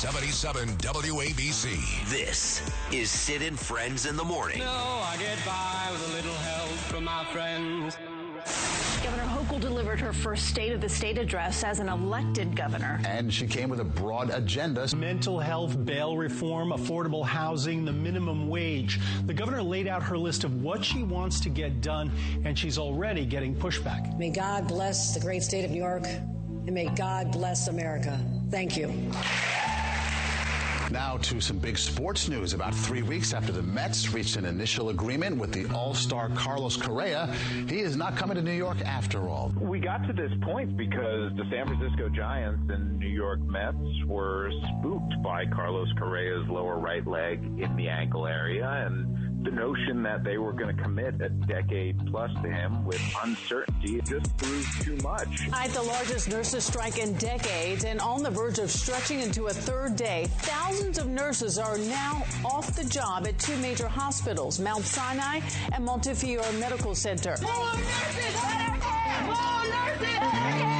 77 WABC. This is Sid and Friends in the Morning. No, I get by with a little help from my friends. Governor Hochul delivered her first State of the State address as an elected governor. And she came with a broad agenda. Mental health, bail reform, affordable housing, the minimum wage. The governor laid out her list of what she wants to get done, and she's already getting pushback. May God bless the great state of New York, and may God bless America. Thank you. Now to some big sports news. About three weeks after the Mets reached an initial agreement with the All-Star Carlos Correa, he is not coming to New York after all. We got to this point because the San Francisco Giants and New York Mets were spooked by Carlos Correa's lower right leg in the ankle area and the notion that they were going to commit a decade plus to him with uncertainty just proved too much. At the largest nurses strike in decades and on the verge of stretching into a third day, thousands of nurses are now off the job at two major hospitals, Mount Sinai and Montefiore Medical Center. More nurses! More nurses!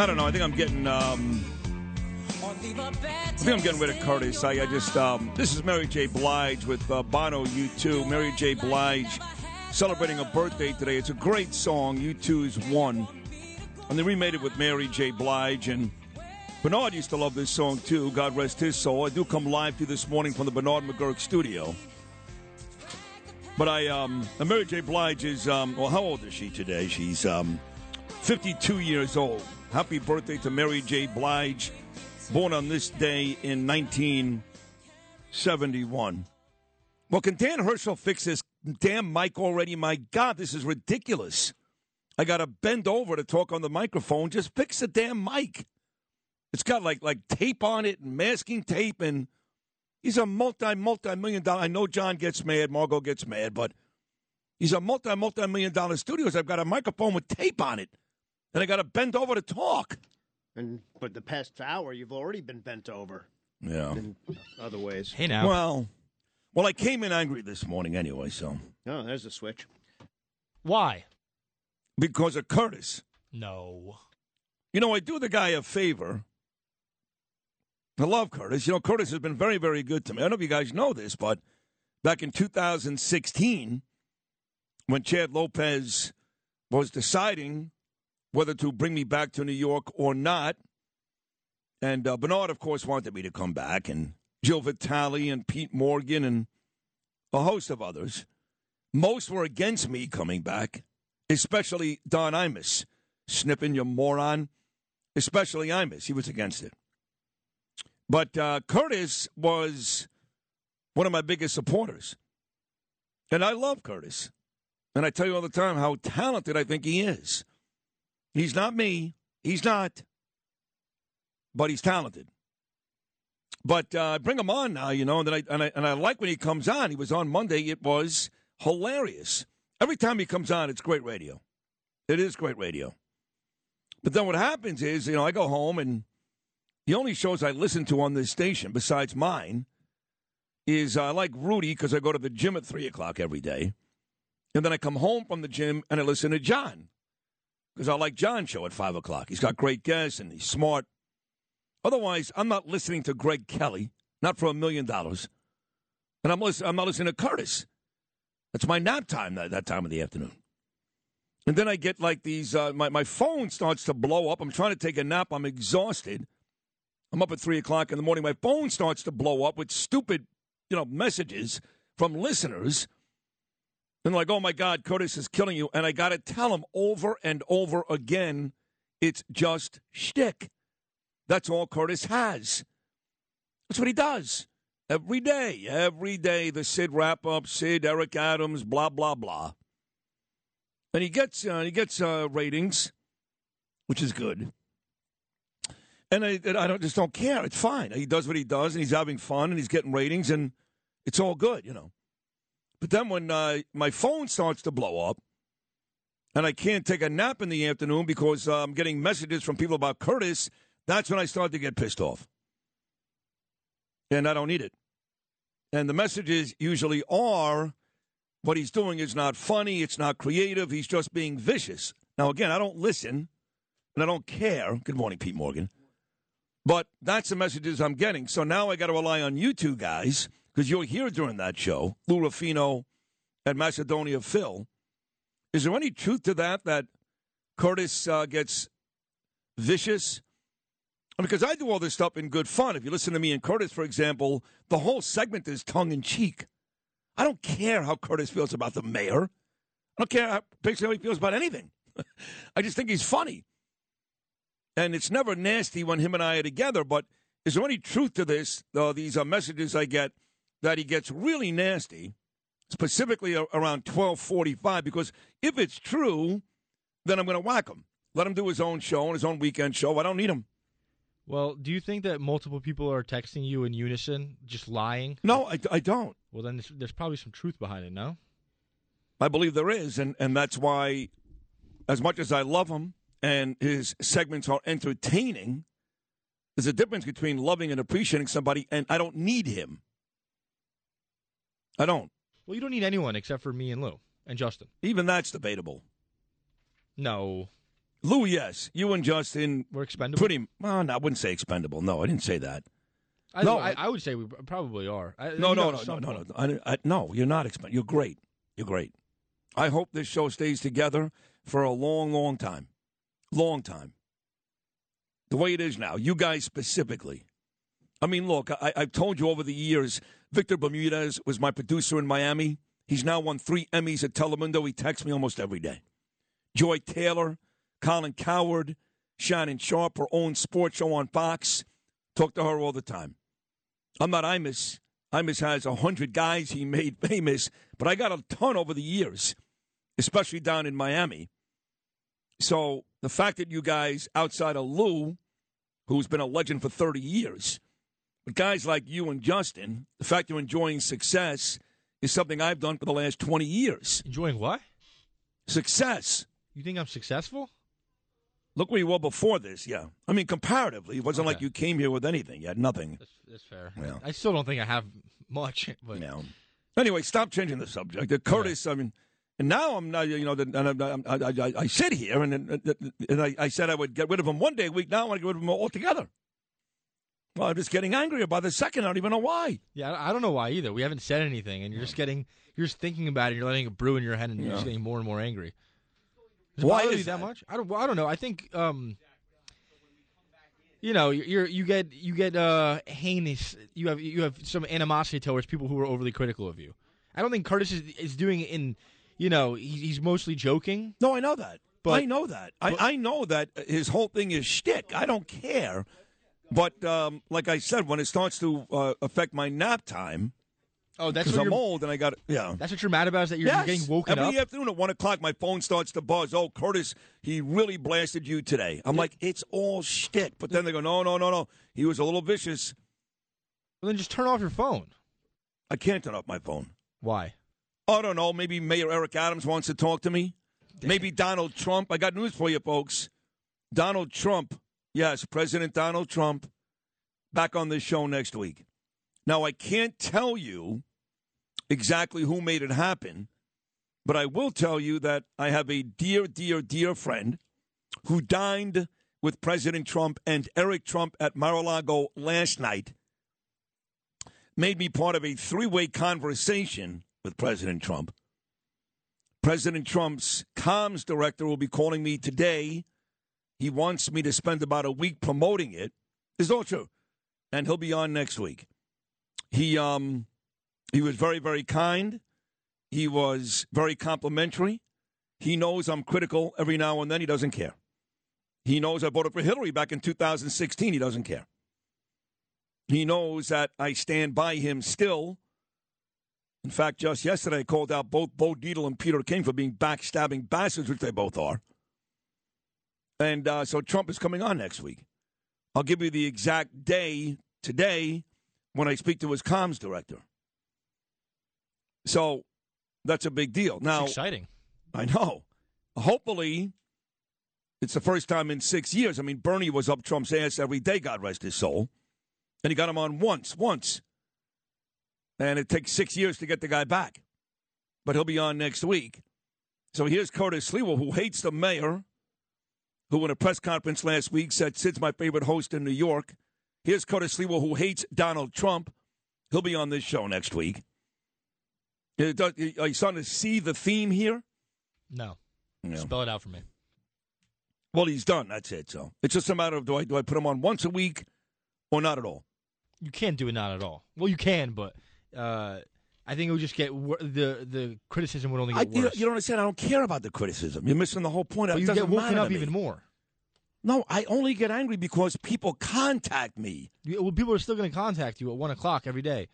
I don't know. I think I'm getting. Um, I think I'm getting rid of Curtis. I, I just. Um, this is Mary J. Blige with uh, Bono U2. Mary J. Blige celebrating a birthday today. It's a great song. U2 is one, and they remade it with Mary J. Blige and. Bernard used to love this song too. God rest his soul. I do come live to you this morning from the Bernard McGurk studio. But I, um, Mary J. Blige is, um, well, how old is she today? She's um, 52 years old. Happy birthday to Mary J. Blige, born on this day in 1971. Well, can Dan Herschel fix this damn mic already? My God, this is ridiculous. I got to bend over to talk on the microphone. Just fix the damn mic. It's got like like tape on it and masking tape, and he's a multi multi million dollar. I know John gets mad, Margot gets mad, but he's a multi multi million dollar studios. I've got a microphone with tape on it, and I got to bend over to talk. And but the past hour, you've already been bent over. Yeah. In other ways. Hey now. Well, well, I came in angry this morning anyway, so Oh, there's a switch. Why? because of Curtis. No. You know, I do the guy a favor. I love Curtis. You know, Curtis has been very, very good to me. I don't know if you guys know this, but back in 2016, when Chad Lopez was deciding whether to bring me back to New York or not, and uh, Bernard, of course, wanted me to come back, and Jill Vitale and Pete Morgan and a host of others. Most were against me coming back, especially Don Imus. Snipping, you moron. Especially Imus. He was against it. But uh, Curtis was one of my biggest supporters. And I love Curtis. And I tell you all the time how talented I think he is. He's not me. He's not. But he's talented. But uh, bring him on now, you know, and I, and I and I like when he comes on. He was on Monday. It was hilarious. Every time he comes on, it's great radio. It is great radio. But then what happens is, you know, I go home and the only shows I listen to on this station, besides mine, is uh, I like Rudy because I go to the gym at 3 o'clock every day. And then I come home from the gym and I listen to John because I like John's show at 5 o'clock. He's got great guests and he's smart. Otherwise, I'm not listening to Greg Kelly, not for a million dollars. And I'm, listen- I'm not listening to Curtis. That's my nap time that, that time of the afternoon. And then I get like these, uh, my, my phone starts to blow up. I'm trying to take a nap. I'm exhausted. I'm up at 3 o'clock in the morning. My phone starts to blow up with stupid, you know, messages from listeners. And like, oh my God, Curtis is killing you. And I got to tell him over and over again, it's just shtick. That's all Curtis has. That's what he does. Every day, every day, the Sid wrap up, Sid, Eric Adams, blah, blah, blah. And he gets, uh, he gets uh, ratings, which is good. And I, I don't, just don't care. It's fine. He does what he does, and he's having fun, and he's getting ratings, and it's all good, you know. But then when uh, my phone starts to blow up, and I can't take a nap in the afternoon because uh, I'm getting messages from people about Curtis, that's when I start to get pissed off. And I don't need it. And the messages usually are what he's doing is not funny, it's not creative, he's just being vicious. Now, again, I don't listen and I don't care. Good morning, Pete Morgan. But that's the messages I'm getting. So now I got to rely on you two guys because you're here during that show, Lou Rufino and Macedonia Phil. Is there any truth to that, that Curtis uh, gets vicious? Because I do all this stuff in good fun. If you listen to me and Curtis, for example, the whole segment is tongue in cheek. I don't care how Curtis feels about the mayor. I don't care how, basically he feels about anything. I just think he's funny. And it's never nasty when him and I are together, but is there any truth to this, these uh, messages I get, that he gets really nasty, specifically around 1245? Because if it's true, then I'm going to whack him. Let him do his own show and his own weekend show. I don't need him. Well, do you think that multiple people are texting you in unison, just lying? No, I, I don't. Well, then there's, there's probably some truth behind it, no? I believe there is, and, and that's why, as much as I love him and his segments are entertaining, there's a difference between loving and appreciating somebody, and I don't need him. I don't. Well, you don't need anyone except for me and Lou and Justin. Even that's debatable. No. Lou, yes. You and Justin. We're expendable? Pretty. Well, no, I wouldn't say expendable. No, I didn't say that. I, no, I, I would say we probably are. I, no, no, no, no, no, no, I, no. You're not expendable. You're great. You're great. I hope this show stays together for a long, long time. Long time. The way it is now. You guys specifically. I mean, look, I, I've told you over the years, Victor Bermudez was my producer in Miami. He's now won three Emmys at Telemundo. He texts me almost every day. Joy Taylor, Colin Cowherd, Shannon Sharpe, her own sports show on Fox. Talk to her all the time. I'm not Imus. Imus has a hundred guys he made famous, but I got a ton over the years, especially down in Miami. So the fact that you guys, outside of Lou, who's been a legend for 30 years, but guys like you and Justin, the fact you're enjoying success is something I've done for the last 20 years. Enjoying what? Success. You think I'm successful? Look where you were before this, yeah. I mean, comparatively, it wasn't like you came here with anything. You had nothing. That's, that's fair. Yeah. I still don't think I have much. But Yeah. Anyway, stop changing the subject. The Curtis, I mean, and now I'm not, you know, the, and I, I, I, I sit here and, and, and I, I said I would get rid of him one day a week. Now I want to get rid of him altogether. Well, I'm just getting angrier by the second. I don't even know why. yeah, I don't know why either. We haven't said anything, and you're just getting, you're just thinking about it. and You're letting it brew in your head, and you're just getting more and more angry. Does Why is you that that? much? I don't. Well, I don't know. I think, um, you know, you're you get you get uh heinous. You have you have some animosity towards people who are overly critical of you. I don't think Curtis is is doing it in, you know, he's mostly joking. No, I know that. But- I know that. but- I, I know that his whole thing is shtick. I don't care. But um, like I said, when it starts to uh, affect my nap time, Oh, that's because what I'm you're, old and I got yeah. that's what you're mad about is that you're, you're getting woken Every up. Every afternoon at one o'clock, my phone starts to buzz. Oh, Curtis, he really blasted you today. I'm like, it's all shit. But then they go, no, no, no, no. He was a little vicious. Well, then just turn off your phone. I can't turn off my phone. Why? I don't know. Maybe Mayor Eric Adams wants to talk to me. Maybe Donald Trump. I got news for you, folks. Donald Trump, yes, President Donald Trump, back on this show next week. Now, I can't tell you exactly who made it happen, but I will tell you that I have a dear, dear, dear friend who dined with President Trump and Eric Trump at Mar a Lago last night, made me part of a three way conversation with President Trump. President Trump's comms director will be calling me today. He wants me to spend about a week promoting it. It's all true. And he'll be on next week. He um he was very, very kind. He was very complimentary. He knows I'm critical every now and then. He doesn't care. He knows I voted for Hillary back in 2016. He doesn't care. He knows that I stand by him still. In fact, just yesterday I called out both Bo Dietl and Peter King for being backstabbing bastards, which they both are. And uh, so Trump is coming on next week. I'll give you the exact day today when I speak to his comms director. So that's a big deal. Now, It's exciting. I know. Hopefully, it's the first time in six years. I mean, Bernie was up Trump's ass every day, God rest his soul. And he got him on once, once. And it takes six years to get the guy back. But he'll be on next week. So here's Curtis Sliwa, who hates the mayor, who in a press conference last week said Sid's my favorite host in New York. Here's Curtis Sliwa, who hates Donald Trump. He'll be on this show next week. Are you starting to see the theme here? No. Spell it out for me. Well, he's done. That's it. So it's just a matter of do I do I put him on once a week or not at all? You can't do it not at all. Well, you can, but uh, I think it would just get wor- the the criticism would only get you, worse. you don't understand. I don't care about the criticism. You're missing the whole point. But It you get woken matter up even more. No, I only get angry because people contact me. You, well, people are still going to contact you at one o'clock every day.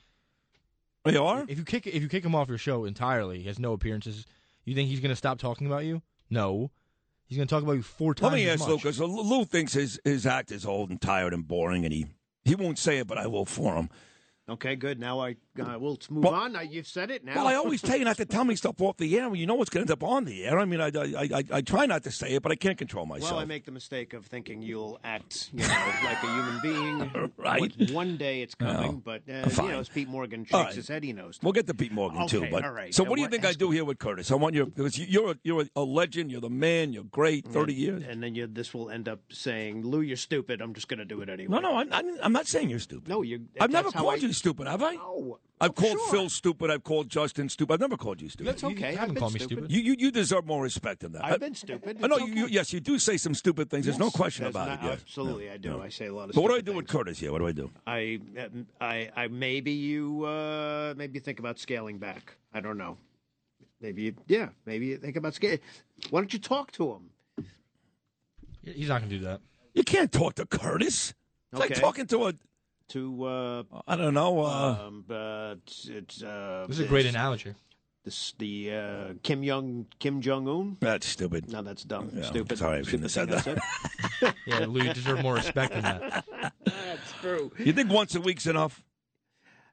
They are. If you kick if you kick him off your show entirely, he has no appearances. You think he's going to stop talking about you? No, he's going to talk about you four times. Let me as ask much. Lucas. Lou thinks his his act is old and tired and boring, and he he won't say it, but I will for him. Okay, good. Now I uh, we'll move Well- on. Now you've said it. Now. Well, I always tell you not to tell me stuff off the air. when You know what's going to end up on the air. I mean, I, I, I, I try not to say it, but I can't control myself. Well, I make the mistake of thinking you'll act, you know, like a human being. Right. One- day it's coming, Well, but uh, you know, as Pete Morgan shakes right. his head, he knows. We'll get to Pete Morgan too. But all right. so, what do you think I do here with Curtis? I want you because you- you're a, you're a, legend. You're the man. You're great. Thirty years. and then you, this will end up saying, "Lou, you're stupid. I'm just going to do it anyway." No, no, I'm, I'm, I'm not saying you're stupid. No, you. I've never called I- you stupid, have I? No. I've called sure. Phil stupid. I've called Justin stupid. I've never called you stupid. That's okay. haven't I've been called me stupid. You, you you deserve more respect than that. I've been stupid. I know It's you, you. Yes, you do say some stupid things. There's no question there's about not- it. yeah. Absolutely, Yeah, I do. yeah. I say a lot of. But what do I stupid do with. Curtis here? What do I do? I, I, I maybe you, uh, maybe think about scaling back. I don't know. Maybe, you, yeah, maybe you think about scaling. Why don't you talk to him? He's not going to do that. You can't talk to Curtis. It's like talking to a To, uh, I don't know. Uh, um, but it's, uh, This is a great analogy. This the uh, Kim Young Kim Jong Un. that's stupid. No, that's dumb. Yeah, Stupid. sorry, I shouldn't have said Stupid that. Yeah, Lou, you deserve more respect than that. That's true. You think once a week's enough?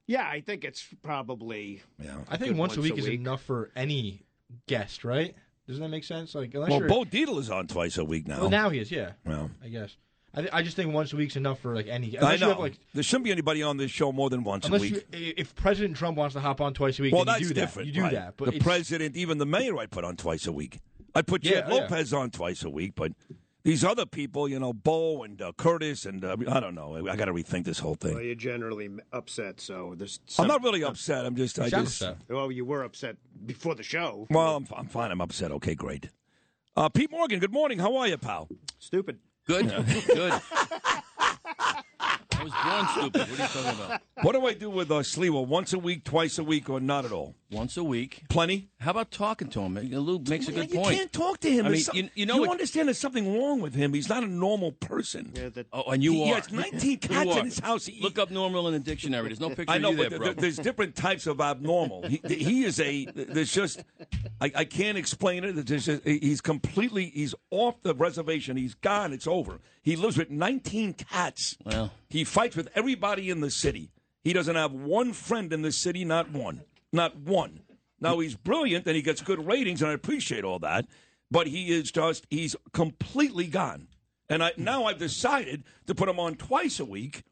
Yeah, I think it's probably. Yeah. I think Good once, a week a is week. enough for any guest, right? Doesn't that make sense? Like, unless Well, you're, Bo Dietl is on twice a week now. well, now he is, yeah. Well, I guess. I, th- I just think once a week's enough for like any. I know. You have, like, there shouldn't be anybody on this show more than once a unless week. you, if President Trump wants to hop on twice a week, well, then that's you do different. that. You do right. that, but the it's- president, even the mayor, I put on twice a week. I put Yeah, Jed yeah. Lopez on twice a week, but these other people, you know, Bo and uh, Curtis, and uh, I don't know. I got to rethink this whole thing. Well, you're generally upset, so there's. I'm not really upset. I'm just, I just. upset. Well, you were upset before the show. Well, I'm, I'm fine. I'm upset. Okay, great. Uh, Pete Morgan, good morning. How are you, pal? Stupid. Good, good. I was born stupid. What are you talking about? What do I do with uh, Sliwa? Once a week, twice a week, or not at all? Once a week. Plenty. How about talking to him? Lou makes a good you point. can't talk to him. I mean, some- you, you know, you what- understand there's something wrong with him. He's not a normal person. Yeah, that, Oh, and you he are. has 19 You cats are. in his house. He- Look up normal in the dictionary. There's no picture I know, of you but there, there- bro. there's different types of abnormal. He, he is a. There's just. I, I can't explain it. Just, he's completely. He's off the reservation. He's gone. It's over. He lives with 19 cats. Well. He fights with everybody in the city. He doesn't have one friend in the city. Not one. Not one. Now he's brilliant and he gets good ratings, and I appreciate all that. But he is just. He's completely gone. And I now I've decided to put him on twice a week,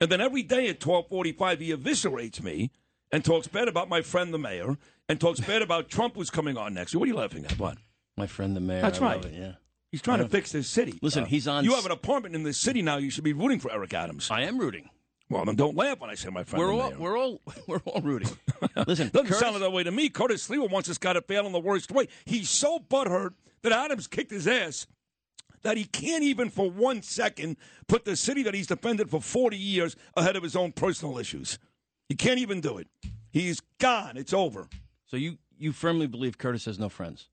and then every day at twelve forty-five he eviscerates me and talks bad about my friend the mayor and talks bad about Trump who's coming on next. What are you laughing at? What? My friend the mayor. That's I right. love it, yeah. He's trying to fix this city. Listen, Uh, he's on You have an apartment in this city now. You should be rooting for Eric Adams. I am rooting. Well, then don't laugh when I say my friend. We're all we're all we're all rooting. Listen, Doesn't Curtis- sound that way to me. Curtis Sliwa wants this guy to fail in the worst way. He's so butthurt that Adams kicked his ass that he can't even for one second put the city that he's defended for 40 years ahead of his own personal issues. He can't even do it. He's gone. It's over. So you you firmly believe Curtis has no friends,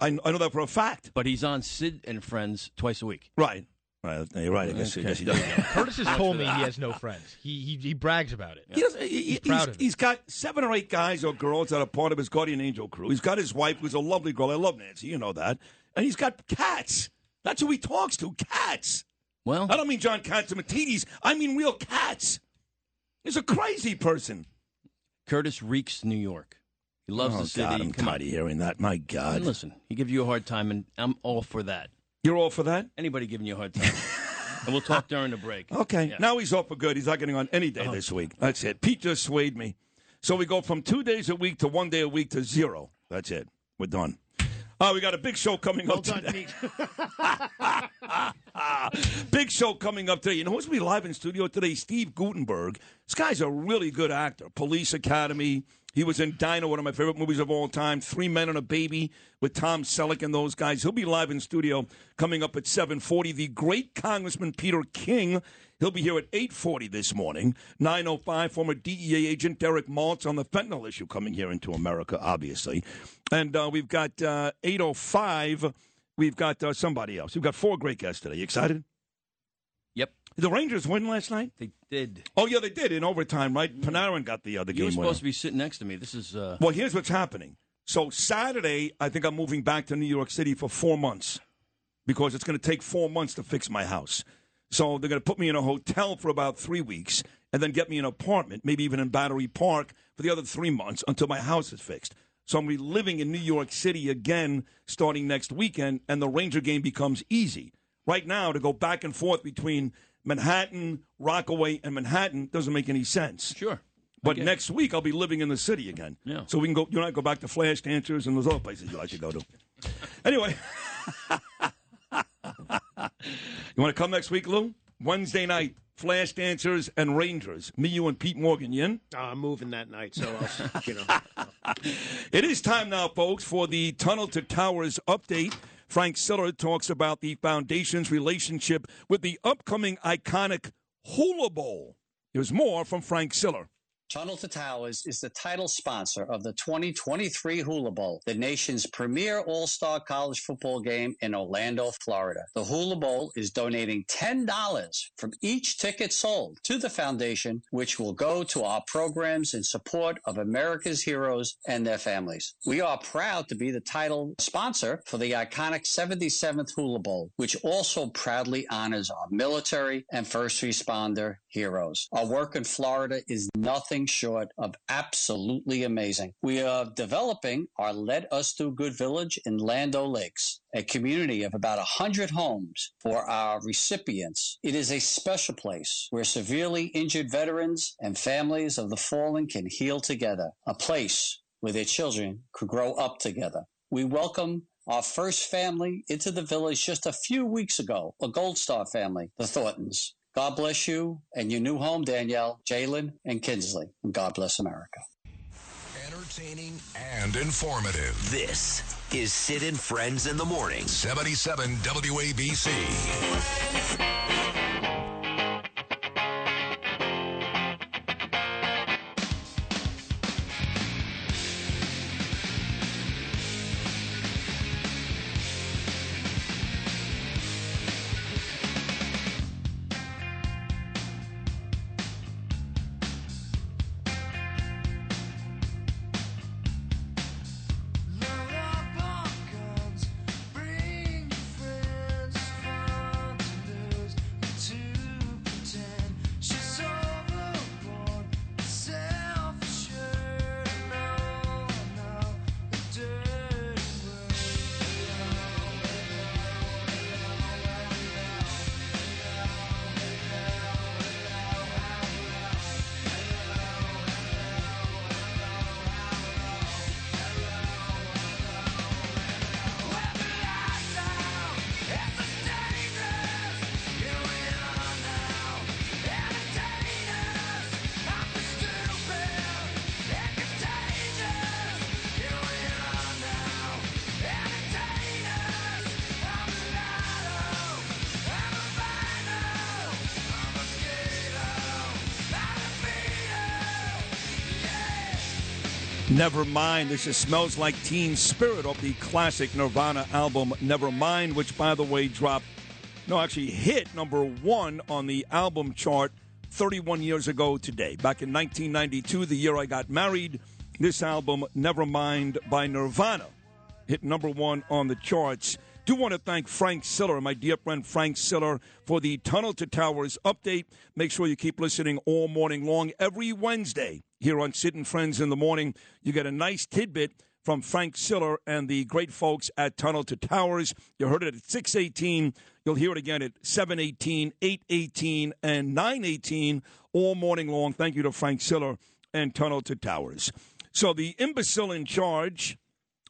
I, I know that for a fact. but he's on Sid and Friends twice a week. Right. Right. You're right. I guess, I guess he does. Curtis has told me he has no friends. He he, he brags about it. He doesn't, he, He's he's, proud of it. he's got seven or eight guys or girls that are part of his guardian angel crew. He's got his wife, who's a lovely girl. I love Nancy. You know that. And he's got cats. That's who he talks to. Cats. Well, I don't mean John Catsimatidis. I mean real cats. He's a crazy person. Curtis reeks New York. He loves oh, the city. God, I'm Come on. tired of hearing that. My God. And listen, he gives you a hard time, and I'm all for that. You're all for that? Anybody giving you a hard time, and we'll talk during the break. Okay. Yeah. Now he's off for good. He's not getting on any day Oh. this week. That's it. Pete just swayed me. So we go from two days a week to one day a week to zero. That's it. We're done. Oh, we got a big show coming up done, today. Pete. Big show coming up today. You know who's going to be live in studio today? Steve Guttenberg. This guy's a really good actor. Police Academy. He was in Diner, one of my favorite movies of all time. Three Men and a Baby with Tom Selleck and those guys. He'll be live in studio coming up at 740. The great Congressman Peter King. He'll be here at 840 this morning. 905, former DEA agent Derek Maltz on the fentanyl issue coming here into America, obviously. And uh, we've got uh, 805. We've got uh, somebody else. We've got four great guests today. You excited? The Rangers win last night? they did. Oh, yeah, they did in overtime, right? Panarin got the other You game were winner. supposed to be sitting next to me. This is uh, Well, here's what's happening. So Saturday, I think I'm moving back to New York City for four months because it's going to take four months to fix my house. So they're going to put me in a hotel for about three weeks and then get me an apartment, maybe even in Battery Park for the other three months until my house is fixed. So I'm going to be living in New York City again starting next weekend, and the Ranger game becomes easy. Right now, to go back and forth between Manhattan, Rockaway, and Manhattan doesn't make any sense. sure. But Okay. next week I'll be living in the city again. Yeah. So we can go. You and I go back to Flash Dancers and those other places you like to go to. Anyway, you want to come next week, Lou? Wednesday night, Flash Dancers and Rangers. Me, you, and Pete Morgan. You in? Uh, I'm moving that night, so I'll, you know. It is time now, folks, for the Tunnel to Towers update. Frank Siller talks about the foundation's relationship with the upcoming iconic Hula Bowl. Here's more from Frank Siller. Tunnel to Towers is the title sponsor of the 2023 Hula Bowl, the nation's premier all-star college football game in Orlando, Florida. The Hula Bowl is donating $10 from each ticket sold to the foundation, which will go to our programs in support of America's heroes and their families. We are proud to be the title sponsor for the iconic 77th Hula Bowl, which also proudly honors our military and first responder heroes. Our work in Florida is nothing short of absolutely amazing. We are developing our Let Us Do Good Village in Land O' Lakes, a community of about 100 homes for our recipients. It is a special place where severely injured veterans and families of the fallen can heal together, a place where their children could grow up together. We welcome our first family into the village just a few weeks ago, a Gold Star family, the Thorntons. God bless you and your new home, Danielle, Jalen, and Kinsley. And God bless America. Entertaining and informative. This is Sid and Friends in the Morning. 77 WABC. Never Mind. This just smells like Teen Spirit of the classic Nirvana album Never Mind, which, by the way, dropped, no, actually hit number one on the album chart 31 years ago today. Back in 1992, the year I got married, this album, Never Mind by Nirvana, hit number one on the charts. Do want to thank Frank Siller, my dear friend Frank Siller, for the Tunnel to Towers update. Make sure you keep listening all morning long. Every Wednesday here on and Friends in the Morning, you get a nice tidbit from Frank Siller and the great folks at Tunnel to Towers. You heard it at 618. You'll hear it again at 718, 818, and 918 all morning long. Thank you to Frank Siller and Tunnel to Towers. So the imbecile in charge,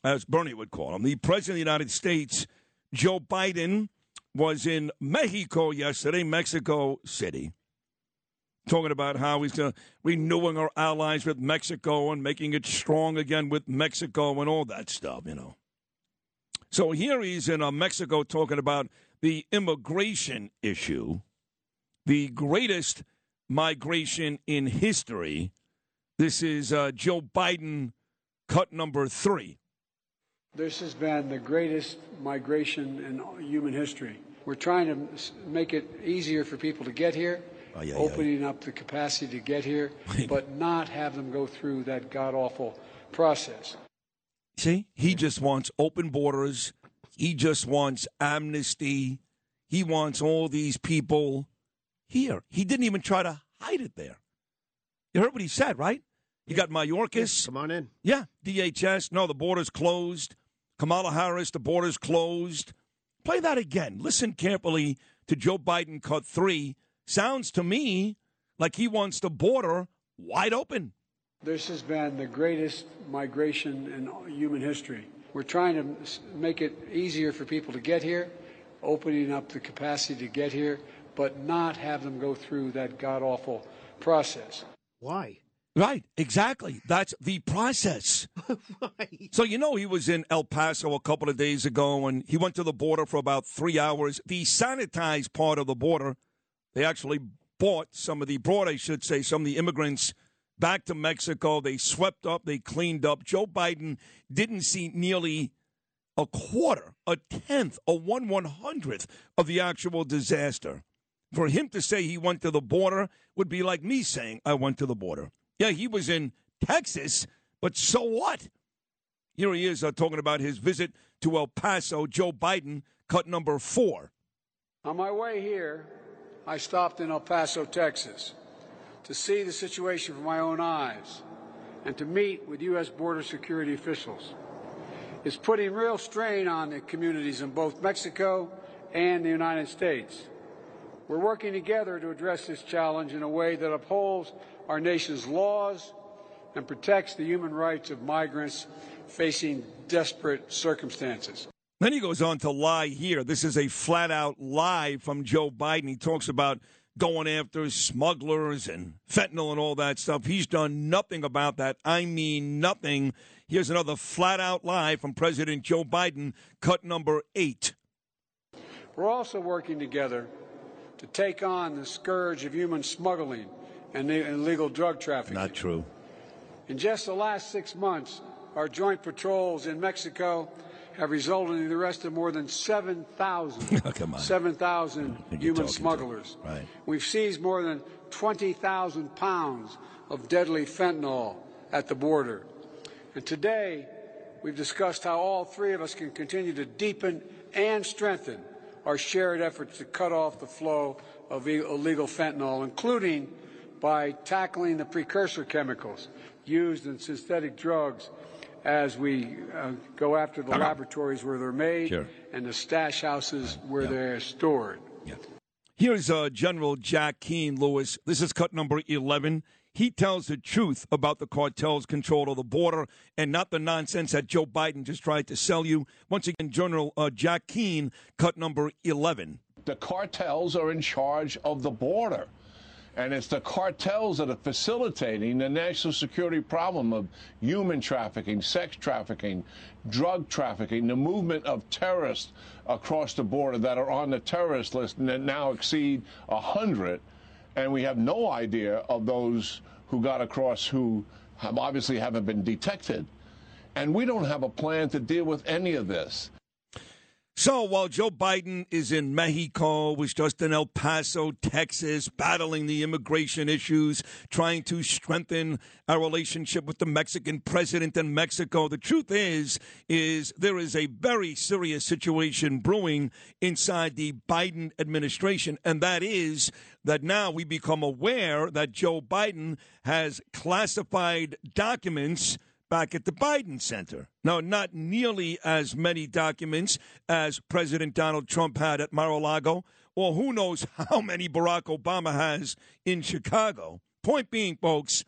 as Bernie would call him, the President of the United States, Joe Biden, was in Mexico yesterday, Mexico City, talking about how he's uh, renewing our allies with Mexico and making it strong again with Mexico and all that stuff, you know. So here he's in uh, Mexico talking about the immigration issue, the greatest migration in history. This is uh, Joe Biden, cut number three. This has been the greatest migration in human history. We're trying to make it easier for people to get here, Yeah, yeah, opening up the capacity to get here, but not have them go through that god awful process. See, he just wants open borders. He just wants amnesty. He wants all these people here. He didn't even try to hide it there. You heard what he said, right? You got Mayorkas. Come on in. Yeah, DHS. No, the border's closed. Kamala Harris, the border's closed. Play that again. Listen carefully to Joe Biden cut three. Sounds to me like he wants the border wide open. This has been the greatest migration in human history. We're trying to make it easier for people to get here, opening up the capacity to get here, but not have them go through that god awful process. Why? Right, exactly. That's the process. So, you know, he was in El Paso a couple of days ago and he went to the border for about three hours. The sanitized part of the border, they actually bought some of the, brought, I should say, some of the immigrants back to Mexico. They swept up, they cleaned up. Joe Biden didn't see nearly a quarter, a tenth, a one one hundredth of the actual disaster. For him to say he went to the border would be like me saying I went to the border. Yeah, he was in Texas, but so what? Here he is uh, talking about his visit to El Paso. Joe Biden, cut number four. On my way here, I stopped in El Paso, Texas, to see the situation with my own eyes and to meet with U.S. border security officials. It's putting real strain on the communities in both Mexico and the United States. We're working together to address this challenge in a way that upholds our nation's laws and protects the human rights of migrants facing desperate circumstances. Then he goes on to lie here. This is a flat out lie from Joe Biden. He talks about going after smugglers and fentanyl and all that stuff. He's done nothing about that. I mean, nothing. Here's another flat out lie from President Joe Biden, cut number eight. We're also working together to take on the scourge of human smuggling and illegal drug trafficking. Not true. In just the last six months, our joint patrols in Mexico have resulted in the arrest of more than 7,000 Come on. 7,000 human smugglers. Right. We've seized more than 20,000 pounds of deadly fentanyl at the border. And today, we've discussed how all three of us can continue to deepen and strengthen our shared efforts to cut off the flow of illegal fentanyl, including by tackling the precursor chemicals used in synthetic drugs as we uh, go after the laboratories where they're made Sure. and the stash houses where they're stored. Here's uh, General Jack Keane, Lewis. This is cut number 11. He tells the truth about the cartel's control of the border and not the nonsense that Joe Biden just tried to sell you. Once again, General uh, Jack Keane, cut number 11. The cartels are in charge of the border. And it's the cartels that are facilitating the national security problem of human trafficking, sex trafficking, drug trafficking, the movement of terrorists across the border that are on the terrorist list and that now exceed 100. And we have no idea of those who got across who have obviously haven't been detected. And we don't have a plan to deal with any of this. So while Joe Biden is in Mexico, was just in El Paso, Texas, battling the immigration issues, trying to strengthen our relationship with the Mexican president in Mexico, the truth is, is there is a very serious situation brewing inside the Biden administration, and that is that now we become aware that Joe Biden has classified documents back at the Biden Center. Now, not nearly as many documents as President Donald Trump had at Mar a Lago, or who knows how many Barack Obama has in Chicago. Point being, folks,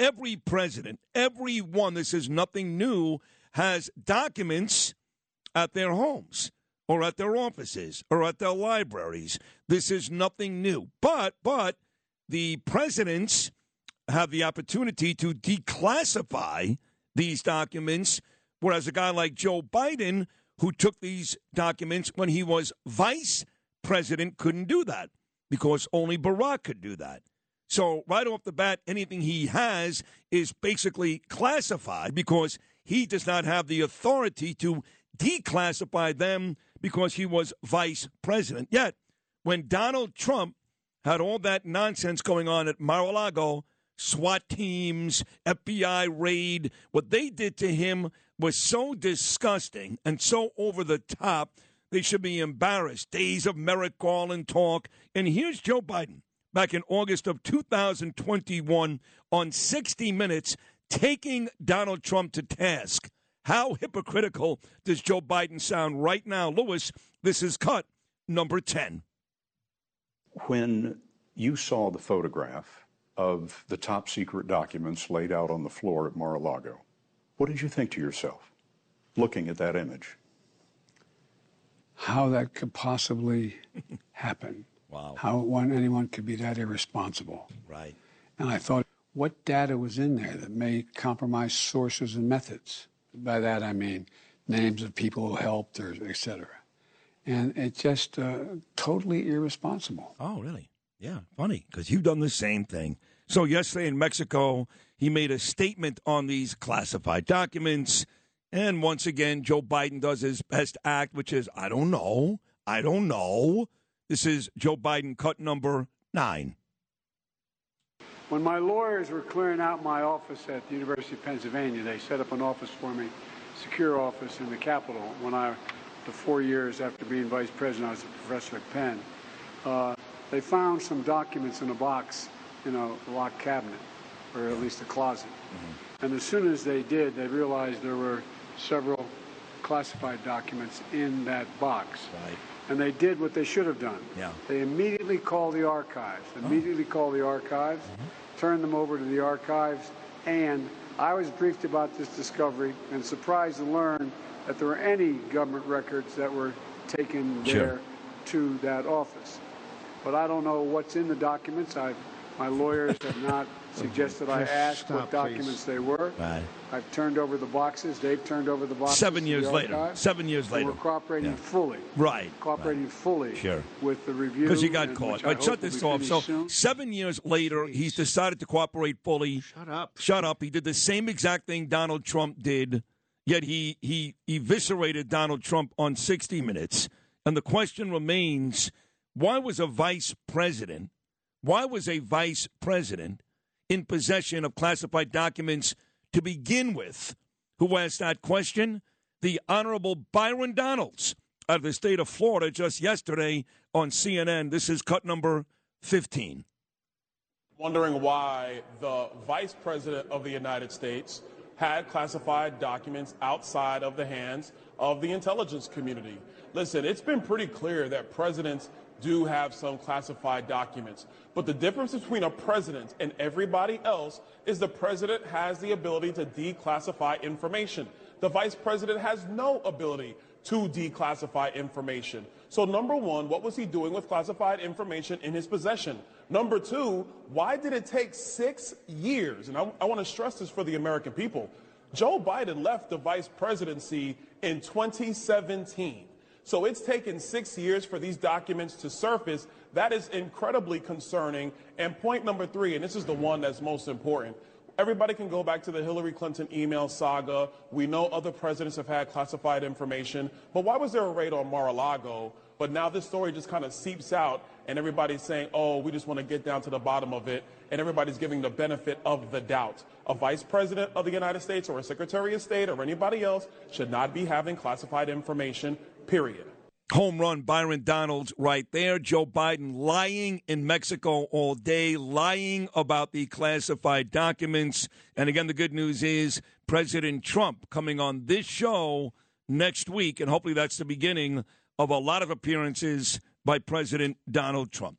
every president, every one, this is nothing new, has documents at their homes or at their offices or at their libraries. This is nothing new. But, but, the presidents have the opportunity to declassify these documents, whereas a guy like Joe Biden, who took these documents when he was vice president, couldn't do that because only Barack could do that. So, right off the bat, anything he has is basically classified because he does not have the authority to declassify them because he was vice president. Yet, when Donald Trump had all that nonsense going on at Mar a Lago, SWAT teams, FBI raid. What they did to him was so disgusting and so over the top. They should be embarrassed. Days of Merrick Garland talk. And here's Joe Biden back in August of 2021 on 60 Minutes taking Donald Trump to task. How hypocritical does Joe Biden sound right now? Lewis, this is cut number 10. When you saw the photograph of the top secret documents laid out on the floor at Mar a Lago. What did you think to yourself looking at that image? How that could possibly happen. Wow. How one, anyone could be that irresponsible. Right. And I thought, what data was in there that may compromise sources and methods? By that I mean names of people who helped or et cetera. And it's just uh, totally irresponsible. Oh, really? Yeah, funny because you've done the same thing. So yesterday in Mexico, he made a statement on these classified documents, and once again, Joe Biden does his best act, which is I don't know, I don't know. This is Joe Biden cut number nine. When my lawyers were clearing out my office at the University of Pennsylvania, they set up an office for me, secure office in the Capitol. When I, the four years after being vice president, I was a professor at Penn. Uh, they found some documents in a box in a locked cabinet, or at least a closet. Mm-hmm. And as soon as they did, they realized there were several classified documents in that box. Right. And they did what they should have done. Yeah. They immediately called the archives, immediately oh. called the archives, mm-hmm. turned them over to the archives, and I was briefed about this discovery and surprised to learn that there were any government records that were taken sure. there to that office but I don't know what's in the documents. I've, my lawyers have not suggested I ask stop, what documents please. they were. Right. I've turned over the boxes. They've turned over the boxes. Seven years later. archives, Seven years later. We're cooperating Yeah. fully. Right. Cooperating right. fully Sure. with the review. Because he got and caught. which I But shut this off. So soon. seven years later, he's decided to cooperate fully. Shut up. Shut up. He did the same exact thing Donald Trump did, yet he he eviscerated Donald Trump on 60 Minutes. And the question remains: Why was a vice president? Why was a vice president in possession of classified documents to begin with? Who asked that question? The Honorable Byron Donalds of the state of Florida just yesterday on CNN. This is cut number 15. wondering why the Vice President of the United States had classified documents outside of the hands of the intelligence community. Listen, it's been pretty clear that presidents do have some classified documents. But the difference between a president and everybody else is the president has the ability to declassify information. The vice president has no ability to declassify information. So, number one, what was he doing with classified information in his possession? Number two, why did it take six years? And I, I want to stress this for the American people. Joe Biden left the vice presidency in 2017. So it's taken six years for these documents to surface. That is incredibly concerning. And point number three, and this is the one that's most important. Everybody can go back to the Hillary Clinton email saga. We know other presidents have had classified information, but why was there a raid on Mar-a-Lago? But now this story just kind of seeps out, and everybody's saying, oh, we just want to get down to the bottom of it, and everybody's giving the benefit of the doubt. A vice president of the United States or a secretary of state or anybody else should not be having classified information, period. Home run, Byron Donalds right there. Joe Biden lying in Mexico all day, lying about the classified documents. And again, the good news is President Trump coming on this show next week, and hopefully that's the beginning of a lot of appearances by President Donald Trump.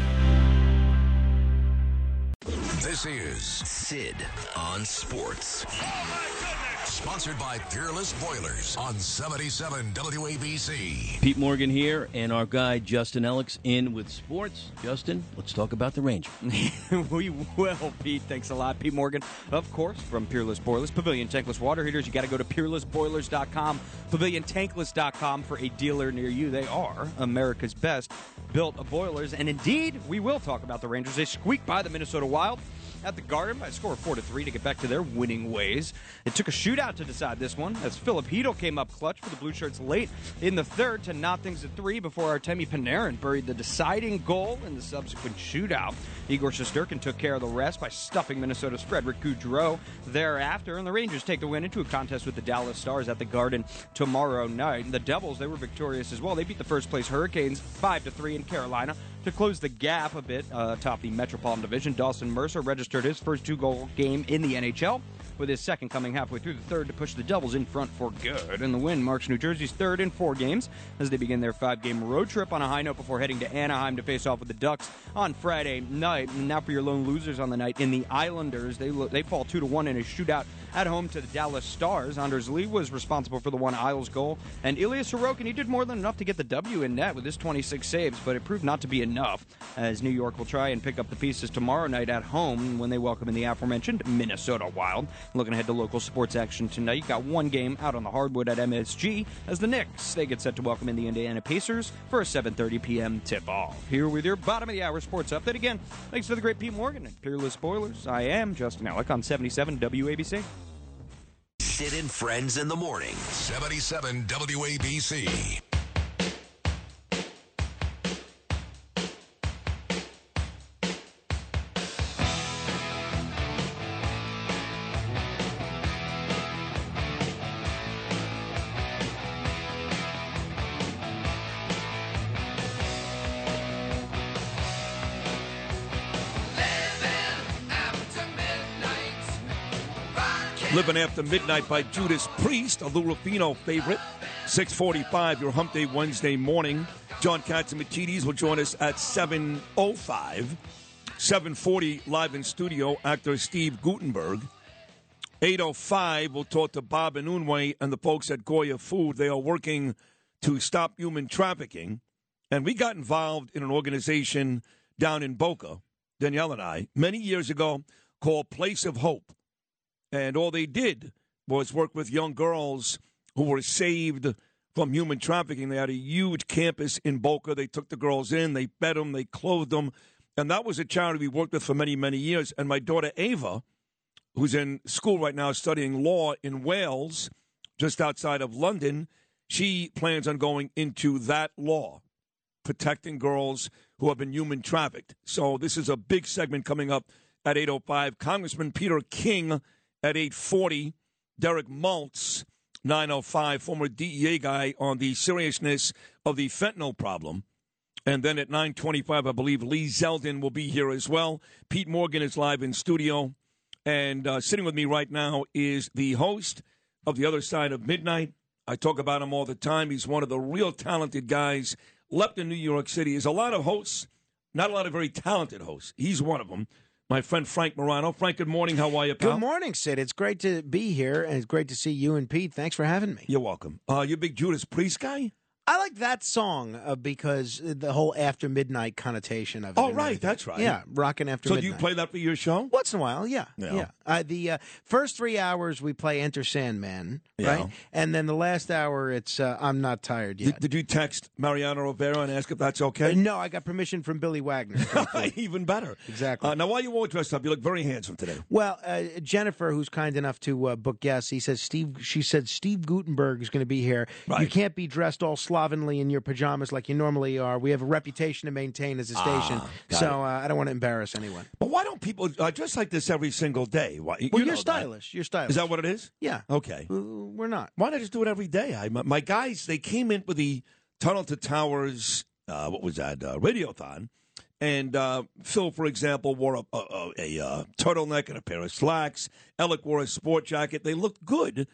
Sponsored by Peerless Boilers on 77 WABC. Pete Morgan here, and our guy Justin Alex in with sports. Justin, let's talk about the Rangers. we will, Pete. Thanks a lot. Pete Morgan, of course, from Peerless Boilers. Pavilion Tankless Water Heaters. You got to go to peerlessboilers.com, paviliontankless.com for a dealer near you. They are America's best built boilers. And indeed, we will talk about the Rangers. They squeaked by the Minnesota Wild at the Garden by a score of 4 to 3 to get back to their winning ways. It took a shootout to decide this one as Philip came up clutch for the Blue Shirts late in the third to knot things at 3 before Artemi Panarin buried the deciding goal in the subsequent shootout. Igor Shesterkin took care of the rest by stuffing Minnesota's Frederick Gaudreau thereafter, and the Rangers take the win into a contest with the Dallas Stars at the Garden tomorrow night. The Devils, they were victorious as well. They beat the first place Hurricanes 5 to 3 in Carolina. To close the gap a bit uh, atop the Metropolitan Division, Dawson Mercer registered his first two goal game in the NHL, with his second coming halfway through the third to push the Devils in front for good. And the win marks New Jersey's third in four games as they begin their five game road trip on a high note before heading to Anaheim to face off with the Ducks on Friday night. And now for your lone losers on the night in the Islanders, they, lo- they fall 2 to 1 in a shootout at home to the Dallas Stars. Anders Lee was responsible for the one Isles goal, and Ilya Sorokin he did more than enough to get the W in net with his 26 saves, but it proved not to be enough. As New York will try and pick up the pieces tomorrow night at home when they welcome in the aforementioned Minnesota Wild. Looking ahead to local sports action tonight, you got one game out on the hardwood at MSG as the Knicks they get set to welcome in the Indiana Pacers for a 7:30 p.m. tip-off. Here with your bottom of the hour sports update again. Thanks to the great Pete Morgan and Peerless Boilers. I am Justin Alec on 77 WABC. Sid and Friends in the Morning. 77 WABC. Living After Midnight by Judas Priest, a Lou Rufino favorite. 645, your Hump Day Wednesday morning. John Catsimatidis will join us at 705. 740 live in studio, actor Steve Guttenberg. 805, we'll talk to Bob Unanue and the folks at Goya Food. They are working to stop human trafficking. And we got involved in an organization down in Boca, Danielle and I, many years ago called Place of Hope. And all they did was work with young girls who were saved from human trafficking. They had a huge campus in Boca. They took the girls in, they fed them, they clothed them. And that was a charity we worked with for many, many years. And my daughter Ava, who's in school right now studying law in Wales, just outside of London, she plans on going into that law, protecting girls who have been human trafficked. So this is a big segment coming up at 8.05. Congressman Peter King at 840. Derek Maltz, 905, former DEA guy on the seriousness of the fentanyl problem. And then at 925, I believe Lee Zeldin will be here as well. Pete Morgan is live in studio. And uh, sitting with me right now is the host of The Other Side of Midnight. I talk about him all the time. He's one of the real talented guys left in New York City is a lot of hosts, not a lot of very talented hosts. He's one of them. My friend Frank Morano. Frank, good morning. How are you, pal? Good morning, Sid. It's great to be here, and it's great to see you and Pete. Thanks for having me. You're welcome. Uh, you a big Judas Priest guy? I like that song uh, because the whole after midnight connotation of it. Oh, right, that's right. Yeah, rocking after midnight. So do you play that for your show? Once in a while, yeah, Yeah. yeah. Uh, the uh, first three hours we play Enter Sandman, Yeah. right, and then the last hour it's uh, I'm not tired yet. Did, did you text Mariano Rivera and ask if that's okay? Uh, no, I got permission from Billy Wagner. Even better. Exactly. Uh, now, why you all dressed up? You look very handsome today. Well, uh, Jennifer, who's kind enough to uh, book guests, he says Steve. She said Steve Guttenberg is going to be here. You can't be dressed all slovenly in your pajamas like you normally are. We have a reputation to maintain as a station, Ah, so uh, I don't want to embarrass anyone. But why don't people uh, dress like this every single day? Why, you Well, you're that. stylish. You're stylish. Is that what it is? Yeah. Okay. We're not. Why not just do it every day? I, my, my guys, they came in with the Tunnel to Towers, uh, what was that, uh, Radiothon. And uh, Phil, for example, wore a, a, a, a uh, turtleneck and a pair of slacks. Alec wore a sport jacket. They looked good.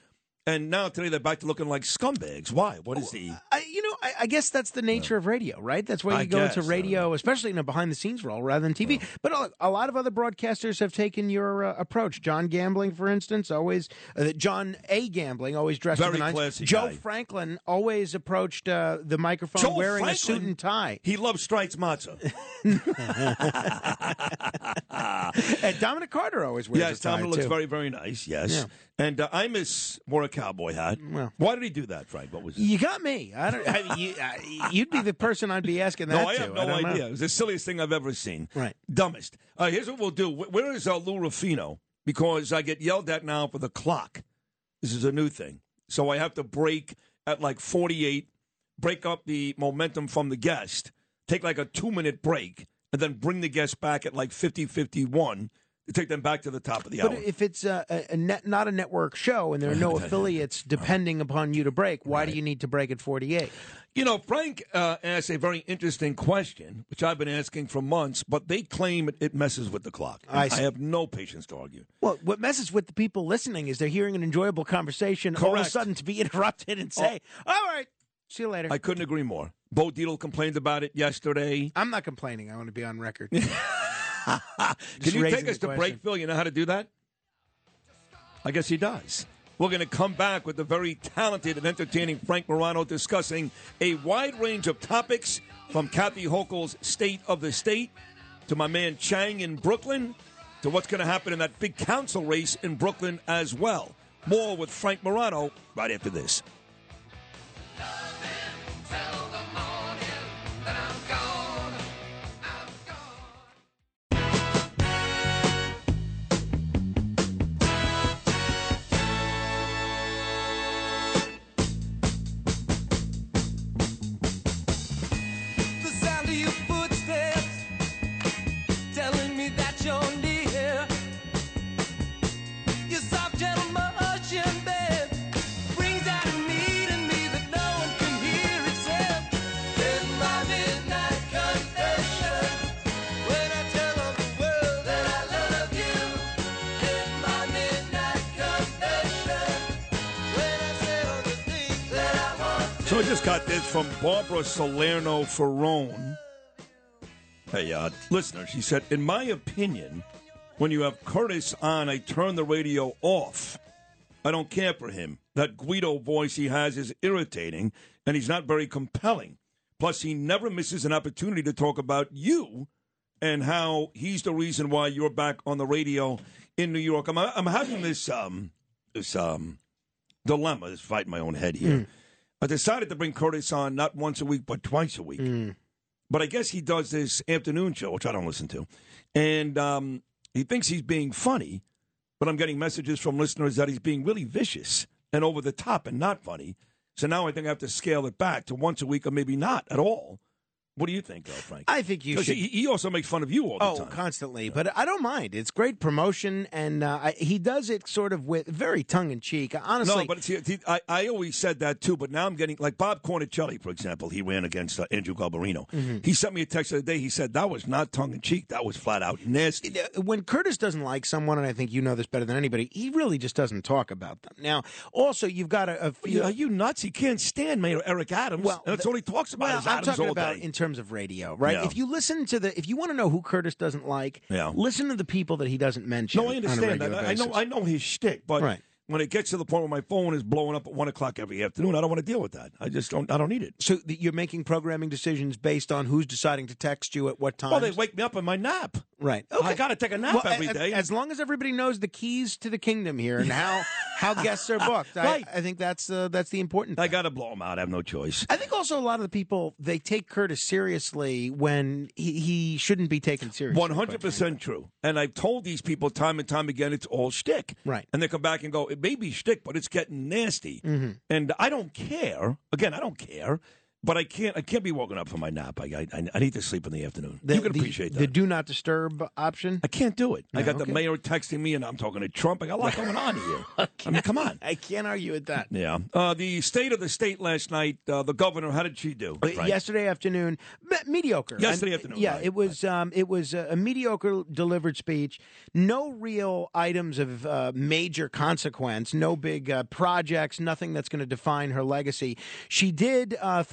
And now today they're back to looking like scumbags. Why? What is the. I, you know, I, I guess that's the nature of radio, right? That's why you I go into guess, uh, radio, especially in a behind the scenes role rather than TV. But a, a lot of other broadcasters have taken your uh, approach. John Gambling, for instance, always uh, John A. Gambling always dressed Very to the nines. classy Joe guy. Franklin always approached uh, the microphone Joe wearing a suit and tie. He loves Streit's matzah. and Dominic Carter always wears yes, a tie Dominic looks too. very, very nice. Yes. And uh, Imus wore a cowboy hat. Well. Why did he do that, Frank? What was it? You got me. I don't. I, you, uh, you'd be the person I'd be asking that No, I to. have no don't know. idea. It was the silliest thing I've ever seen. Right. Dumbest. Uh, here's what we'll do. Where is uh, Lou Rufino? Because I get yelled at now for the clock. This is a new thing. So I have to break at like 48, break up the momentum from the guest, take like a two minute break, and then bring the guest back at like 50, 51 to take them back to the top of the But hour. But if it's a, a, net, not a network show and there are no affiliates depending upon you to break, why do you need to break at 48? You know, Frank uh, asked a very interesting question, which I've been asking for months, but they claim it, it messes with the clock. I I, have no patience to argue. Well, what messes with the people listening is they're hearing an enjoyable conversation, all of a sudden to be interrupted and say, all right, see you later. I couldn't agree more. Bo Dietl complained about it yesterday. I'm not complaining. I want to be on record. Can you take us to break, question. Phil? You know how to do that? I guess he does. We're going to come back with the very talented and entertaining Frank Morano discussing a wide range of topics from Kathy Hochul's State of the State to my man Chang in Brooklyn to what's going to happen in that big council race in Brooklyn as well. More with Frank Morano right after this. I just got this from Barbara Salerno Ferrone. Hey, uh, listener, she said, In my opinion, when you have Curtis on, I turn the radio off. I don't care for him. That Guido voice he has is irritating, and he's not very compelling. Plus, he never misses an opportunity to talk about you and how he's the reason why you're back on the radio in New York. I'm, I'm having this um, this um, dilemma, this fight in my own head here. I decided to bring Curtis on not once a week, but twice a week. But I guess he does this afternoon show, which I don't listen to. And um, he thinks he's being funny, but I'm getting messages from listeners that he's being really vicious and over the top and not funny. So now I think I have to scale it back to once a week or maybe not at all. What do you think, though, Frank? I think you should. He, he also makes fun of you all the Oh, time. constantly. But I don't mind. It's great promotion, and uh, I, he does it sort of with very tongue in cheek. Honestly, no, but I, I always said that too, but now I'm getting like Bob Cornicelli, for example. He ran against uh, Andrew Garbarino. Mhm. He sent me a text the other day. He said that was not tongue in cheek. That was flat out nasty. when Curtis doesn't like someone, and I think you know this better than anybody, he really just doesn't talk about them. Now, also, you've got a, a feel. Are you nuts? He can't stand Mayor Eric Adams. Well, and that's all he talks about Well, is I'm Adams talking all about day. in terms of radio, right? Yeah. If you listen to the, if you want to know who Curtis doesn't like, Yeah. listen to the people that he doesn't mention. No, I understand that. I I know. I know his shtick, but Right. when it gets to the point where my phone is blowing up at one o'clock every afternoon, I don't want to deal with that. I just don't. I don't need it. So you're making programming decisions based on who's deciding to text you at what time. Well, they wake me up in my nap. Right. I got to take a nap Well, every day. As long as everybody knows the keys to the kingdom here and how how guests are booked, Right. I, I think that's uh, that's the important. Thing. I got to blow him out. I have no choice. I think also a lot of the people they take Curtis seriously when he, he shouldn't be taken seriously. One hundred percent true. And I've told these people time and time again, it's all shtick. Right. And they come back and go, it may be shtick, but it's getting nasty. Mhm. And I don't care. Again, I don't care. But I can't. I can't be woken up from my nap. I I, I need to sleep in the afternoon. The- you can the- appreciate that. the do not disturb option. I can't do it. I got okay. the mayor texting me, and I'm talking to Trump. I got a lot going on here. I mean, come on. I can't argue with that. Yeah. Uh, the state of the state last night. Uh, the governor. How did she do? Uh, Frank? Yesterday afternoon, me- mediocre. Yesterday And, afternoon, yeah. right, it was um, it was a, a mediocre delivered speech. No real items of uh, major consequence. No big uh, projects. Nothing that's going to define her legacy. She did uh,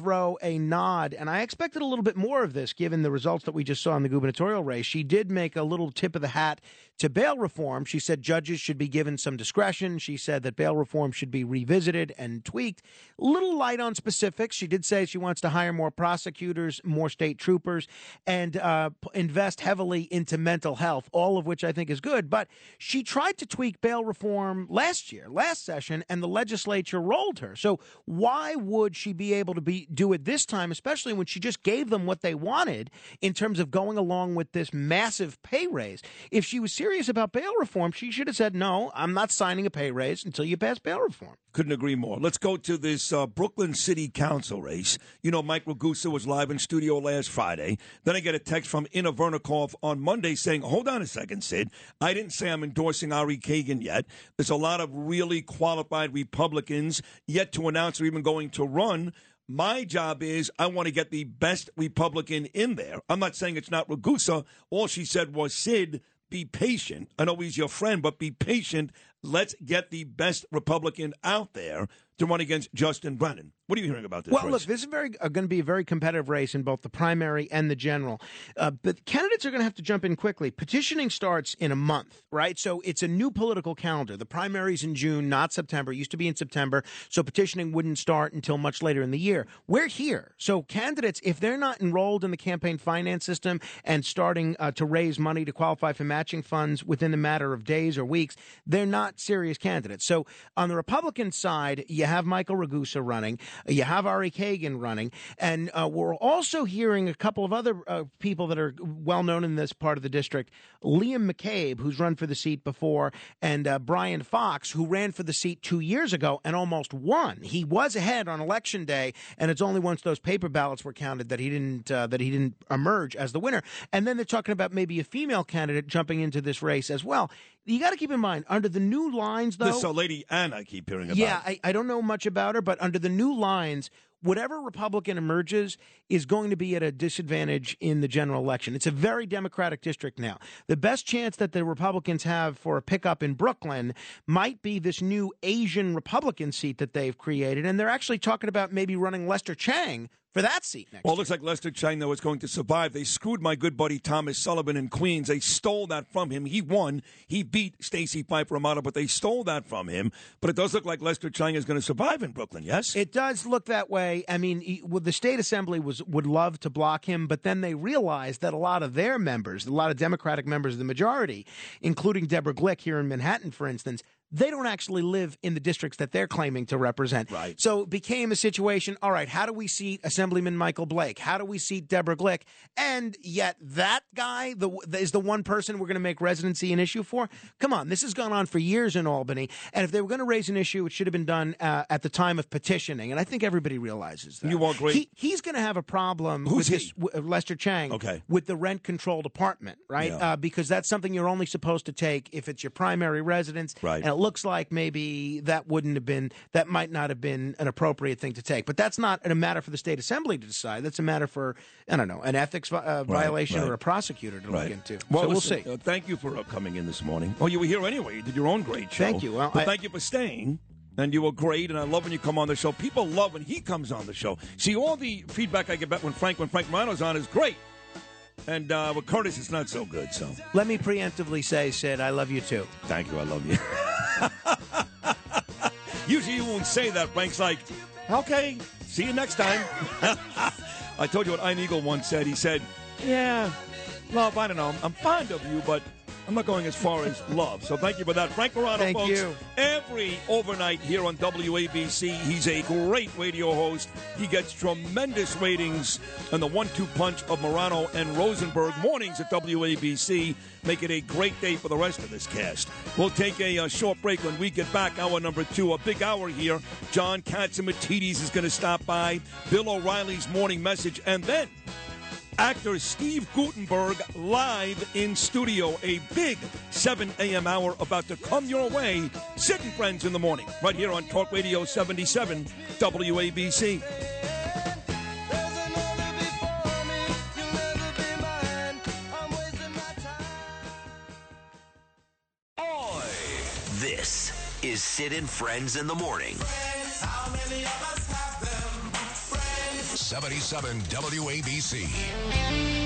a nod, and I expected a little bit more of this given the results that we just saw in the gubernatorial race. She did make a little tip of the hat to bail reform. She said judges should be given some discretion. She said that bail reform should be revisited and tweaked. Little light on specifics. She did say she wants to hire more prosecutors, more state troopers, and uh, invest heavily into mental health, all of which I think is good. But she tried to tweak bail reform last year, last session, and the legislature rolled her. So why would she be able to be do it this time, especially when she just gave them what they wanted in terms of going along with this massive pay raise? If she was serious about bail reform, she should have said, "No, I'm not signing a pay raise until you pass bail reform." Couldn't agree more. Let's go to this uh, Brooklyn City Council race. You know, Mike Ragusa was live in studio last Friday. Then I get a text from Inna Vernikov on Monday saying, Hold on a second, Sid. I didn't say I'm endorsing Ari Kagan yet. There's a lot of really qualified Republicans yet to announce they're even going to run. My job is I want to get the best Republican in there. I'm not saying it's not Ragusa. All she said was, Sid, be patient. I know he's your friend, but be patient. Let's get the best Republican out there to run against Justin Brannan. What are you hearing about this? Well, race? look, this is very uh, going to be a very competitive race in both the primary and the general. Uh, but candidates are going to have to jump in quickly. Petitioning starts in a month, right? So it's a new political calendar. The primaries in June, not September. It used to be in September, so petitioning wouldn't start until much later in the year. We're here, so candidates, if they're not enrolled in the campaign finance system and starting uh, to raise money to qualify for matching funds within a matter of days or weeks, they're not serious candidates. So on the Republican side, you have Michael Ragusa running. You have Ari Kagan running, and uh, we're also hearing a couple of other uh, people that are well known in this part of the district. Liam McCabe, who's run for the seat before, and uh, Brian Fox, who ran for the seat two years ago and almost won. He was ahead on election day, and it's only once those paper ballots were counted that he didn't uh, that he didn't emerge as the winner. And then they're talking about maybe a female candidate jumping into this race as well. You got to keep in mind under the new lines, though. this uh, lady Anna I keep hearing about. Yeah, I, I don't know much about her, but under the new lines, whatever Republican emerges is going to be at a disadvantage in the general election. It's a very Democratic district now. The best chance that the Republicans have for a pickup in Brooklyn might be this new Asian Republican seat that they've created, and they're actually talking about maybe running Lester Chang for that seat next. Well, it looks like Lester Chang, though, is going to survive. They screwed my good buddy Thomas Sullivan in Queens. They stole that from him. He won. He beat Stacey Pheffer Amato, but they stole that from him. But it does look like Lester Chang is going to survive in Brooklyn, yes? It does look that way. I mean, he- well, the state assembly was would love to block him, but then they realized that a lot of their members, a lot of Democratic members of the majority, including Deborah Glick here in Manhattan, for instance, they don't actually live in the districts that they're claiming to represent. Right. So it became a situation. All right, how do we seat Assemblyman Michael Blake? How do we seat Deborah Glick? And yet that guy the, is the one person we're going to make residency an issue for. Come on, this has gone on for years in Albany, and if they were going to raise an issue, it should have been done uh, at the time of petitioning. And I think everybody realizes that. You agree? He, he's going to have a problem Who's with he? his, w- uh, Lester Chang Okay. with the rent controlled apartment, right? Yeah. Uh, because that's something you're only supposed to take if it's your primary residence. Right. Looks like maybe that wouldn't have been, that might not have been an appropriate thing to take. But that's not a matter for the state assembly to decide. That's a matter for, I don't know, an ethics uh, violation right. or a prosecutor to Right. look into. Well, so we'll listen, see. uh, thank you for uh, coming in this morning. Oh, you were here anyway. You did your own great show. Thank you. Well, but I- thank you for staying. And you were great, and I love when you come on the show. People love when he comes on the show. See, all the feedback I get back when Frank when Frank Morano's on is great, and uh, with Curtis, it's not so good. So Let me preemptively say, Sid, I love you too. Thank you. I love you. Usually you won't say that. Frank's like, okay, see you next time. I told you what Ian Eagle once said. He said, yeah, love, I don't know. I'm fond of you, but I'm not going as far as love. So thank you for that. Frank Morano, Thank folks. you. Every overnight here on WABC, he's a great radio host. He gets tremendous ratings and the one-two punch of Morano and Rosenberg mornings at WABC make it a great day for the rest of this cast. We'll take a, uh short break when we get back. Hour number two, a big hour here. John Catsimatidis is going to stop by. Bill O'Reilly's morning message, and then actor Steve Guttenberg live in studio. A big 7 a.m. hour about to come your way. Sid and Friends in the morning, right here on Talk Radio 77 WABC. This is Sid and Friends in the Morning. 77 WABC.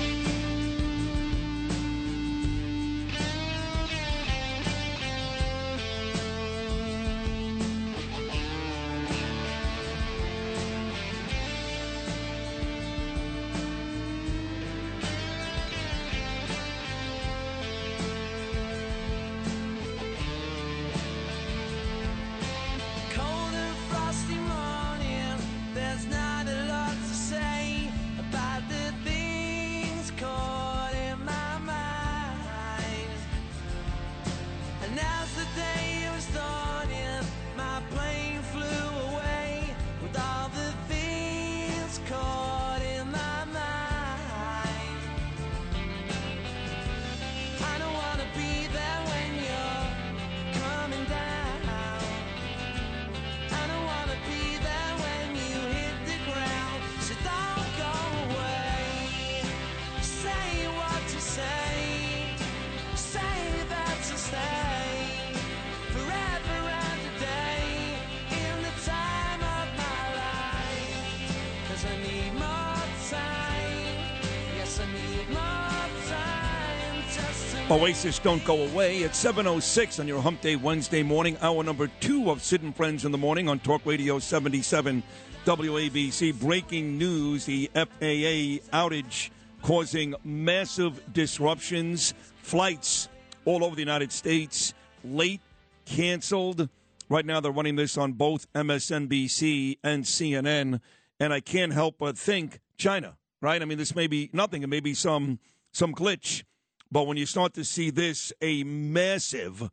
Oasis Don't Go Away at 7.06 on your Hump Day Wednesday morning, hour number two of Sid and Friends in the Morning on Talk Radio 77 WABC. Breaking news, the FAA outage causing massive disruptions. Flights all over the United States late, canceled. Right now they're running this on both MSNBC and CNN. And I can't help but think China, right? I mean, this may be nothing. It may be some some glitch. But when you start to see this, a massive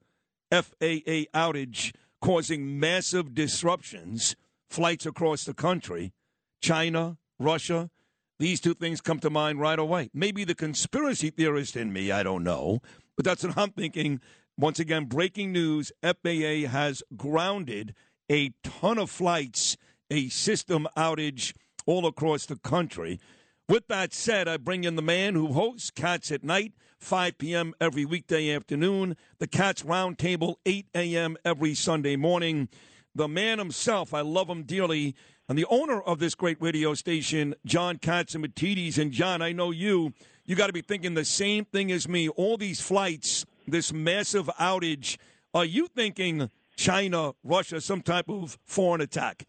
FAA outage causing massive disruptions, flights across the country, China, Russia, these two things come to mind right away. Maybe the conspiracy theorist in me, I don't know, but that's what I'm thinking. Once again, breaking news FAA has grounded a ton of flights, a system outage all across the country. With that said, I bring in the man who hosts Cats at Night, 5 p.m. every weekday afternoon, the Cats Roundtable, 8 a.m. every Sunday morning. The man himself, I love him dearly, and the owner of this great radio station, John Catsimatidis. And John, I know you, you got to be thinking the same thing as me. All these flights, this massive outage. Are you thinking China, Russia, some type of foreign attack?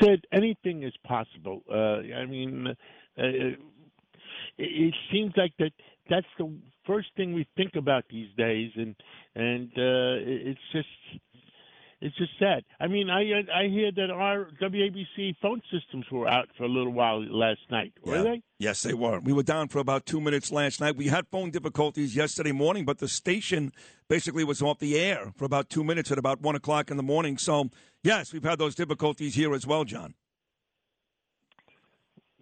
said anything is possible. Uh, I mean, uh, it, it seems like that that's the first thing we think about these days, and and uh, it- it's just it's just sad. I mean, I I hear that our WABC phone systems were out for a little while last night. Were Yeah. they? Yes, they were. We were down for about two minutes last night. We had phone difficulties yesterday morning, but the station basically was off the air for about two minutes at about one o'clock in the morning. So, yes, we've had those difficulties here as well, John.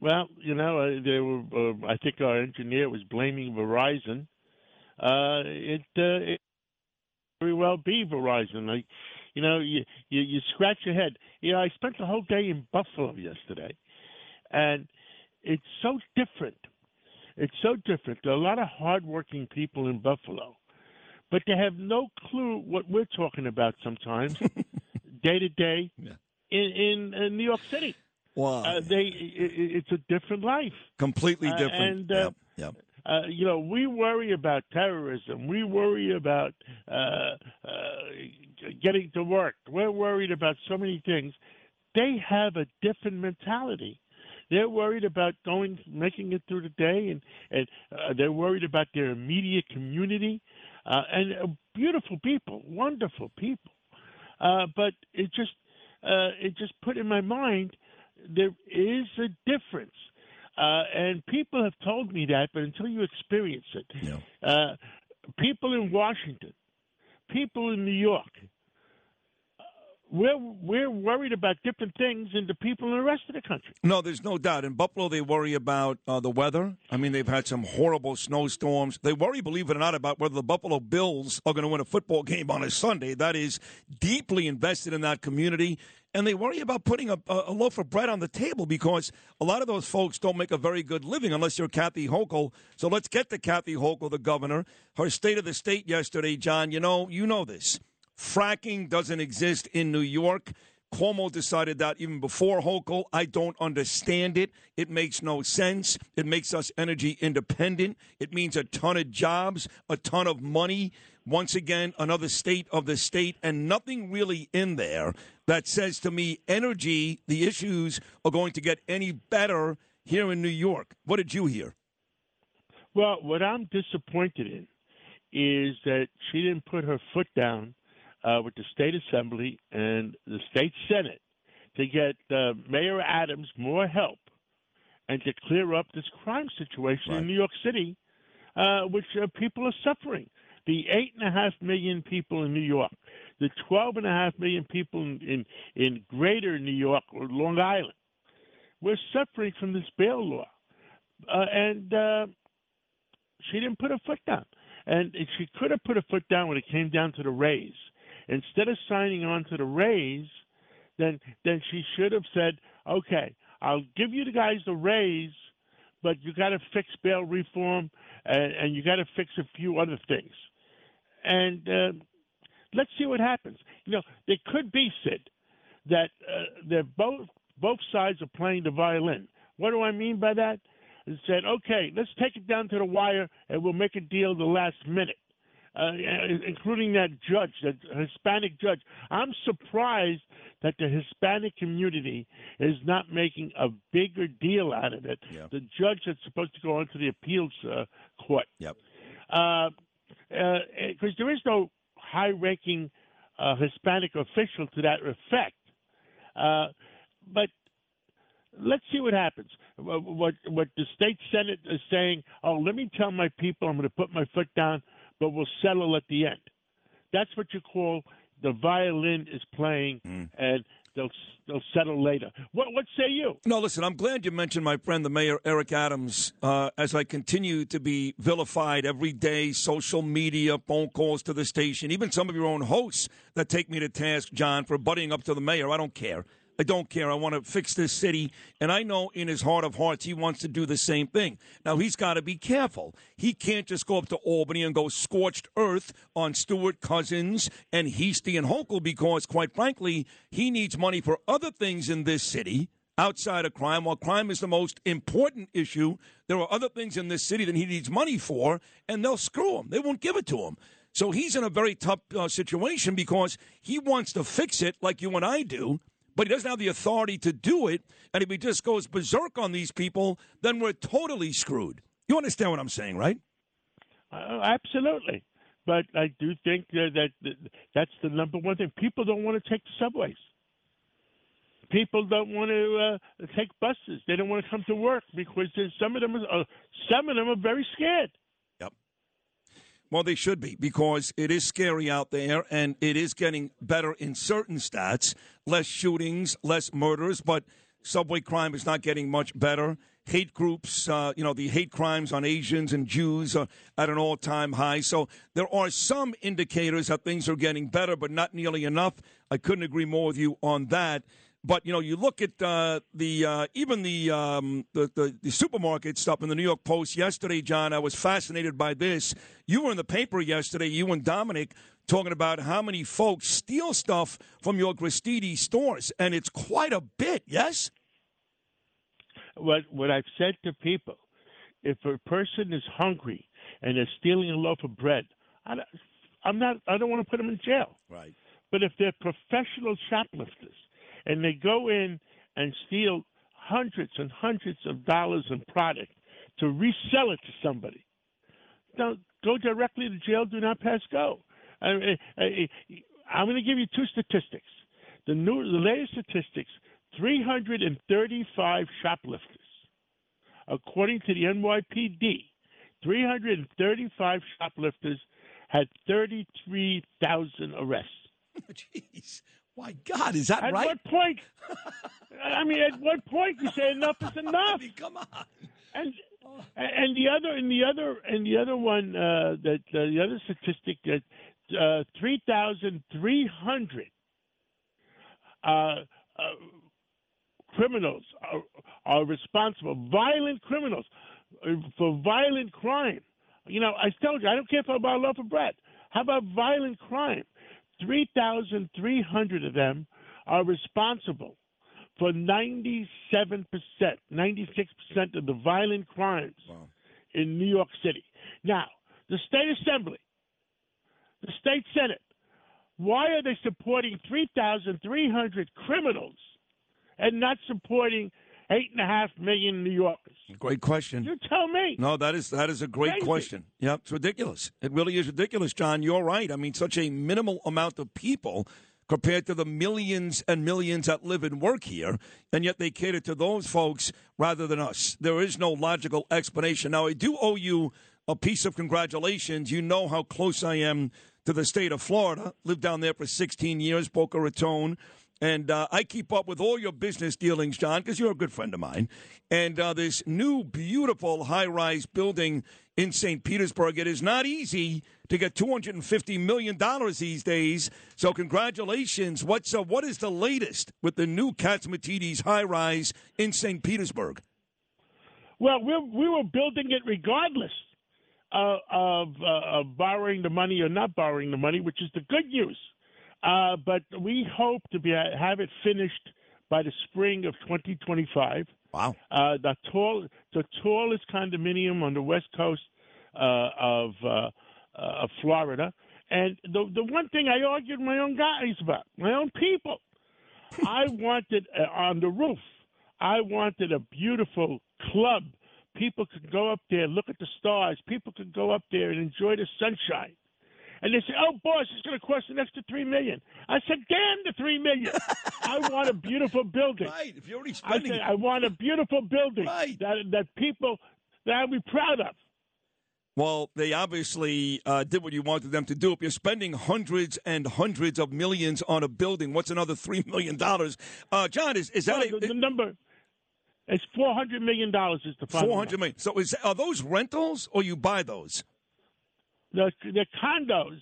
Well, you know, uh, they were. Uh, I think our engineer was blaming Verizon. Uh, it, uh, it very well be Verizon. You know, you, you you scratch your head. You know, I spent the whole day in Buffalo yesterday, and it's so different. It's so different. There are a lot of hardworking people in Buffalo, but they have no clue what we're talking about sometimes, day to day, in in New York City. Wow. Uh, they, i i it's a different life. Completely Uh, different. and, uh, Yep, yep. Uh, you know, we worry about terrorism. We worry about uh, uh, getting to work. We're worried about so many things. They have a different mentality. They're worried about going, making it through the day, and and uh, they're worried about their immediate community. Uh, and uh, beautiful people, wonderful people. Uh, but it just uh, it just put in my mind there is a difference. Uh, and people have told me that, but until you experience it, uh, people in Washington, people in New York, we're we're worried about different things than the people in the rest of the country. No, there's no doubt. In Buffalo, they worry about uh, the weather. I mean, they've had some horrible snowstorms. They worry, believe it or not, about whether the Buffalo Bills are going to win a football game on a Sunday. That is deeply invested in that community. And they worry about putting a, a loaf of bread on the table because a lot of those folks don't make a very good living unless you're Kathy Hochul. So let's get to Kathy Hochul, the governor. Her state of the state yesterday, John. You know, you know this. Fracking doesn't exist in New York. Cuomo decided that even before Hochul. I don't understand it. It makes no sense. It makes us energy independent. It means a ton of jobs, a ton of money. Once again, another state of the state, and nothing really in there that says to me energy, the issues are going to get any better here in New York. What did you hear? Well, what I'm disappointed in is that she didn't put her foot down uh, with the state assembly and the state senate to get uh, Mayor Adams more help and to clear up this crime situation in New York City, uh, which uh, people are suffering. The eight and a half million people in New York, the twelve and a half million people in, in, in greater New York or Long Island, we're suffering from this bail law. Uh, and uh, she didn't put a foot down. And she could have put a foot down when it came down to the raise. Instead of signing on to the raise, then then she should have said, "Okay, I'll give you the guys the raise, but you got to fix bail reform and, and you got to fix a few other things." And uh, let's see what happens. You know, it could be Sid that uh, they're both both sides are playing the violin. What do I mean by that? It said, okay, let's take it down to the wire and we'll make a deal the last minute, uh, including that judge, that Hispanic judge. I'm surprised that the Hispanic community is not making a bigger deal out of it. The judge that's supposed to go into the appeals uh, court. Yep. Because uh, there is no high-ranking uh, Hispanic official to that effect. Uh, but let's see what happens. What what the state senate is saying? Oh, let me tell my people I'm going to put my foot down, but we'll settle at the end. That's what you call the violin is playing, and they'll they'll settle later. What what say you? No, listen, I'm glad you mentioned my friend, the mayor, Eric Adams, uh, as I continue to be vilified every day, social media, phone calls to the station, even some of your own hosts that take me to task, John, for butting up to the mayor. I don't care. I don't care. I want to fix this city. And I know in his heart of hearts he wants to do the same thing. Now, he's got to be careful. He can't just go up to Albany and go scorched earth on Stewart Cousins and Heastie and Hochul because, quite frankly, he needs money for other things in this city outside of crime. While crime is the most important issue, there are other things in this city that he needs money for, and they'll screw him. They won't give it to him. So he's in a very tough uh, situation because he wants to fix it like you and I do but he doesn't have the authority to do it. And if he just goes berserk on these people, then we're totally screwed. You understand what I'm saying, right? Uh, absolutely. But I do think that, that that that's the number one thing. People don't want to take the subways. People don't want to uh, take buses. They don't want to come to work because some of them are, some of them are very scared. Well, they should be because it is scary out there and it is getting better in certain stats. Less shootings, less murders, but subway crime is not getting much better. Hate groups, uh, you know, the hate crimes on Asians and Jews are at an all time high. So there are some indicators that things are getting better, but not nearly enough. I couldn't agree more with you on that. But you know, you look at uh, the uh, even the, um, the, the the supermarket stuff in the New York Post yesterday, John. I was fascinated by this. You were in the paper yesterday. You and Dominic talking about how many folks steal stuff from your Gristedes stores, and it's quite a bit. Yes. What what I've said to people, if a person is hungry and they're stealing a loaf of bread, I, I'm not. I don't want to put them in jail. Right. But if they're professional shoplifters and they go in and steal hundreds and hundreds of dollars in product to resell it to somebody, don't go directly to jail. Do not pass go. I, I'm going to give you two statistics. The new, the latest statistics: 335 shoplifters, according to the NYPD. 335 shoplifters had 33,000 arrests. Jeez. My God, is that at right? what point? I mean, at what point you say enough is enough? come on. And and the other and the other and the other one uh, that uh, the other statistic that uh, three thousand three hundred uh, uh, criminals are, are responsible, violent criminals uh, for violent crime. You know, I told you I don't care if I buy a loaf of bread. How about violent crime? 3,300 of them are responsible for 97%, 96% of the violent crimes in New York City. Now, the state assembly, the state senate, why are they supporting 3,300 criminals and not supporting eight and a half million New Yorkers? Great question. You tell me. No, that is that is a great Crazy. question. Yeah, it's ridiculous. It really is ridiculous, John. You're right. I mean, such a minimal amount of people compared to the millions and millions that live and work here, and yet they cater to those folks rather than us. There is no logical explanation. Now, I do owe you a piece of congratulations. You know how close I am to the state of Florida. Lived down there for 16 years, Boca Raton. And uh, I keep up with all your business dealings, John, because you're a good friend of mine. And uh, this new, beautiful high rise building in St. Petersburg, it is not easy to get $250 million these days. So, congratulations. What's, uh, what is the latest with the new Catsimatidis high rise in St. Petersburg? Well, we we were building it regardless uh, of, uh, of borrowing the money or not borrowing the money, which is the good news. Uh, but we hope to be have it finished by the spring of 2025. Wow! Uh, the tall, the tallest condominium on the west coast uh, of uh, uh, of Florida, and the the one thing I argued with my own guys about, my own people, I wanted uh, on the roof. I wanted a beautiful club. People could go up there, look at the stars. People could go up there and enjoy the sunshine. And they say, "Oh, boss, it's going to cost an extra three million. I said, "Damn the three million! I want a beautiful building. Right. If you're already I spending said, I want a beautiful building that that people that I'll be proud of. Well, they obviously uh, did what you wanted them to do. If you're spending hundreds and hundreds of millions on a building, what's another $3 million? Uh, John, is, is that Well, a, the, the number? It's four hundred million dollars. Is the Four hundred million. So is are those rentals or you buy those? The the condos.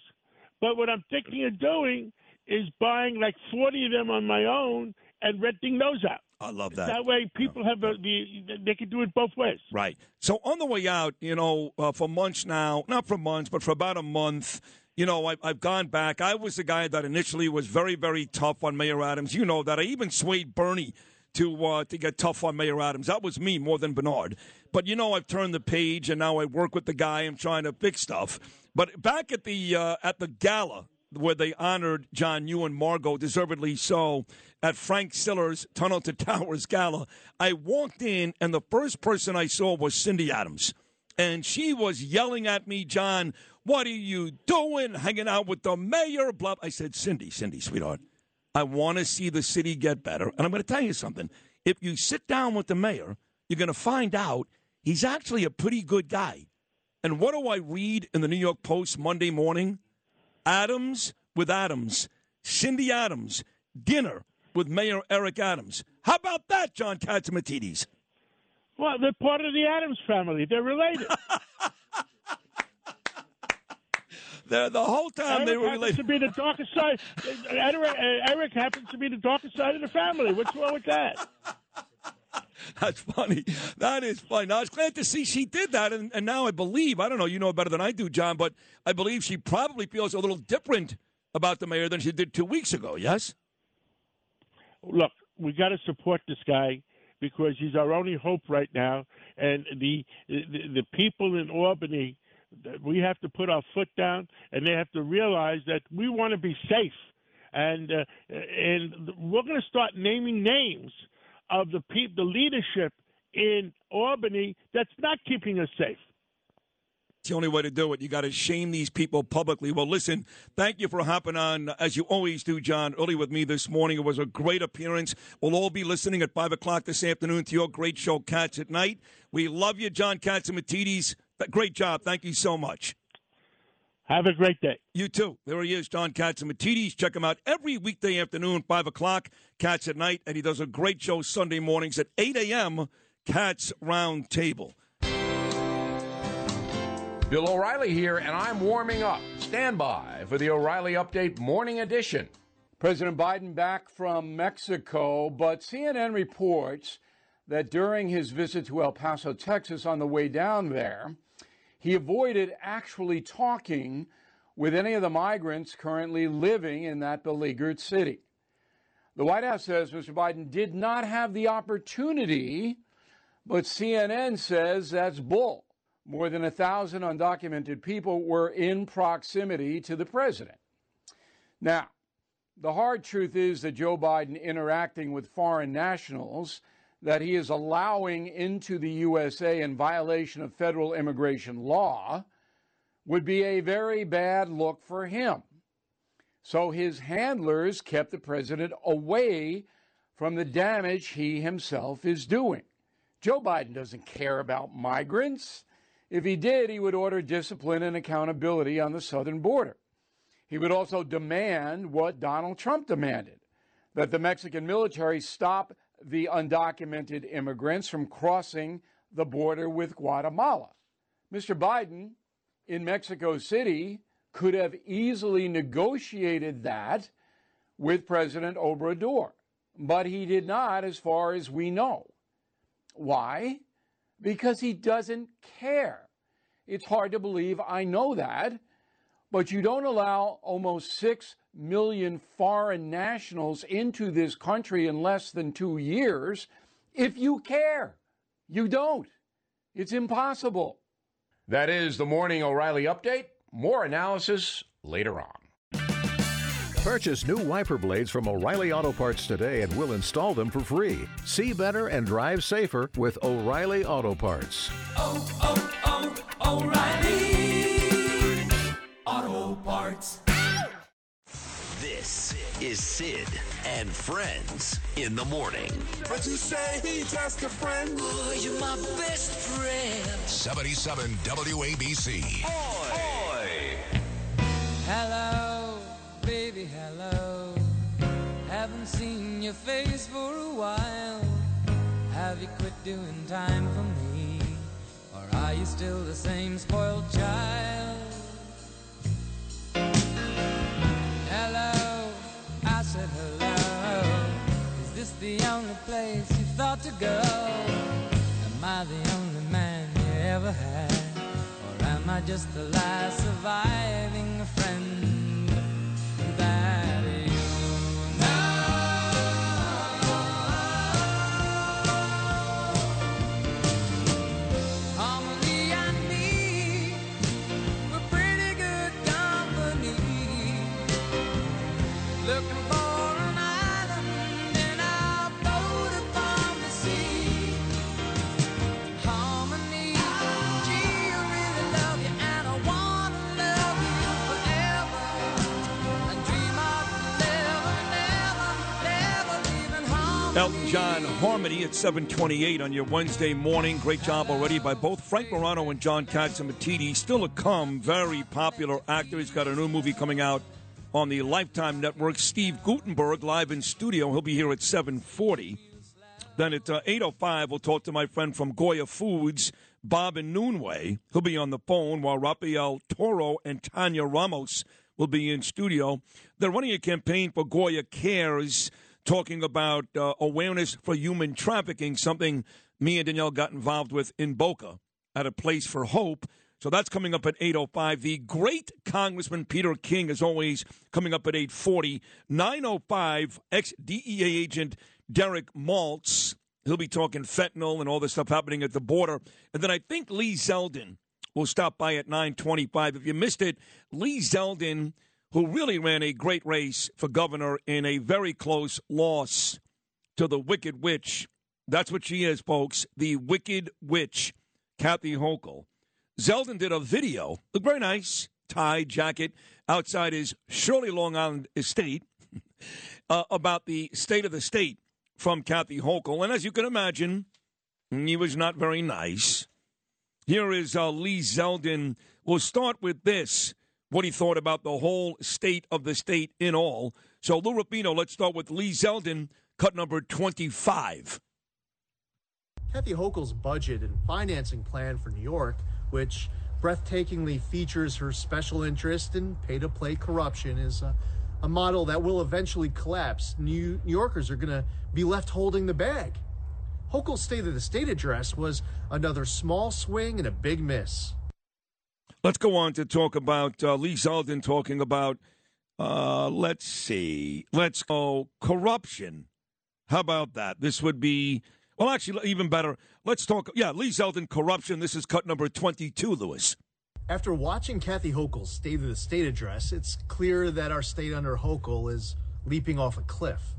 But what I'm thinking of doing is buying like 40 of them on my own and renting those out. I love that. That way, people have a, the they can do it both ways. Right. So on the way out, you know, uh, for months now, not for months, but for about a month, you know, I, I've gone back. I was the guy that initially was very, very tough on Mayor Adams. You know that. I even swayed Bernie to uh, to get tough on Mayor Adams. That was me more than Bernard. But you know, I've turned the page, and now I work with the guy. I'm trying to fix stuff. But back at the uh, at the gala where they honored John Ewan Margot, deservedly so, at Frank Siller's Tunnel to Towers gala, I walked in, and the first person I saw was Cindy Adams. and she was yelling at me, John, what are you doing hanging out with the mayor? Blah. I said, Cindy, Cindy, sweetheart, I want to see the city get better. And I'm going to tell you something. If you sit down with the mayor, you're going to find out he's actually a pretty good guy. And what do I read in the New York Post Monday morning? Adams with Adams. Cindy Adams. Dinner with Mayor Eric Adams. How about that, John Catsimatidis? Well, they're part of the Adams family. They're related. They're, the whole time Eric they were related. to be the darkest side. Eric, Eric happens to be the darkest side of the family. What's wrong with that? That's funny. That is funny. Now, I was glad to see she did that. And, and now I believe, I don't know, you know better than I do, John, but I believe she probably feels a little different about the mayor than she did two weeks ago, yes? Look, we got to support this guy because he's our only hope right now. And the the, the people in Albany, we have to put our foot down, and they have to realize that we want to be safe. And uh, and we're going to start naming names of the peop- the leadership in Albany that's not keeping us safe. It's the only way to do it. You got to shame these people publicly. Well, listen, thank you for hopping on, as you always do, John, early with me this morning. It was a great appearance. We'll all be listening at 5 o'clock this afternoon to your great show, Cats at Night. We love you, John Catsimatidis. Great job. Thank you so much. Have a great day. You too. There he is, John Catsimatidis. Check him out every weekday afternoon, 5 o'clock, Cats at Night. And he does a great show Sunday mornings at 8 a.m., Cats Round Table. Bill O'Reilly here, and I'm warming up. Stand by for the O'Reilly Update Morning Edition. President Biden back from Mexico, but CNN reports that during his visit to El Paso, Texas, on the way down there, he avoided actually talking with any of the migrants currently living in that beleaguered city. The White House says Mr. Biden did not have the opportunity, but CNN says that's bull. More than a thousand undocumented people were in proximity to the president. Now, the hard truth is that Joe Biden interacting with foreign nationals that he is allowing into the USA in violation of federal immigration law would be a very bad look for him. So his handlers kept the president away from the damage he himself is doing. Joe Biden doesn't care about migrants. If he did, he would order discipline and accountability on the southern border. He would also demand what Donald Trump demanded that the Mexican military stop the undocumented immigrants from crossing the border with Guatemala. Mr. Biden in Mexico City could have easily negotiated that with President Obrador, but he did not, as far as we know. Why? Because he doesn't care. It's hard to believe, I know that, but you don't allow almost 6 million foreign nationals into this country in less than two years if you care. You don't. It's impossible. That is the Morning O'Reilly Update. More analysis later on. Purchase new wiper blades from O'Reilly Auto Parts today and we'll install them for free. See better and drive safer with O'Reilly Auto Parts. Oh, oh, oh, O'Reilly Auto Parts. This is Sid and Friends in the morning. But you say he's just a friend. Oh, you're my best friend. 77 WABC. Hello, baby, hello. Haven't seen your face for a while. Have you quit doing time for me? Or are you still the same spoiled child? The only place you thought to go? Am I the only man you ever had? Or am I just the last surviving friend Elton John Harmony at 728 on your Wednesday morning. Great job already by both Frank Morano and John Catsimatidis. Still a come, very popular actor. He's got a new movie coming out on the Lifetime Network. Steve Guttenberg live in studio. He'll be here at 740. Then at uh, 8.05, we'll talk to my friend from Goya Foods, Bob Unanue. He'll be on the phone while Rafael Toro and Tanya Ramos will be in studio. They're running a campaign for Goya Cares, talking about uh, awareness for human trafficking, something me and Danielle got involved with in Boca at a place for hope. So that's coming up at 8.05. The great Congressman Peter King, is always, coming up at 8.40. 9.05, ex-DEA agent Derek Maltz. He'll be talking fentanyl and all the stuff happening at the border. And then I think Lee Zeldin will stop by at 9.25. If you missed it, Lee Zeldin, who really ran a great race for governor in a very close loss to the Wicked Witch. That's what she is, folks. The Wicked Witch, Kathy Hochul. Zeldin did a video, looked very nice, tie, jacket, outside his Shirley Long Island estate, uh, about the state of the state from Kathy Hochul. And as you can imagine, he was not very nice. Here is uh, Lee Zeldin. We'll start with this what he thought about the whole state of the state in all. So, Lou Rapino, let's start with Lee Zeldin, cut number 25. Kathy Hochul's budget and financing plan for New York, which breathtakingly features her special interest in pay to play corruption, is a, a model that will eventually collapse. New, New Yorkers are going to be left holding the bag. Hochul's State of the State address was another small swing and a big miss. Let's go on to talk about uh, Lee Zeldin talking about, uh, let's see, let's go corruption. How about that? This would be, well, actually, even better. Let's talk, yeah, Lee Zeldin, corruption. This is cut number 22, Lewis. After watching Kathy Hochul's State of the State address, it's clear that our state under Hochul is leaping off a cliff.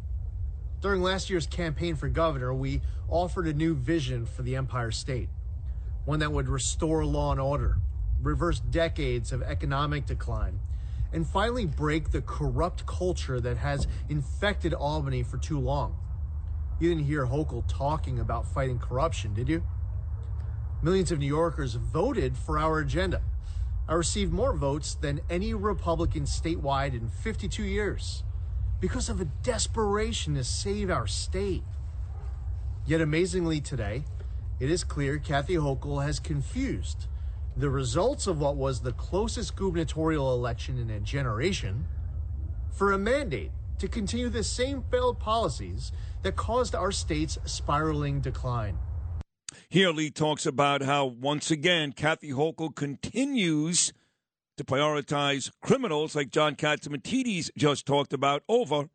During last year's campaign for governor, we offered a new vision for the Empire State, one that would restore law and order, reverse decades of economic decline, and finally break the corrupt culture that has infected Albany for too long. You didn't hear Hochul talking about fighting corruption, did you? Millions of New Yorkers voted for our agenda. I received more votes than any Republican statewide in 52 years because of a desperation to save our state. Yet amazingly today, it is clear Kathy Hochul has confused the results of what was the closest gubernatorial election in a generation for a mandate to continue the same failed policies that caused our state's spiraling decline. Here, Lee talks about how, once again, Kathy Hochul continues to prioritize criminals like John Catsimatidis just talked about over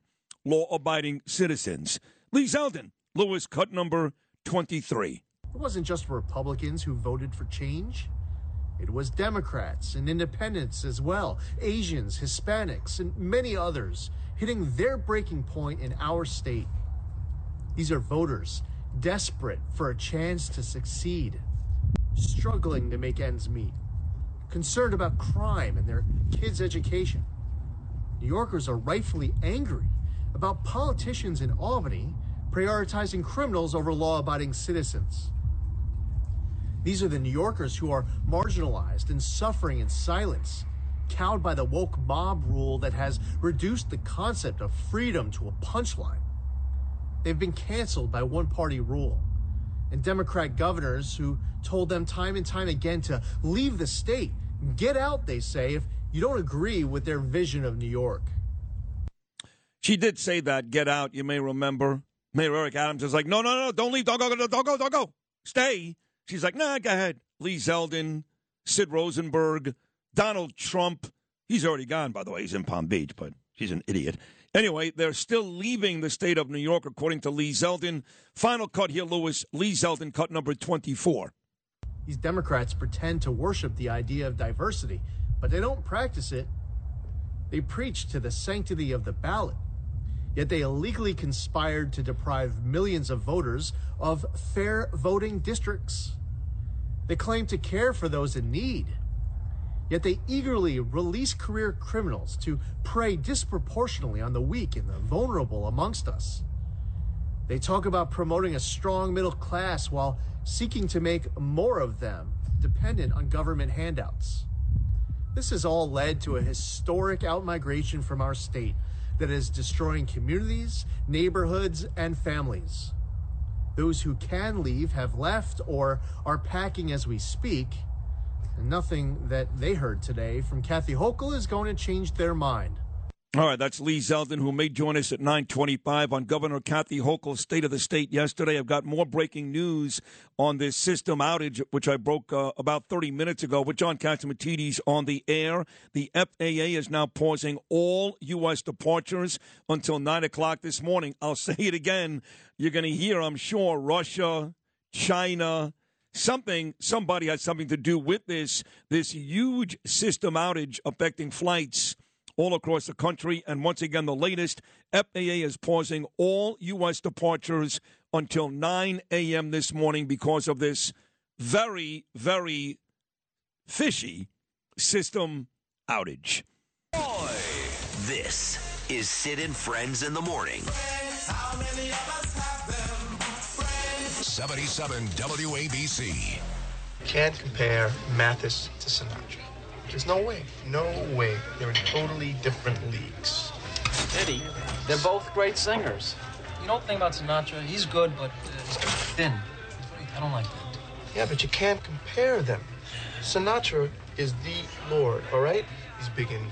law abiding citizens. Lee Zeldin, Lewis, cut number 23. It wasn't just Republicans who voted for change. It was Democrats and independents as well, Asians, Hispanics, and many others hitting their breaking point in our state. These are voters desperate for a chance to succeed, struggling to make ends meet, concerned about crime and their kids' education. New Yorkers are rightfully angry about politicians in Albany prioritizing criminals over law abiding citizens. These are the New Yorkers who are marginalized and suffering in silence, cowed by the woke mob rule that has reduced the concept of freedom to a punchline. They've been canceled by one party rule. And Democrat governors who told them time and time again to leave the state, get out, they say, if you don't agree with their vision of New York. She did say that, get out, you may remember. Mayor Eric Adams is like, no, no, no, don't leave, don't go, don't go, don't go, stay. She's like, nah, go ahead. Lee Zeldin, Sid Rosenberg, Donald Trump. He's already gone, by the way. He's in Palm Beach, but he's an idiot. Anyway, they're still leaving the state of New York, according to Lee Zeldin. Final cut here, Lewis. Lee Zeldin, cut number 24. These Democrats pretend to worship the idea of diversity, but they don't practice it. They preach to the sanctity of the ballot. Yet they illegally conspired to deprive millions of voters of fair voting districts. They claim to care for those in need. Yet they eagerly release career criminals to prey disproportionately on the weak and the vulnerable amongst us. They talk about promoting a strong middle class while seeking to make more of them dependent on government handouts. This has all led to a historic outmigration from our state that is destroying communities, neighborhoods, and families. Those who can leave have left or are packing as we speak. And nothing that they heard today from Kathy Hochul is going to change their mind. All right, that's Lee Zeldin, who may join us at 925 on Governor Kathy Hochul's State of the State yesterday. I've got more breaking news on this system outage, which I broke uh, about 30 minutes ago with John Catsimatidis on the air. The FAA is now pausing all U.S. departures until 9 o'clock this morning. I'll say it again. You're going to hear, I'm sure, Russia, China, something somebody has something to do with this this huge system outage affecting flights all across the country and once again the latest FAA is pausing all US departures until 9 a.m. this morning because of this very very fishy system outage This is Sid and Friends in the Morning. 77 WABC. Can't compare Mathis to Sinatra. There's no way. No way. They're in totally different leagues. Eddie, they're both great singers. You know the thing about Sinatra? He's good, but uh, he's too thin. I don't like that. Yeah, but you can't compare them. Sinatra is the Lord, all right? He's big in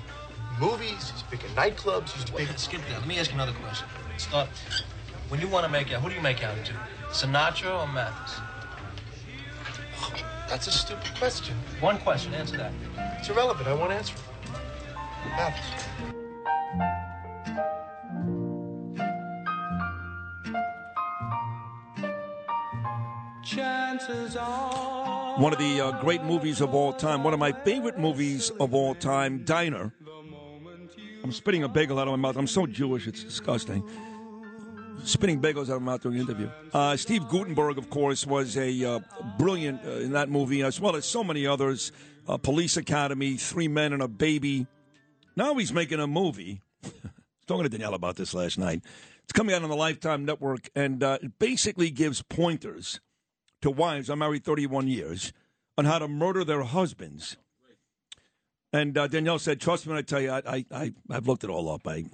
movies, he's big in nightclubs, he's big. Skip that. Let me ask you another question. Start. When you want to make out, who do you make out to? Sinatra or Mathis? That's a stupid question. One question. Answer that. It's irrelevant. I won't answer it. Mathis. Chances are. one of the uh, great movies of all time, one of my favorite movies of all time, Diner. I'm spitting a bagel out of my mouth. I'm so Jewish, it's disgusting. Spitting bagels out of my mouth during the interview. Uh, Steve Guttenberg, of course, was a uh, brilliant uh, in that movie, as well as so many others. Uh, Police Academy, Three Men and a Baby. Now he's making a movie. Talking to Danielle about this last night. It's coming out on the Lifetime Network, and uh, it basically gives pointers to wives, I'm married 31 years, on how to murder their husbands. And uh, Danielle said, "Trust me when I tell you, I, I, I I've looked it all up. I,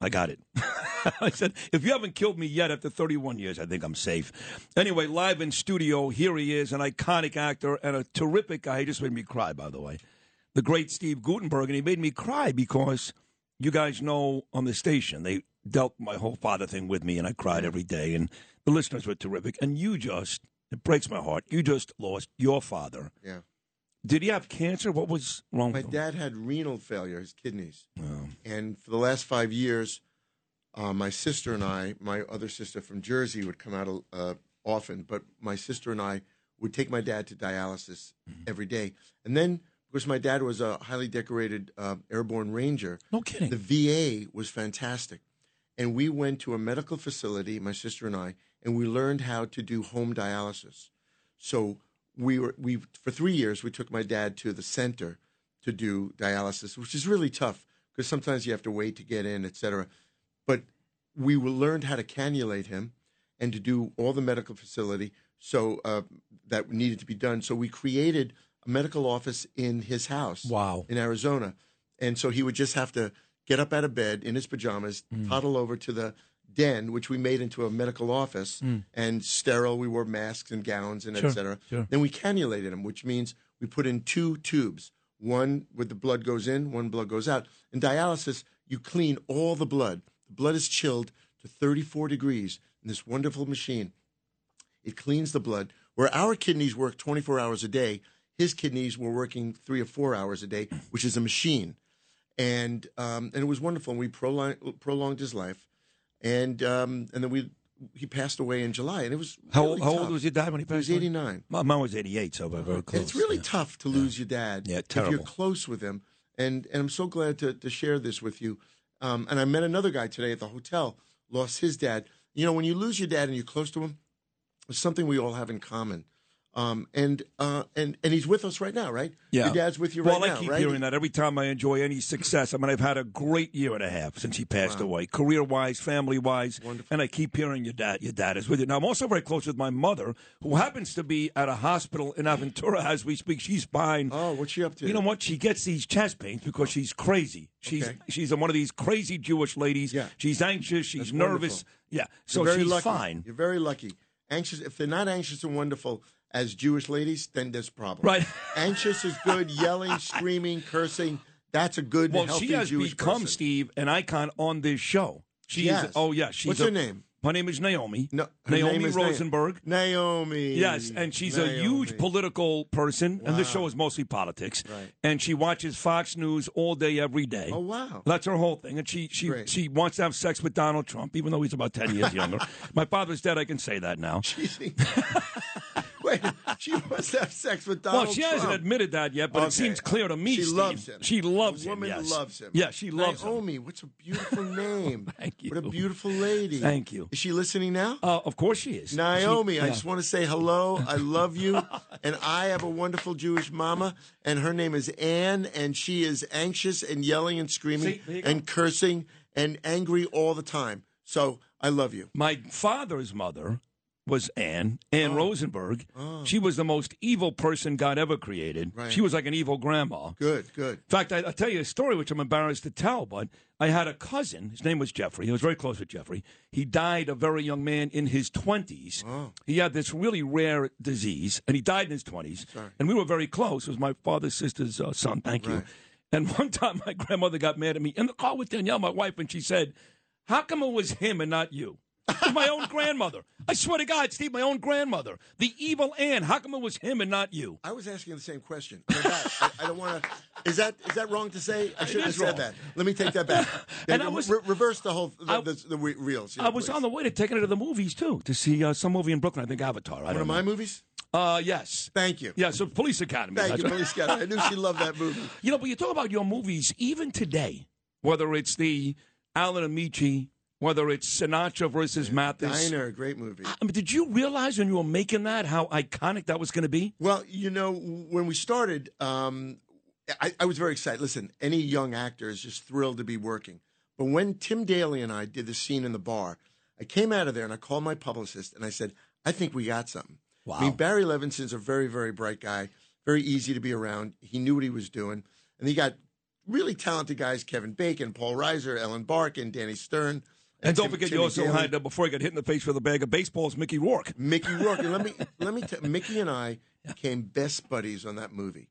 I got it." I said, "If you haven't killed me yet after 31 years, I think I'm safe." Anyway, live in studio, here he is, an iconic actor and a terrific guy. He just made me cry, by the way. The great Steve Guttenberg, and he made me cry because you guys know on the station they dealt my whole father thing with me, and I cried every day. And the listeners were terrific, and you just it breaks my heart. You just lost your father. Yeah. Did he have cancer? What was wrong My with him? My dad had renal failure, his kidneys. Oh. And for the last five years, uh, my sister and I, my other sister from Jersey, would come out uh, often, but my sister and I would take my dad to dialysis Mm-hmm. every day. And then, because my dad was a highly decorated uh, airborne ranger, no kidding, the VA was fantastic. And we went to a medical facility, my sister and I, and we learned how to do home dialysis. So we were we for three years we took my dad to the center to do dialysis, which is really tough because sometimes you have to wait to get in, etc. But we learned how to cannulate him and to do all the medical facility so uh, that needed to be done. So we created a medical office in his house. Wow. In Arizona, and so he would just have to get up out of bed in his pajamas, Mm. toddle over to the den, which we made into a medical office, Mm. and sterile. We wore masks and gowns and Sure, et cetera. sure. Then we cannulated him, which means we put in two tubes. One where the blood goes in, one blood goes out. In dialysis, you clean all the blood. The blood is chilled to 34 degrees in this wonderful machine. It cleans the blood. Where our kidneys work 24 hours a day, his kidneys were working three or four hours a day, which is a machine. And um, and it was wonderful. And we prolonged, prolonged his life. And um, and then we he passed away in July. And it was How, really how old was your dad when he passed? He was 89. My mom was 88, so we're very close. And it's really tough to lose your dad Yeah, if you're close with him. And and I'm so glad to, to share this with you. Um, and I met another guy today at the hotel, lost his dad. You know, when you lose your dad and you're close to him, it's something we all have in common. Um, and uh, and and he's with us right now, right? Yeah. Your dad's with you well, right I now, keep right? hearing that every time I enjoy any success. I mean, I've had a great year and a half since he passed away, career wise, family wise, and I keep hearing your dad. Your dad is with you now. I'm also very close with my mother, who happens to be at a hospital in Aventura as we speak. She's fine. Oh, what's she up to? You know what? She gets these chest pains because she's crazy. She's Okay. she's one of these crazy Jewish ladies. Yeah. She's anxious. She's That's nervous. wonderful. Yeah. So You're very she's lucky. fine. You're very lucky. Anxious. If they're not anxious and wonderful as Jewish ladies, then there's a problem. Right. Anxious is good. Yelling, screaming, cursing. That's a good, Well, healthy she has Jewish become person. Steve an icon on this show. She She is. Oh yeah, she's What's a- her name? Her name is Naomi. No, Naomi is Rosenberg. Naomi. Yes, and she's a huge political person, and this show is mostly politics. Right. And she watches Fox News all day, every day. Oh wow. That's her whole thing, and she she Great. she wants to have sex with Donald Trump, even though he's about ten years younger. My father's dead; I can say that now. Wait, she wants to have sex with Donald well, she hasn't admitted that yet, but Okay. it seems clear to me. She Steve. loves him. She loves the him. woman yes. loves him. Yeah, she loves him. Naomi, what's a beautiful name. Thank you. What a beautiful lady. Thank you. Is she listening now? Uh, of course she is. Naomi, She- I just want to say hello. I love you. and I have a wonderful Jewish mama, and her name is Anne, and she is anxious and yelling and screaming See, go. and cursing and angry all the time. So I love you. My father's mother was Anne, Anne Rosenberg. Oh. She was the most evil person God ever created. Right. She was like an evil grandma. Good, good. In fact, I, I'll tell you a story which I'm embarrassed to tell, but I had a cousin. His name was Jeffrey. I was very close with Jeffrey. He died a very young man in his 20s. Oh. He had this really rare disease, and he died in his 20s. And we were very close. It was my father's sister's uh, son. Thank you. And one time my grandmother got mad at me in the car with Danielle, my wife, and she said, How come it was him and not you? It was my own grandmother. I swear to God, Steve, my own grandmother. The evil Anne. How come it was him and not you? I was asking the same question. I, I don't want to. Is that is that wrong to say? I shouldn't have said wrong. that. Let me take that back. And I was- re- reverse the whole the, I- the, the re- reels. I was on the way to taking her to the movies too to see uh, some movie in Brooklyn. I think Avatar. I One of know. my movies. Uh, yes. Thank you. Yeah, so Police Academy. Thank you, right. Police Academy. I knew she loved that movie. You know, but you talk about your movies even today, whether it's the Alan Amici, whether it's Sinatra versus Mathis. Diner, a great movie. I mean, did you realize when you were making that how iconic that was going to be? Well, you know, when we started, um, I, I was very excited. Listen, any young actor is just thrilled to be working. But when Tim Daly and I did the scene in the bar, I came out of there and I called my publicist and I said, I think we got something. Wow. I mean, Barry Levinson's a very, very bright guy, very easy to be around. He knew what he was doing. And he got really talented guys Kevin Bacon, Paul Reiser, Ellen Barkin, Danny Stern. And don't forget, Timmy you also Daly. had, uh, before he got hit in the face with a bag of baseballs, Mickey Rourke. Mickey Rourke. And let me let me tell Mickey and I became best buddies on that movie.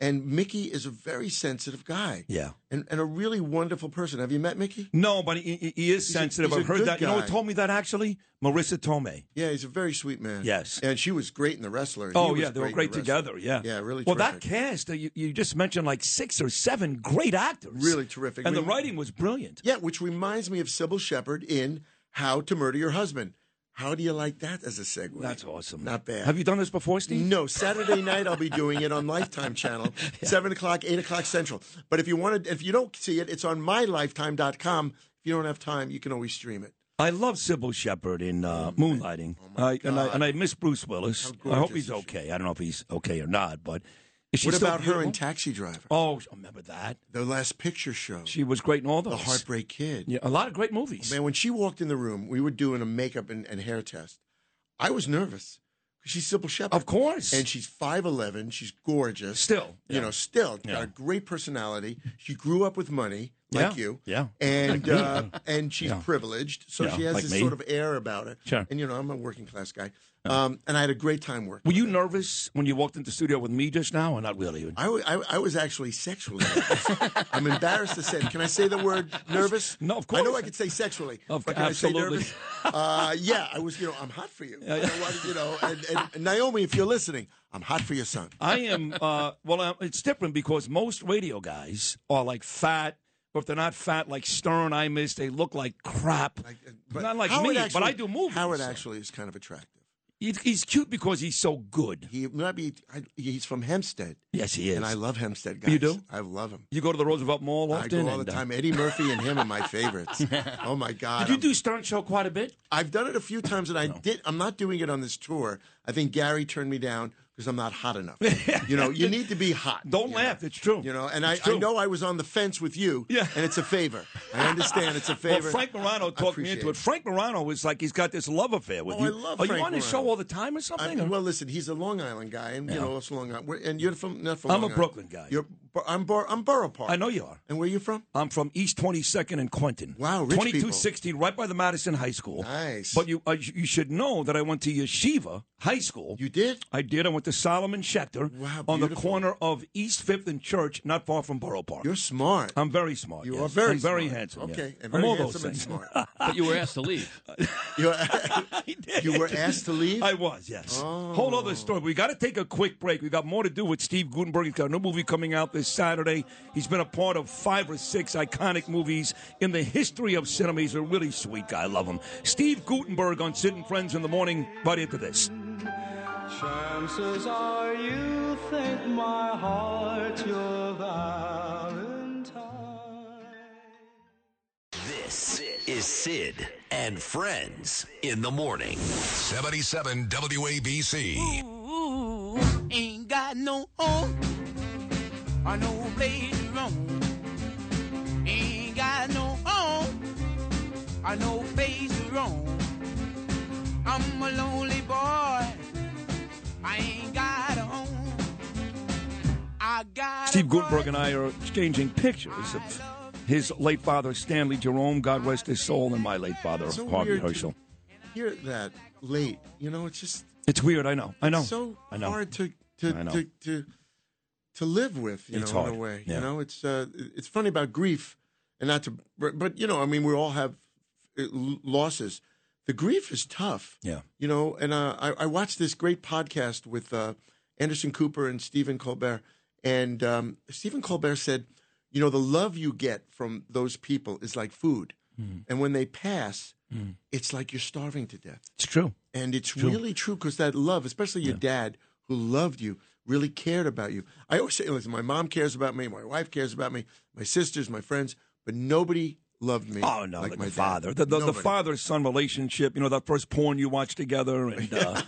And Mickey is a very sensitive guy. Yeah. And and a really wonderful person. Have you met Mickey? No, but he, he- is He's sensitive. a I've heard that. You know who told me that actually? Marisa Tomei. Yeah, he's a very sweet man. Yes. And she was great in The Wrestler. Oh yeah, they were great The together. Yeah, Yeah, really Well, terrific. that cast uh, you, you just mentioned like six or seven great actors. Really terrific. and the writing was brilliant. Yeah, which reminds me of Cybill Shepherd in How to Murder Your Husband. How do you like that as a segue? That's awesome. Not bad. Have you done this before, Steve? No, Saturday night I'll be doing it on Lifetime Channel, seven o'clock, eight o'clock Central. But if you want to, if you don't see it, it's on mylifetime.com. If you don't have time, you can always stream it. I love Cybill Shepherd in uh, Moonlighting, I, and I and I miss Bruce Willis. I hope he's okay. I don't know if he's okay or not, but is she what about her in? Taxi Driver? Oh, remember that. The Last Picture Show. She was great in all those. The Heartbreak Kid. Yeah, a lot of great movies. Man, when she walked in the room, we were doing a makeup and, and hair test. I was nervous. She's Cybill Shepherd. Of course. And she's 5'11. She's gorgeous. Still, You yeah. know, still Yeah. got a great personality. She grew up with money, like Yeah, you. yeah. And Like uh, and she's privileged. So she has like this me. sort of air about it. Sure. And, you know, I'm a working class guy. Um, and I had a great time working. Were you nervous when you walked into the studio with me just now, or not really? I, I, I was actually sexually nervous. I'm embarrassed to say. it. Can I say the word nervous? No, of course. I know. I could say sexually. Of- but can I say absolutely. nervous? Uh, yeah, I was. You know, I'm hot for you. You know, what- you know, and, and Naomi, if you're listening, I'm hot for your son. I am. Uh, well, uh, it's different because most radio guys are like fat, or if they're not fat, like Stern, I miss. They look like crap. not like me, actually- but I do movies. Howard actually is kind of attractive. He- he's cute because he's so good. He might be. I, he's from Hempstead. Yes, he is. And I love Hempstead guys. You do? I love him. You go to the Roosevelt Mall often. I go all and, the uh, time. Eddie Murphy and him are my favorites. oh my God! Did you I'm- do Stern Show quite a bit? I've done it a few times, and I did. I'm not doing it on this tour. I think Gary turned me down because I'm not hot enough. you know, you need to be hot. Don't laugh. It's true. You know, and I, I know I was on the fence with you. Yeah. And it's a favor. I understand it's a favor. Well, Frank Morano talked me into it. Frank Morano is like he's got this love affair with Oh, you. I love Are Frank you on his Morano. show all the time or something? I- or- well, listen, he's a Long Island guy, and you know, it's Long Island. We're- And you're from not from. I'm Long a Island. Brooklyn guy. You're, I'm Bor- I'm Borough Park. I know you are. And where are you from? I'm from East 22nd and Quentin. Wow, rich people. 2216, right by the Madison High School. Nice. But you uh, you should know that I went to Yeshiva High School. You did? I did. I went to Solomon Schechter Wow, on the corner of East Fifth and Church, not far from Borough Park. You're smart. I'm very smart. You yes. are very I'm very handsome. Okay, yes. and I'm very all those handsome and things. smart. But you were asked to leave. You, you were asked to leave. I was, yes. Oh. Whole other story. We got to take a quick break. We got more to do with Steve Guttenberg. He's got a new movie coming out this Saturday. He's been a part of five or six iconic movies in the history of cinema. He's a really sweet guy. I love him. Steve Guttenberg on Sid and Friends in the morning. Right into this. Chances are you think my heart's your Valentine. This is Sid and Friends in the morning. 77 WABC. Ooh, ain't got no home or no place to roam. Ain't got no home or no place to roam. I'm a lonely boy. I ain't got a home. I got Steve Guttenberg and I are exchanging pictures of his late father, Stanley Jerome, God rest his soul, and my late father, So Harvey weird Herschel. Hear that late? You know, it's just It's weird. I know. I know. so I know. hard to to, I know. to to to live with. You It's know, hard. in a way. Yeah. You know, it's uh, it's funny about grief, and not to, but, you know, I mean, we all have uh, losses. The grief is tough. Yeah. You know, and uh, I, I watched this great podcast with uh, Anderson Cooper and Stephen Colbert, and um, Stephen Colbert said, you know, the love you get from those people is like food, Mm. and when they pass, it's like you're starving to death. It's true. And it's True. really true because that love, especially your dad who loved you, really cared about you. I always say, listen, my mom cares about me, my wife cares about me, my sisters, my friends, but nobody loved me. Oh no, like like my the dad. father, the, the, the father son relationship. You know that first porn you watched together, and uh,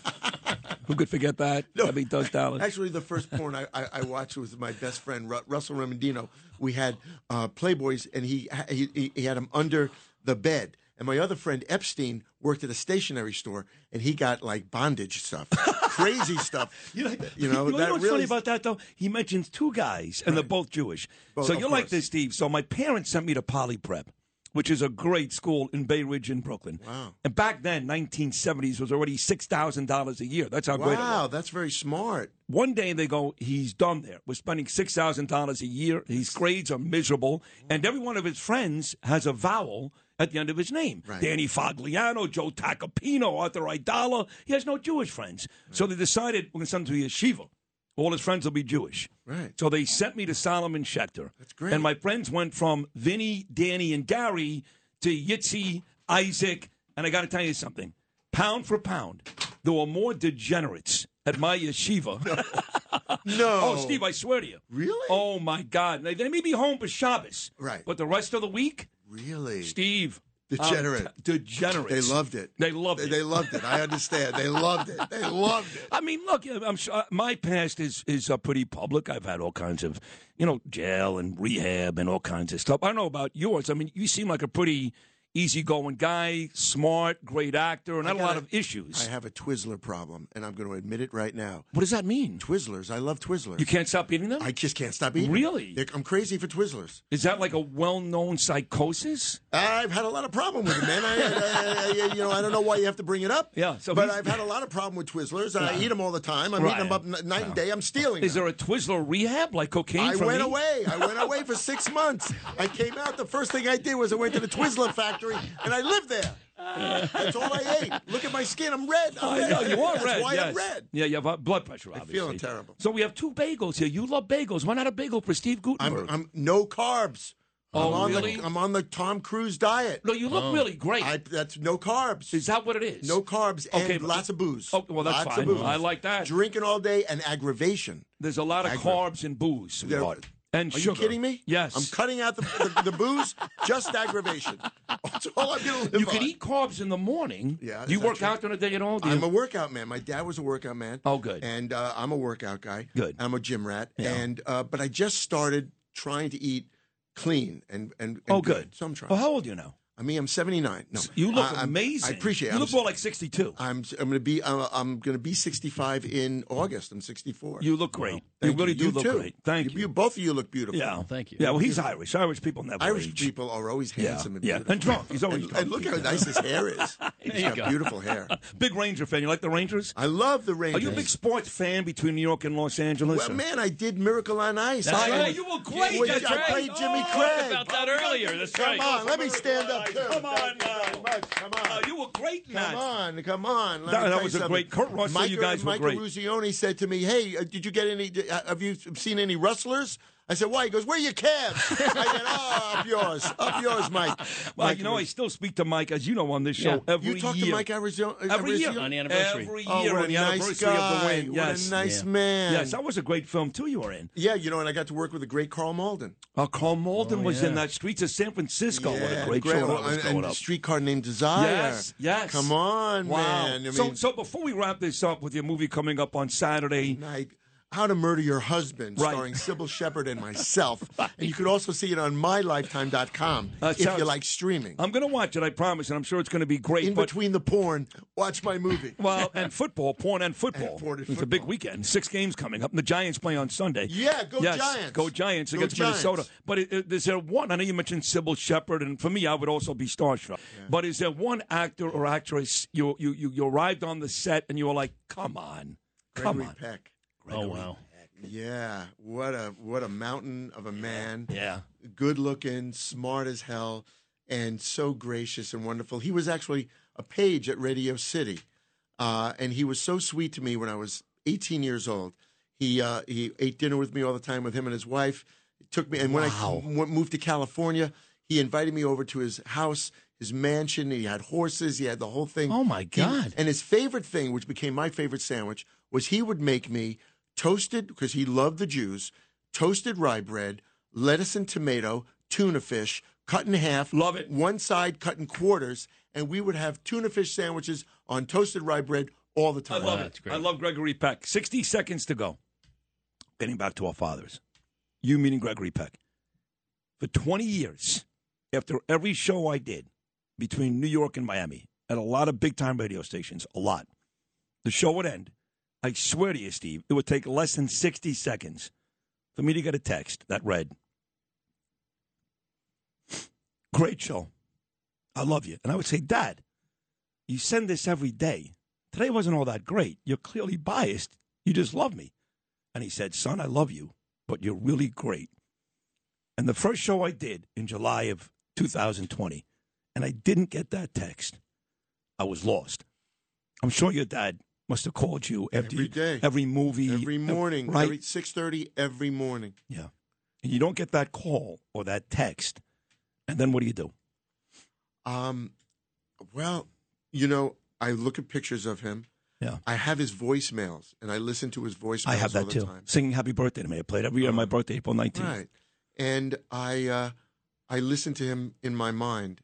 who could forget that? No, I mean, Doug Dallas. Actually, the first porn I, I, I watched was my best friend Ru- Russell Remendino. We had uh, Playboys, and he, he he- he had them under the bed. And my other friend Epstein worked at a stationery store, and he got like bondage stuff, crazy stuff. You know, you know, you know that what's really funny about that though? He mentions two guys, and they're both Jewish. Both, so you're like this, Steve. So my parents sent me to Poly Prep, which is a great school in Bay Ridge in Brooklyn. Wow. And back then, 1970s was already six thousand dollars a year. That's how great it was. Wow, that's very smart. One day they go, he's done there. We're spending six thousand dollars a year. His grades are miserable, and every one of his friends has a vowel at the end of his name. Right. Danny Fagliano, Joe Tacopina, Arthur Aidala. He has no Jewish friends, so they decided we're going to send him to yeshiva. All his friends will be Jewish. Right. So they sent me to Solomon Schechter. That's great. And my friends went from Vinny, Danny, and Gary to Yitzi, Isaac, and I got to tell you something. Pound for pound, there were more degenerates at my yeshiva. No. Oh, Steve, I swear to you. Really? Oh, my God. They, they may be home for Shabbos. Right. But the rest of the week, Really? Steve. Degenerate. um, t- degenerates. They loved it. They loved They, it. they loved it. I understand. They loved it. They loved it. I mean, look, I'm sure uh, my past is is uh, pretty public. I've had all kinds of, you know, jail and rehab and all kinds of stuff. I don't know about yours. I mean, you seem like a pretty easygoing guy, smart, great actor, and not a lot of issues. I have a Twizzler problem, and I'm going to admit it right now. What does that mean? Twizzlers. I love Twizzlers. You can't stop eating them? I just can't stop eating. them. Really? They're- I'm crazy for Twizzlers. Is that like a well-known psychosis? I've had a lot of problem with them, man. I, I, I- you know, I don't know why you have to bring it up. Yeah, so but he's- I've had a lot of problem with Twizzlers. I eat them all the time. I'm eating them up n- night and day. I'm stealing. Is them. there a Twizzler rehab like cocaine? I from went me? away. I went away for six months. I came out. The first thing I did was I went to the Twizzler factory, and I lived there. That's all I ate. Look at my skin. I'm red. I'm I red. know you are That's red. why yes. I'm red. Yeah, you have blood pressure. Obviously. I'm feeling terrible. So we have two bagels here. You love bagels. Why not a bagel for Steve Guttenberg? I'm, I'm no carbs. Oh, I'm on really? The, I'm on the Tom Cruise diet. no, you look oh. really great. I, that's no carbs. Is that what it is? No carbs Okay, and but- lots of booze. Oh, well, that's lots fine. Of booze. I like that. Drinking all day and aggravation. There's a lot of Aggra- carbs and booze, There- sweetheart. And Are sugar. you kidding me? Yes. I'm cutting out the, the, the booze, just aggravation. That's all I'm going to live You can on. eat carbs in the morning. Yeah, Do you work true? out during the day at all? Do? I'm a workout man. My dad was a workout man. Oh, good. And uh, I'm a workout guy. Good. I'm a gym rat. Yeah. And uh, but I just started trying to eat clean and and, and Oh, good. So I'm trying. Well, how old are you now? I mean, I'm 79. No, You look I, amazing. I appreciate. it. You I'm look more like 62. I'm I'm going to be uh, I'm going to be 65 in August. I'm 64. You look great. You Thank really do look too. great. Thank you. Both of you look beautiful. Yeah, thank you. Yeah, well, he's Irish. Irish people never Irish age. people are always Yeah, handsome and yeah. And drunk. He's always and, drunk. and look how nice his hair is. There He's you got go. beautiful hair. Big Ranger fan. You like the Rangers? I love the Rangers. Are you a big sports fan between New York and Los Angeles? Well, or- man, I did Miracle on Ice. That's I, right. You were great. Well, I right. played Jimmy Oh, Craig. about that earlier. That's come on, let me stand up. Come on Thank you very much. Come on. you were great in that. Come on, come on. Let That- me that tell you was a something. great- Kurt Russell, Mike, you guys were Mike great. Eruzione said to me, "Hey, uh, did you get any? uh, Have you seen any rustlers?" I said, "Why?" He goes, "Where are your calves?" I said, "Oh, up yours, up yours, Mike." Well, Mike you know, I still speak to Mike, as you know, on this show Yeah. every year. You talk to year. Mike Eruzione- every year Arizona? On the anniversary. Every Oh, year what on a the nice anniversary of the guy. win. What a Yes. nice man. Yes, that was a great film too. You were in. Yeah, you know, and I got to work with the great Karl Malden. Oh, Karl Malden Oh, was in yeah. that Streets of San Francisco. what a great, great. show that Oh, was and, and up. Streetcar Named Desire. Yes, yes. Come on, wow. man. I so, so before we wrap this up with your movie coming up on Saturday, night. How to Murder Your Husband, Right. starring Cybill Shepherd and myself. And you could also see it on mylifetime.com Uh, if sounds- you like streaming. I'm going to watch it. I promise, and I'm sure it's going to be great. In but, between the porn, watch my movie. well, and football, porn and football. porn and it's a big weekend. Six games coming up. And the Giants play on Sunday. Yeah, go yes, Giants. Go Giants Go against Giants. Minnesota. But it, it- is there one? I know you mentioned Cybill Shepherd, and for me, I would also be starstruck. But is there one actor or actress you you you, you arrived on the set and you were like, come on, come Gregory on. Peck. Oh wow. Yeah, what a what a mountain of a man. Yeah. Good looking, smart as hell, and so gracious and wonderful. He was actually a page at Radio City. Uh, and he was so sweet to me when I was 18 years old. He uh, he ate dinner with me all the time with him and his wife. He took me, and when I w- moved to California, he invited me over to his house, his mansion. He had horses. He had the whole thing. Oh, my He- God. and his favorite thing, which became my favorite sandwich, was he would make me toasted because he loved the Jews, toasted rye bread, lettuce and tomato, tuna fish, cut in half. Love it. One side cut in quarters, and we would have tuna fish sandwiches on toasted rye bread all the time. I time. love it. I love Gregory Peck. 60 seconds to go. Getting back to our fathers. You meeting Gregory Peck. For 20 years, after every show I did between New York and Miami, at a lot of big time radio stations, a lot, the show would end. I swear to you, Steve, it would take less than 60 seconds for me to get a text that read, Great show. I love you. And I would say, Dad, you send this every day. Today wasn't all that great. You're clearly biased. You just love me. And he said, Son, I love you, but you're really great. And the first show I did in July of 2020, and I didn't get that text, I was lost. I'm sure your dad must have called you after Every you- every movie, Every morning, right? six thirty every morning. Yeah. And you don't get that call or that text, and then what do you do? Um, well, you know, I look at pictures of him. Yeah. I have his voicemails, and I listen to his voicemails. I have all that the too. time. Singing Happy Birthday to me. I played every year on my birthday, April 19th. Right. And I uh, I listen to him in my mind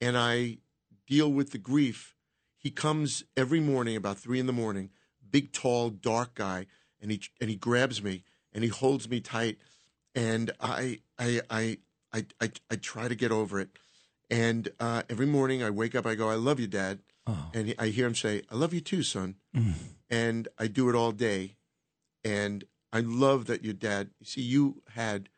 and I deal with the grief. He comes every morning about three in the morning, big, tall, dark guy, and he and he grabs me and he holds me tight, and I I I I I, I try to get over it. And uh, every morning I wake up, I go, "I love you, Dad," and I hear him say, "I love you too, son." And I do it all day, and I love that your dad. See, you had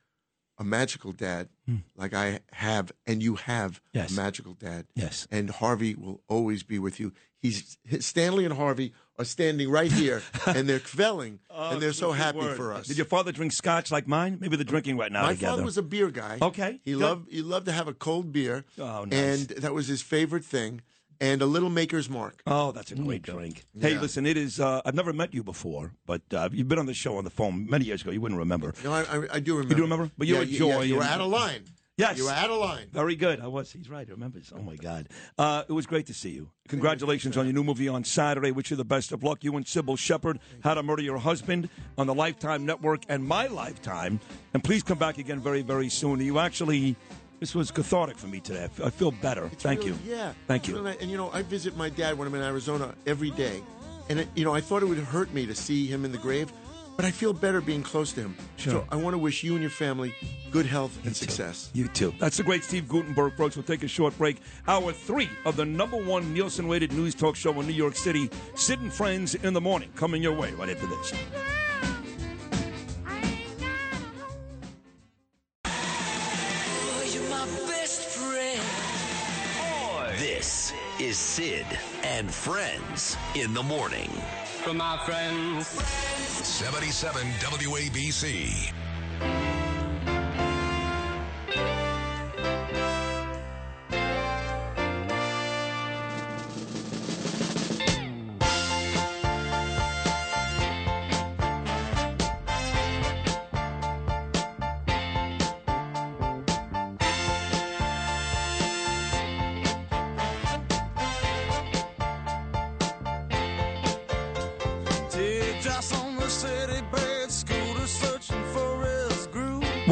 a magical dad hmm. like I have, and you have Yes. a magical dad. Yes. And Harvey will always be with you. He's Stanley and Harvey are standing right here, and they're kvelling, and they're so happy for us. Did your father drink scotch like mine? Maybe they're drinking right now My together. father was a beer guy. Okay, He good. loved he loved to have a cold beer. Oh, nice. And that was his favorite thing. And a little maker's mark. Oh, that's a great drink. Hey, Yeah. listen, it is. Uh, I've never met you before, but uh, you've been on the show on the phone many years ago. You wouldn't remember. No, I, I, I do remember. You do remember? But you're yeah, a joy. Yeah, you were and- out of line. Yes. You were out of line. Very good. I was. He's right. He remembers. Oh, my God. Uh, it was great to see you. Congratulations on your new movie on Saturday. Wish you the best of luck. You and Cybill Shepherd, How to Murder Your Husband on the Lifetime Network and My Lifetime. And please come back again very, very soon. You actually, this was cathartic for me today. I feel better. Thank Really, you. Yeah. Thank you. And, you know, I visit my dad when I'm in Arizona every day. And, it, you know, I thought it would hurt me to see him in the grave, but I feel better being close to him. Sure. So I want to wish you and your family good health and success. You too. That's the great Steve Guttenberg, folks. We'll take a short break. Hour three of the number one Nielsen rated news talk show in New York City, Sid and Friends in the Morning, coming your way right after this. Sid and Friends in the Morning. From my friends. 77 WABC.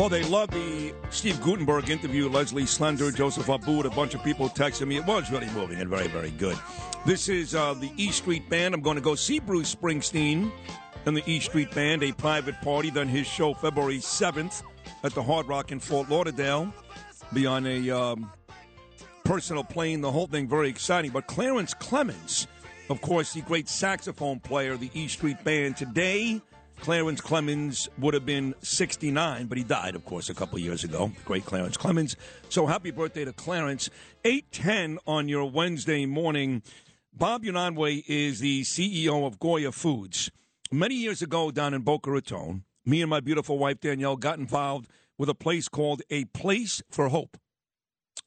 Well, they love the Steve Guttenberg interview. Leslie Slender, Joseph Abboud, a bunch of people texted me. It was really moving and very, very good. This is uh, the E Street Band. I'm going to go see Bruce Springsteen and the E Street Band, a private party. Then his show February 7th at the Hard Rock in Fort Lauderdale. Be on a um, personal plane, the whole thing very exciting. But Clarence Clemons, of course, the great saxophone player, of the E Street Band. Today, Clarence Clemons would have been 69, but he died, of course, a couple years ago. Great Clarence Clemons. So happy birthday to Clarence. 810 on your Wednesday morning. Bob Unanue is the CEO of Goya Foods. Many years ago down in Boca Raton, me and my beautiful wife Danielle got involved with a place called A Place for Hope.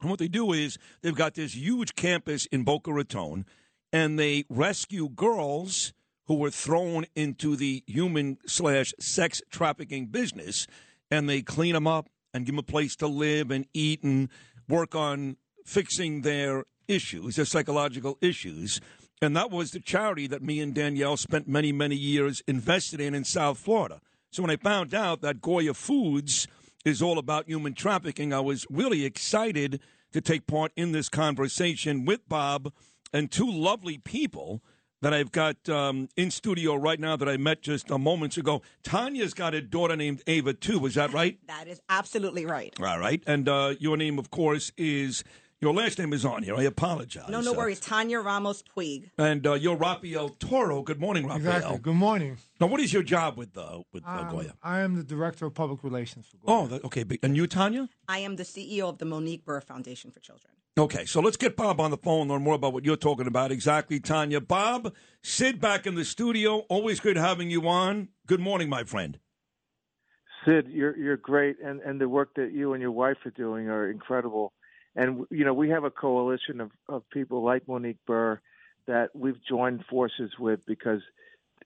And what they do is they've got this huge campus in Boca Raton, and they rescue girls who were thrown into the human slash sex trafficking business, and they clean them up and give them a place to live and eat and work on fixing their issues, their psychological issues. And that was the charity that me and Danielle spent many, many years invested in in South Florida. So when I found out that Goya Foods is all about human trafficking, I was really excited to take part in this conversation with Bob and two lovely people that I've got um, in studio right now that I met just a moments ago. Tanya's got a daughter named Ava too. Is that right? That is absolutely right. All right. And uh, your name, of course, is your last name is on here. I apologize. No, no Uh, worries. Tanya Ramos Puig. and uh, you're Rafael Toro. Good morning, Rafael. Exactly. Good morning. Now, what is your job with uh, with uh, Um, Goya? I am the director of public relations for Goya. Oh, that, okay. And you, Tanya? I am the CEO of the Monique Burr Foundation for Children. Okay, so let's get Bob on the phone, learn more about what you're talking about. Exactly, Tanya. Bob, Sid back in the studio. Always good having you on. Good morning, my friend. Sid, you're you're great, and and the work that you and your wife are doing are incredible. And you know, we have a coalition of of people like Monique Burr that we've joined forces with because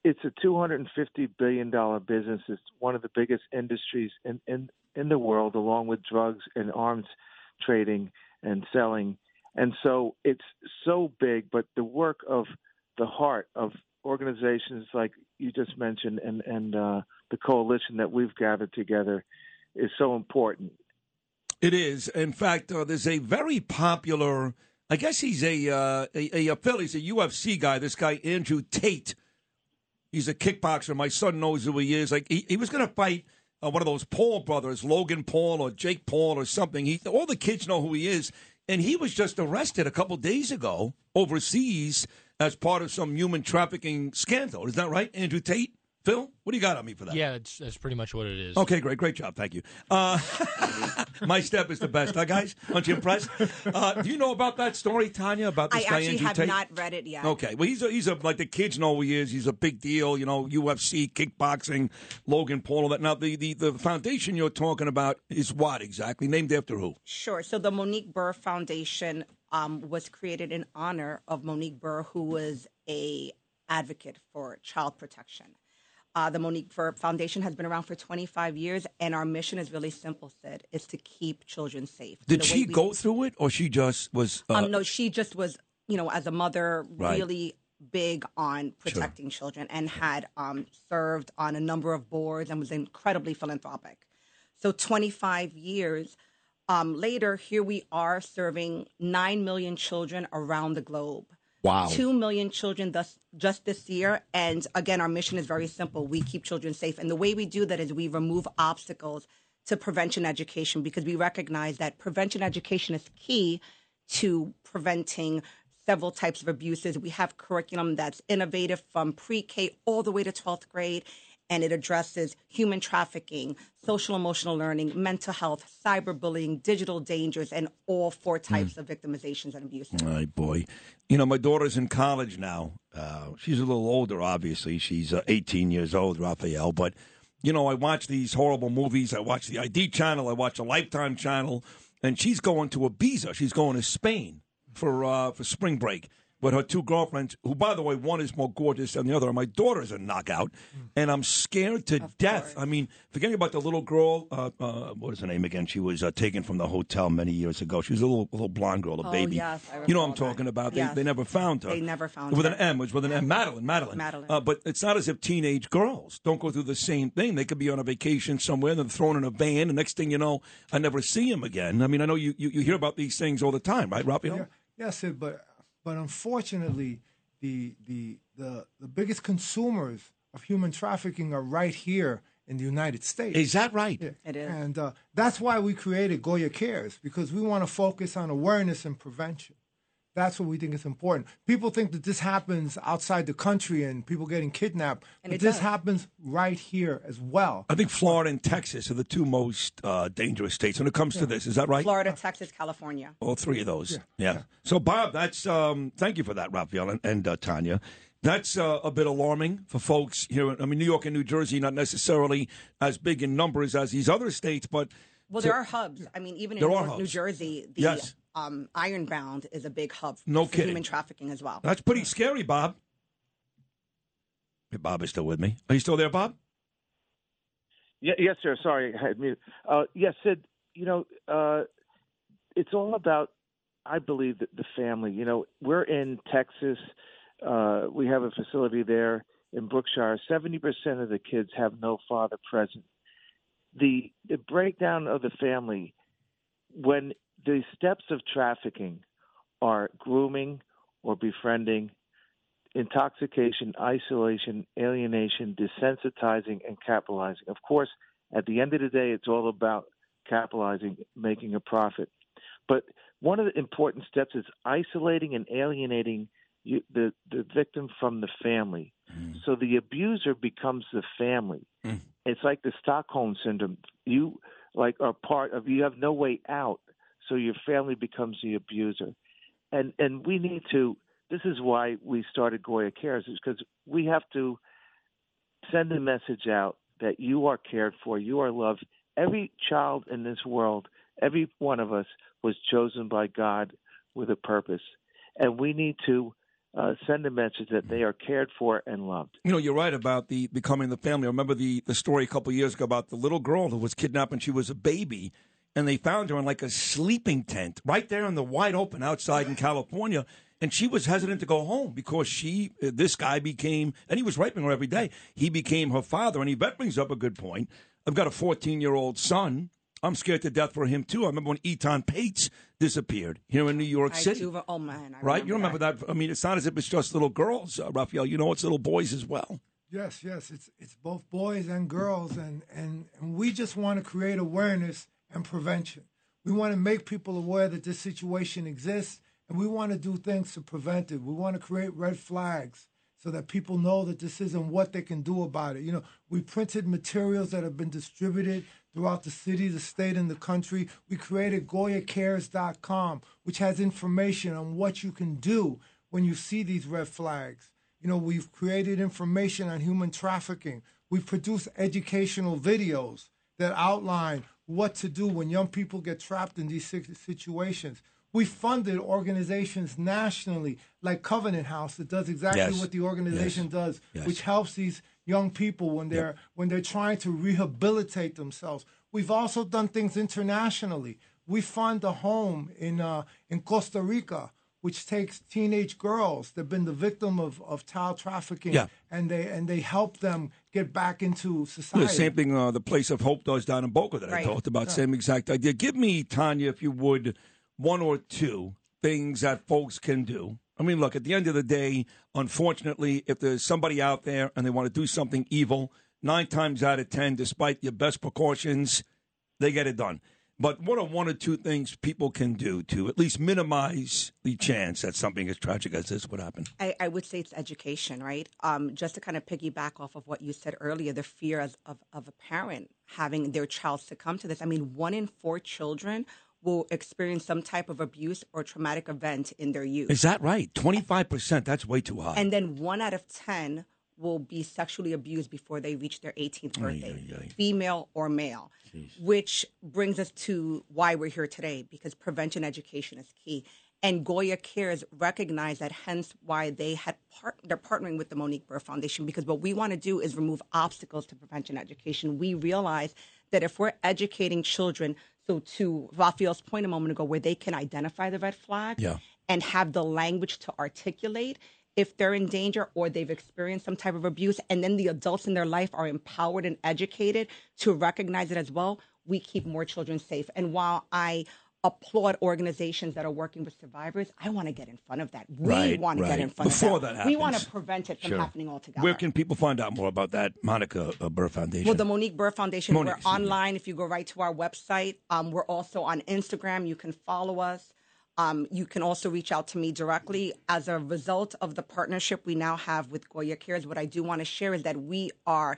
it's a 250 billion dollar business. It's one of the biggest industries in in in the world, along with drugs and arms trading and selling. And so it's so big, but the work of the heart of organizations like you just mentioned and and uh, the coalition that we've gathered together is so important. It is. In fact, uh, there's a very popular. I guess he's a uh, a, a. He's a UFC guy. This guy Andrew Tate. He's a kickboxer. My son knows who he is. Like he, he was going to fight uh, one of those Paul brothers, Logan Paul or Jake Paul or something. He all the kids know who he is, and he was just arrested a couple days ago overseas as part of some human trafficking scandal. Is that right, Andrew Tate? Phil, what do you got on me for that? Yeah, that's, that's pretty much what it is. Okay, great, great job, thank you. Uh, my step is the best, huh, guys? Aren't you impressed? Uh, do you know about that story, Tanya? About this I guy actually Andrew have Tate? not read it yet. Okay, well, he's a, he's a like the kids know who he is. He's a big deal, you know, UFC, kickboxing, Logan Paul, all that. Now, the, the, the foundation you're talking about is what exactly? Named after who? Sure. So the Monique Burr Foundation um, was created in honor of Monique Burr, who was a advocate for child protection. Uh, the Monique Burr Foundation has been around for 25 years, and our mission is really simple, Sid, is to keep children safe. Did she we- go through it, or she just was? Uh, um, no, she just was, you know, as a mother, Right. really big on protecting children and had um, served on a number of boards and was incredibly philanthropic. So 25 years um, later, here we are serving 9 million children around the globe. Wow. 2 million children thus, just this year. And again, our mission is very simple. We keep children safe. And the way we do that is we remove obstacles to prevention education because we recognize that prevention education is key to preventing several types of abuses. We have curriculum that's innovative from pre K all the way to 12th grade, and it addresses human trafficking, social emotional learning, mental health, cyberbullying, digital dangers, and all four types of victimizations and abuse. All right, boy. You know, my daughter's in college now. Uh, she's a little older, obviously. She's uh, 18 years old, Raphael. But, you know, I watch these horrible movies. I watch the ID channel. I watch the Lifetime channel. And she's going to Ibiza. She's going to Spain for uh, for spring break with her two girlfriends, who, by the way, one is more gorgeous than the other. And my daughter's a knockout. And I'm scared to death. I mean, forgetting about the little girl. Uh, uh, what is her name again? She was uh, taken from the hotel many years ago. She was a little, little blonde girl, a Oh, baby. yes, I you know what I'm recall that. talking about. They, Yes. they never found her. They never found with her. an M, which with an M. Madeleine, Madeleine. Madeleine. Uh, but it's not as if teenage girls don't go through the same thing. They could be on a vacation somewhere, then thrown in a van, and next thing you know, I never see them again. I mean, I know you, you, you hear about these things all the time, right, Raphael? Yeah, yes, but but unfortunately, the the the the biggest consumers of human trafficking are right here in the United States. Is that right? Yeah. It is. and uh, that's why we created Goya Cares because we want to focus on awareness and prevention. That's what we think is important. People think that this happens outside the country and people getting kidnapped, And but this does. happens right here as well. I think Florida and Texas are the two most uh, dangerous states when it comes to this. Is that right? Florida, Texas, California. All three of those. Yeah. So, Bob, that's um, thank you for that, Raphael and, and uh, Tanya. That's uh, a bit alarming for folks here. I mean, New York and New Jersey not necessarily as big in numbers as these other states, but Well, there are hubs. I mean, even in There New, are New hubs. Jersey, the Yes. Um, Ironbound is a big hub No for kidding. human trafficking as well. that's pretty scary, Bob. Hey, Bob is still with me. Are you still there, Bob? Yeah, yes, sir. Sorry, I had muted. Uh, yes, Sid. You know, uh, it's all about, I believe, the, the family. You know, we're in Texas. Uh, we have a facility there in Brookshire. Seventy percent of the kids have no father present. The the breakdown of the family when the steps of trafficking are grooming or befriending, intoxication, isolation, alienation, desensitizing, and capitalizing. Of course, at the end of the day, it's all about capitalizing, making a profit. But one of the important steps is isolating and alienating you, the the victim from the family. Mm. So the abuser becomes the family. Mm. It's like the Stockholm syndrome. You like are part of. You have no way out, so your family becomes the abuser. And and we need to. This is why we started Goya Cares, is because we have to send a message out that you are cared for, you are loved. Every child in this world, every one of us, was chosen by God with a purpose, and we need to uh, send a message that they are cared for and loved. You know, you're right about the becoming the family. I remember the, the story a couple years ago about the little girl who was kidnapped when she was a baby, and they found her in like a sleeping tent right there in the wide open outside in California. And she was hesitant to go home because she, uh, this guy became, and he was raping her every day. He became her father, and he that brings up a good point. I've got a 14 year old son. I'm scared to death for him too. I remember when Etan Patz disappeared here in New York I City. do- oh man, I right? You remember that? I mean, it's not as if it's just little girls, uh, Raphael. You know, it's little boys as well. Yes, yes, it's it's both boys and girls, and and, and we just want to create awareness and prevention. We want to make people aware that this situation exists, and we want to do things to prevent it. We want to create red flags so that people know that this isn't what they can do about it. You know, we printed materials that have been distributed throughout the city, the state, and the country. We created GoyaCares.com, which has information on what you can do when you see these red flags. You know, we've created information on human trafficking. We've produced educational videos that outline what to do when young people get trapped in these situations. We funded organizations nationally, like Covenant House, that does exactly Yes. what the organization Yes. does, Yes. which helps these young people when they're when they're trying to rehabilitate themselves. We've also done things internationally. We fund a home in uh, in Costa Rica which takes teenage girls that've been the victim of, of child trafficking Yeah. and they and they help them get back into The society. same thing uh, the place of hope does down in Boca that I talked about. Yeah. Same exact idea. Give me, Tanya, if you would, one or two things that folks can do. I mean, look, at the end of the day, unfortunately, if there's somebody out there and they want to do something evil, nine times out of ten, despite your best precautions, they get it done. But what are one or two things people can do to at least minimize the chance that something as tragic as this would happen? I, I would say it's education, right? Um, just to kind of piggyback off of what you said earlier, the fear of, of, of a parent having their child succumb to this. I mean, one in four children will experience some type of abuse or traumatic event in their youth. Is that right? 25%, that's way too high. And then one out of 10 will be sexually abused before they reach their 18th birthday, female or male. Which brings us to why we're here today, because prevention education is key. And Goya Cares recognize that, hence why they had part, they're partnering with the Monique Burr Foundation, because what we want to do is remove obstacles to prevention education. We realize that if we're educating children, so to Raphael's point a moment ago, where they can identify the red flag Yeah. and have the language to articulate if they're in danger or they've experienced some type of abuse and then the adults in their life are empowered and educated to recognize it as well we keep more children safe and while i applaud organizations that are working with survivors i want to get in front of that we Right, want to right. get in front Before of that, that we want to prevent it from Sure. happening altogether Where can people find out more about that Monica uh, Burr Foundation? well, the Monique Burr Foundation, Monique, we're online. If you go right to our website, um, we're also on Instagram. You can follow us. Um, you can also reach out to me directly. As a result of the partnership we now have with Goya Cares, what I do want to share is that we are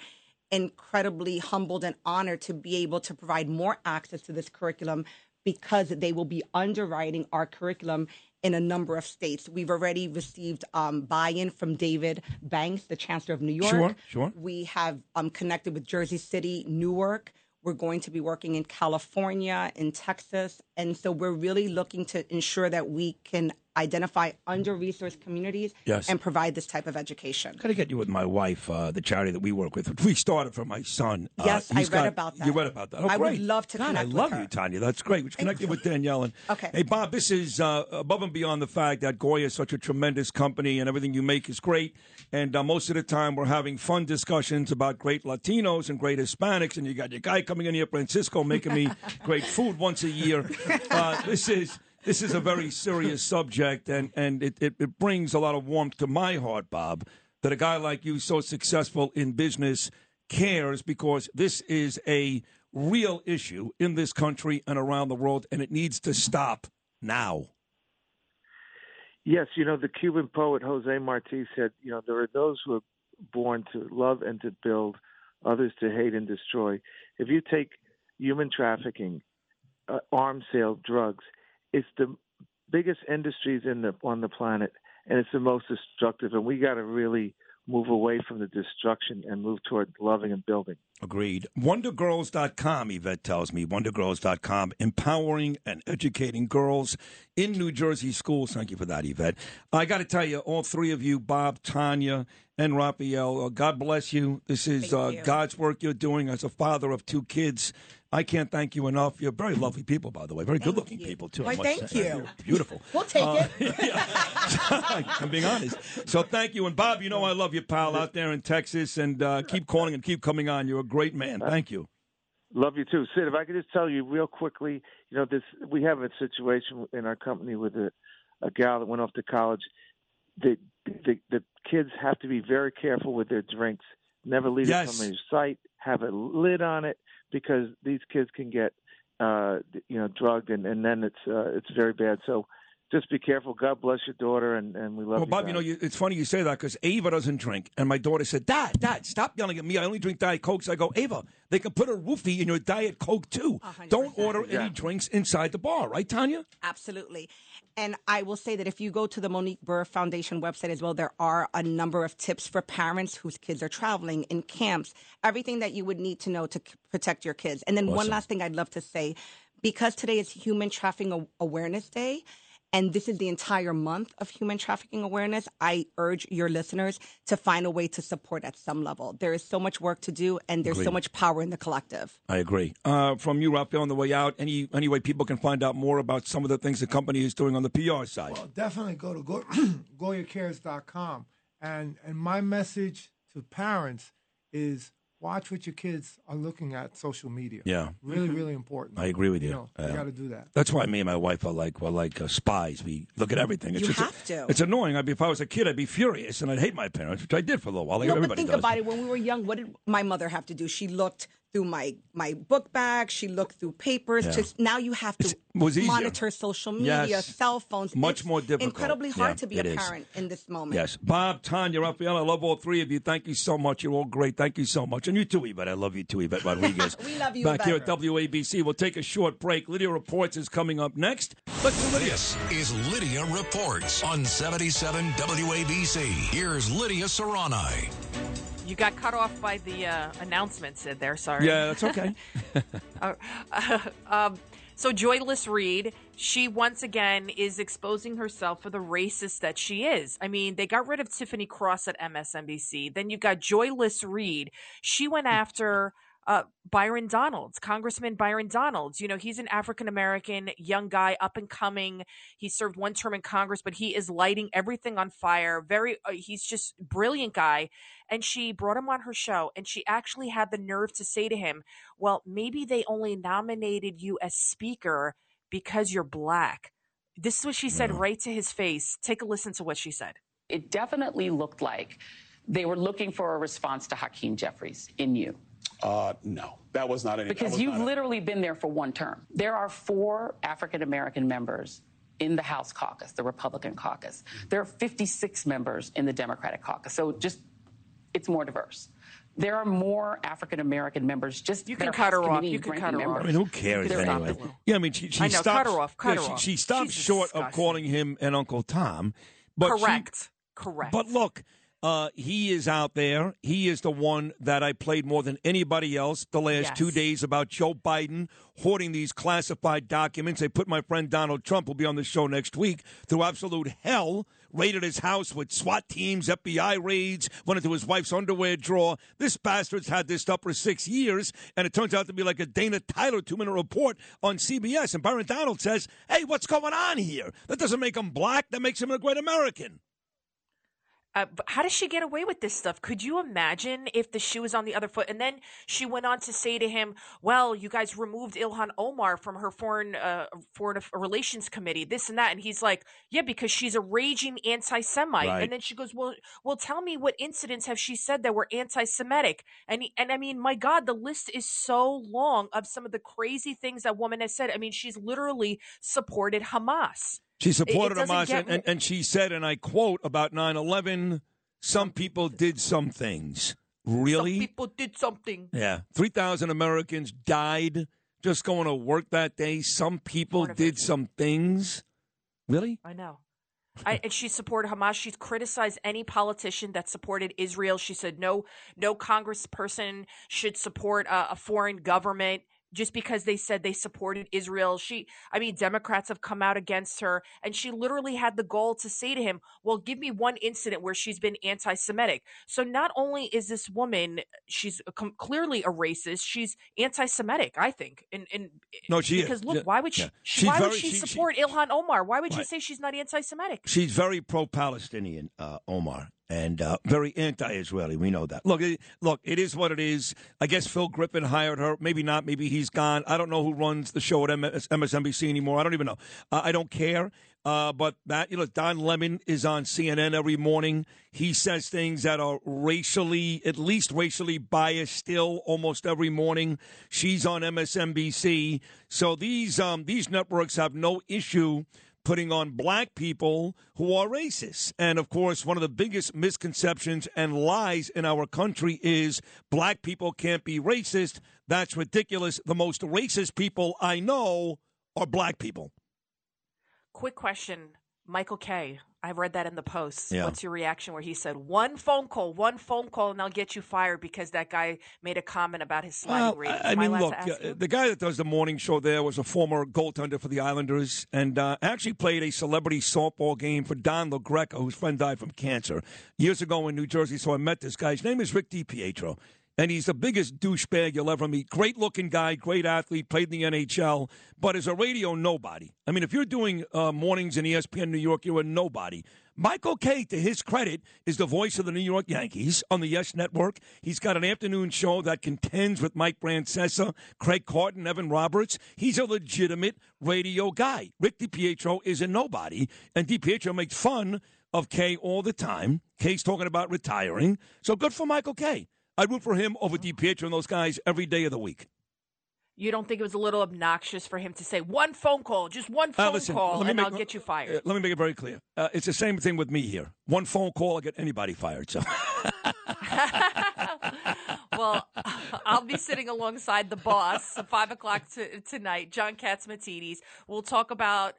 incredibly humbled and honored to be able to provide more access to this curriculum because they will be underwriting our curriculum in a number of states. We've already received um, buy-in from David Banks, the Chancellor of New York. Sure, sure. We have um, connected with Jersey City, Newark. We're going to be working in California, in Texas. And so we're really looking to ensure that we can identify under resourced communities Yes. and provide this type of education. Got to get you with my wife, uh, the charity that we work with, we started for my son. Uh, Yes, I read got- about that. You read about that. Oh, I would love to God, connect I love her. you, Tanya. That's great. Which connect you with Danielle. And, Okay. Hey, Bob, this is uh, above and beyond the fact that Goya is such a tremendous company and everything you make is great. And uh, most of the time, we're having fun discussions about great Latinos and great Hispanics. And you got your guy coming in here, Francisco, making me great food once a year. Uh, this is. This is a very serious subject, and, and it, it, it brings a lot of warmth to my heart, Bob, that a guy like you, so successful in business, cares because this is a real issue in this country and around the world, and it needs to stop now. Yes, you know, the Cuban poet Jose Marti said, you know, there are those who are born to love and to build, others to hate and destroy. If you take human trafficking, uh, arms sale, drugs, it's the biggest industries in the on the planet, and it's the most destructive. And we got to really move away from the destruction and move toward loving and building. Agreed. WonderGirls.com, Yvette tells me. WonderGirls.com, empowering and educating girls in New Jersey schools. Thank you for that, Yvette. I got to tell you, all three of you, Bob, Tanya, and Raphael, uh, God bless you. This is uh, God's work you're doing as a father of two kids. I can't thank you enough. You're very lovely people, by the way. Very good looking people, too. Why, thank say. you. Beautiful. We'll take Uh, it. I'm being honest. So thank you. And Bob, you know I love you, pal, out there in Texas. And uh, keep calling and keep coming on. You're a great man. Thank you. Love you too, Sid. If I could just tell you real quickly, you know, this we have a situation in our company with a, a gal that went off to college. The, the the kids have to be very careful with their drinks. Never leave Yes. it from your sight. Have a lid on it because these kids can get uh you know drugged and and then it's uh it's very bad. So just be careful. God bless your daughter and and we love Well, you. Bob, guys. you know, you, it's funny you say that because Ava doesn't drink. And my daughter said, Dad, Dad, stop yelling at me. I only drink Diet Cokes. I go, Ava, they can put a roofie in your Diet Coke, too. Don't order any drinks inside the bar, right, Tanya? Absolutely. And I will say that if you go to the Monique Burr Foundation website as well, there are a number of tips for parents whose kids are traveling in camps, everything that you would need to know to c- protect your kids. And then one last thing I'd love to say because today is Human Trafficking Awareness Day. And this is the entire month of human trafficking awareness. I urge your listeners to find a way to support at some level. There is so much work to do, and there's so much power in the collective. I agree. Uh, from you, Raphael, on the way out, any any way people can find out more about some of the things the company is doing on the PR side? Well, definitely go to go, GoyaCares.com. And, and my message to parents is watch what your kids are looking at social media. Yeah. Really, really important. I agree with you. know, you got to do that. That's why me and my wife are like we're like uh, spies. We look at everything. It's You just- have to. It's annoying. I'd be, if I was a kid, I'd be furious and I'd hate my parents, which I did for a little while. Like no, but think does. about it. When we were young, what did my mother have to do? She looked through my my book bag. She looked through papers. Yeah. Just now, you have to was monitor social media, Yes. cell phones. Much It's more difficult. Incredibly hard Yeah, to be a is. parent in this moment. Yes. Bob, Tanya, Raphael, I love all three of you. Thank you so much. You're all great. Thank you so much. And you too, Yvette. I love you too, Yvette Rodriguez. We love you, Back here at WABC. We'll take a short break. Lydia Reports is coming up next. Let's do Lydia. This is Lydia Reports on 77 WABC. Here's Lydia Serrani. You got cut off by the uh, announcement, Sid. There, sorry. Yeah, that's okay. Uh, um, so Joyless Reid, she once again is exposing herself for the racist that she is. I mean, they got rid of Tiffany Cross at MSNBC. Then you got Joyless Reid. She went after uh, Byron Donalds, Congressman Byron Donalds. You know, he's an African American young guy, up and coming. He served one term in Congress, but he is lighting everything on fire. Very, uh, he's just brilliant guy. And she brought him on her show, and she actually had the nerve to say to him, "Well, maybe they only nominated you as speaker because you're black." This is what she said right to his face. Take a listen to what she said. It definitely looked like they were looking for a response to Hakeem Jeffries in you. Uh, no, that was not any. that Because was you've not a- literally been there for one term. There are four African American members in the House caucus, the Republican caucus. There are 56 members in the Democratic caucus. So just, it's more diverse. There are more African American members just You that can cut her off. You can cut her off. I mean, who cares anyway? not- Yeah, I mean, she, she I know, cut her off, cut yeah, her she, off. she stopped She's short of calling him an Uncle Tom. But she- Correct. Correct. But look, uh, he is out there. He is the one that I played more than anybody else the last Yes. two days about Joe Biden hoarding these classified documents. They put my friend Donald Trump, who'll be on the show next week, through absolute hell. Raided his house with SWAT teams, FBI raids, went into his wife's underwear drawer. This bastard's had this stuff for six years, and it turns out to be like a Dana Tyler two minute report on CBS. And Byron Donald says, Hey, what's going on here? That doesn't make him black, that makes him a great American. Uh, but how does she get away with this stuff? Could you imagine if the shoe was on the other foot? And then she went on to say to him, "Well, you guys removed Ilhan Omar from her foreign uh, foreign relations committee, this and that." And he's like, "Yeah, because she's a raging anti-Semite." Right. And then she goes, "Well, well, tell me what incidents have she said that were anti-Semitic?" And he, and I mean, my God, the list is so long of some of the crazy things that woman has said. I mean, she's literally supported Hamas. She supported Hamas, get and, and, and she said, and I quote about 9 11, some people did some things. Really? Some people did something. yeah. 3,000 Americans died just going to work that day. Some people did some things. Really? I know. I, and she supported Hamas. She's criticized any politician that supported Israel. She said no, no congressperson should support a, a foreign government just because they said they supported Israel. She, I mean, Democrats have come out against her, and she literally had the goal to say to him, "Well, give me one incident where she's been anti-Semitic." So not only is this woman, she's clearly a racist. She's anti-Semitic, I think. And and No, she is. because look, Yeah, why would she? yeah. She's why would very- she, she- she- support Ilhan Omar? Why would Right. say she's not anti-Semitic? She's very pro-Palestinian, uh, Omar, and uh, very anti-Israeli. We know that. Look, it, look, it is what it is. I guess Phil Griffin hired her. Maybe not. Maybe he's gone. I don't know who runs the show at MS, MSNBC anymore. I don't even know. Uh, I don't care. Uh, but that you know, Don Lemon is on CNN every morning. He says things that are racially, at least racially biased, still almost every morning. She's on MSNBC. So these um, these networks have no issue putting on black people who are racist. And of course, one of the biggest misconceptions and lies in our country is black people can't be racist. That's ridiculous. The most racist people I know are black people. Quick question. Michael Kay I read that in the post. Yeah. What's your reaction where he said one phone call, one phone call, and I'll get you fired because that guy made a comment about his sliding Well, ratings? I, I mean, look, uh, the guy that does the morning show there was a former goaltender for the Islanders and uh, actually played a celebrity softball game for Don LaGreca, whose friend died from cancer years ago in New Jersey. So I met this guy. His name is Rick DiPietro. And he's the biggest douchebag you'll ever meet. Great looking guy, great athlete, played in the NHL, but as a radio nobody. I mean, if you're doing uh, mornings in ESPN New York, you're a nobody. Michael Kay, to his credit, is the voice of the New York Yankees on the Yes Network. He's got an afternoon show that contends with Mike Francesa, Craig Carton, Evan Roberts. He's a legitimate radio guy. Rick DiPietro is a nobody, and DiPietro makes fun of Kay all the time. Kay's talking about retiring, so good for Michael Kay. I'd root for him over DiPietro and those guys every day of the week. You don't think it was a little obnoxious for him to say one phone call, just one Uh, phone listen, call, and make- I'll get you fired? Uh, let me make it very clear. Uh, it's the same thing with me here. One phone call, I'll get anybody fired. So well, I'll be sitting alongside the boss at five o'clock t- tonight, John Catsimatidis. We'll talk about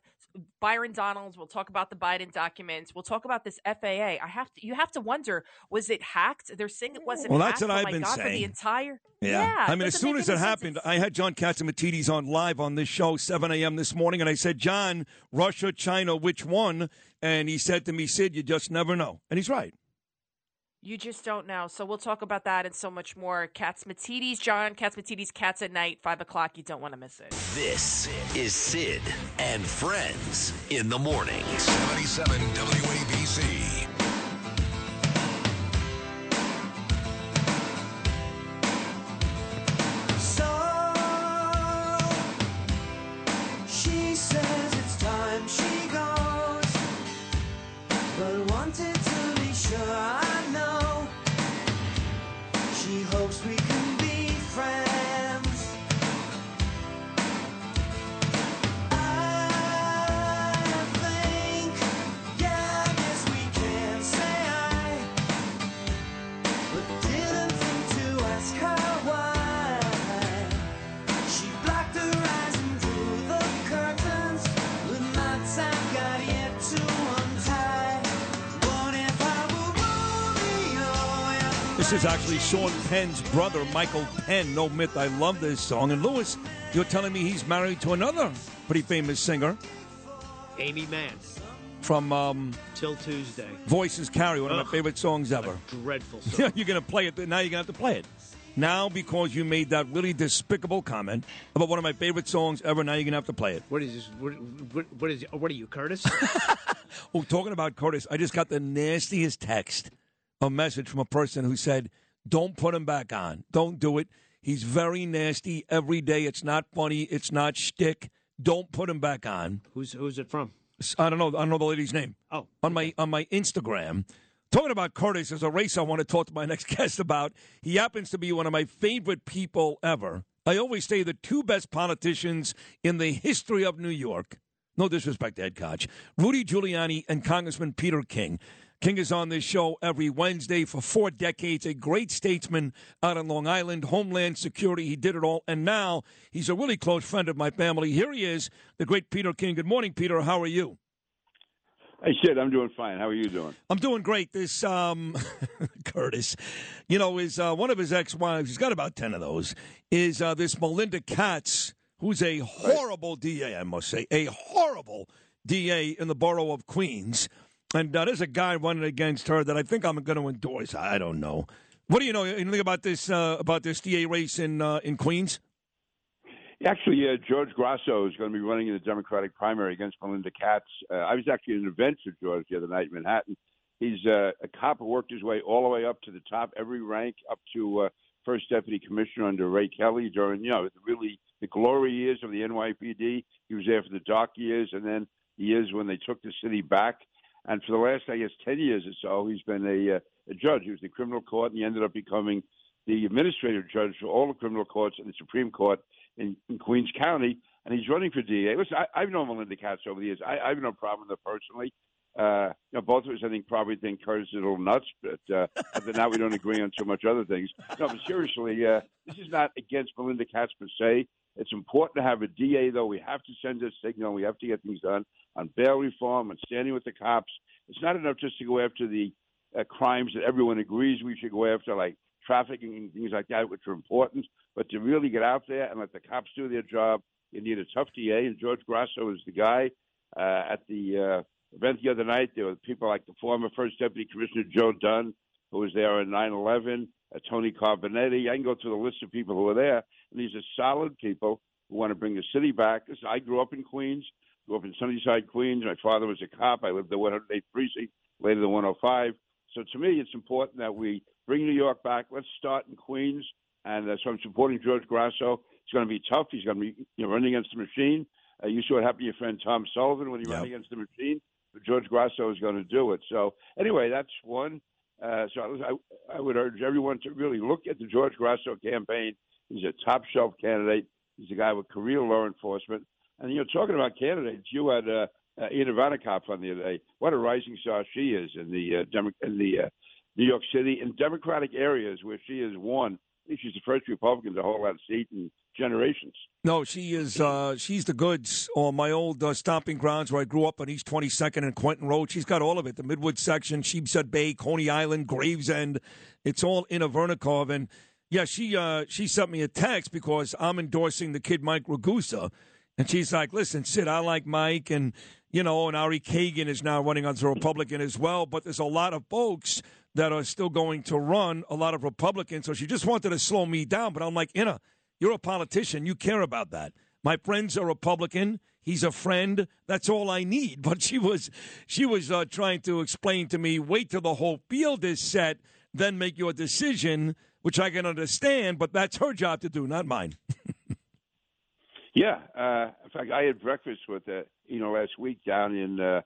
Byron Donalds. We'll talk about the Biden documents. We'll talk about this FAA. I have to. You have to wonder: was it hacked? They're saying it wasn't. Well, that's hacked. what oh I've been God, For the entire. Yeah. I mean, as soon as it happened, I had John Catsimatidis on live on this show, 7 a.m. this morning, and I said, John, Russia, China, which one? And he said to me, Sid, you just never know. And he's right. You just don't know. So we'll talk about that and so much more. Catsimatidis, John Catsimatidis, Cats at Night, five o'clock. You don't want to miss it. This is Sid and Friends in the morning. 77 WABC. This is actually Sean Penn's brother, Michael Penn. No myth. I love this song. And Lewis, you're telling me he's married to another pretty famous singer Aimee Mann, from um, 'Til Tuesday. Voices Carry, one of Ugh. my favorite songs ever. Dreadful song. Yeah, you're going to play it. Now you're going to have to play it. Now, because you made that really despicable comment about one of my favorite songs ever, now you're going to have to play it. What is this? What, what, what is? What are you, Curtis? Oh, talking about Curtis, I just got the nastiest text, a message from a person who said, "Don't put him back on. Don't do it. He's very nasty every day. It's not funny. It's not shtick. Don't put him back on." who's who's it from? I don't know. I don't know the lady's name. Oh, on my on my Instagram. Talking about Curtis, there's a race I want to talk to my next guest about. He happens to be one of my favorite people ever. I always say the two best politicians in the history of New York. No disrespect to Ed Koch. Rudy Giuliani and Congressman Peter King. King is on this show every Wednesday for four decades, a great statesman out on Long Island, Homeland Security. He did it all. And now he's a really close friend of my family. Here he is, the great Peter King. Good morning, Peter. How are you? Hey, Sid, I'm doing fine. How are you doing? I'm doing great. This um, Curtis, you know, is uh, one of his ex-wives. He's got about ten of those. Is uh, this Melinda Katz, who's a horrible DA? I must say, a horrible DA in the borough of Queens. And uh, there's a guy running against her that I think I'm going to endorse. I don't know. What do you know? Anything about this uh, about this DA race in uh, in Queens? Actually, uh, George Grasso is going to be running in the Democratic primary against Melinda Katz. Uh, I was actually at an event for George the other night in Manhattan. He's uh, a cop who worked his way all the way up to the top, every rank up to uh, first deputy commissioner under Ray Kelly during, you know, really the glory years of the NYPD. He was there for the dark years, and then the years when they took the city back. And for the last, I guess, ten years or so, he's been a, uh, a judge. He was the criminal court, and he ended up becoming the administrative judge for all the criminal courts and the Supreme Court in, in Queens County, and he's running for DA. Listen, I, I've known Melinda Katz over the years. I, I have no problem with her personally. Uh, you know, both of us, I think, probably think Curtis is a little nuts, but uh, other that, we don't agree on so much other things. No, but seriously, uh, this is not against Melinda Katz per se. It's important to have a DA, though. We have to send a signal. We have to get things done on bail reform and standing with the cops. It's not enough just to go after the uh, crimes that everyone agrees we should go after, like trafficking and things like that, which are important. But to really get out there and let the cops do their job, you need a tough DA, and George Grasso is the guy. Uh, at the uh, event the other night, there were people like the former First Deputy Commissioner Joe Dunn, who was there on 9/11, uh, Tony Carbonetti. I can go through the list of people who were there, and these are solid people who want to bring the city back. I grew up in Queens, grew up in Sunnyside, Queens. My father was a cop. I lived the 108th precinct, later the 105. So to me, it's important that we bring New York back. Let's start in Queens, and uh, so I'm supporting George Grasso. It's going to be tough. He's going to be you know, running against the machine. Uh, you saw what happened to your friend Tom Sullivan when he ran against the machine. But George Grasso is going to do it. So anyway, that's one. Uh, so I, I would urge everyone to really look at the George Grasso campaign. He's a top shelf candidate. He's a guy with career law enforcement. And you're talking about candidates. You had uh, uh, Inna Vernikov on the other day. What a rising star she is in the uh, Demo- in the uh, New York City in Democratic areas where she has won. She's the first Republican to hold that seat in generations. No, she is. Uh, she's the goods on my old uh, stomping grounds where I grew up on East 22nd and Quentin Road. She's got all of it: the Midwood section, Sheepshead Bay, Coney Island, Gravesend. It's all in a Vernikov. And yeah, she uh, she sent me a text because I'm endorsing the kid Mike Ragusa, and she's like, "Listen, Sid, I like Mike, and you know, and Ari Kagan is now running as a Republican as well. But there's a lot of folks." That are still going to run a lot of Republicans. So she just wanted to slow me down. But I'm like, Inna, you're a politician. You care about that. My friend's a Republican. He's a friend. That's all I need. But she was, she was uh, trying to explain to me, wait till the whole field is set, then make your decision, which I can understand. But that's her job to do, not mine. Yeah. Uh, in fact, I had breakfast with uh, you know last week down in uh,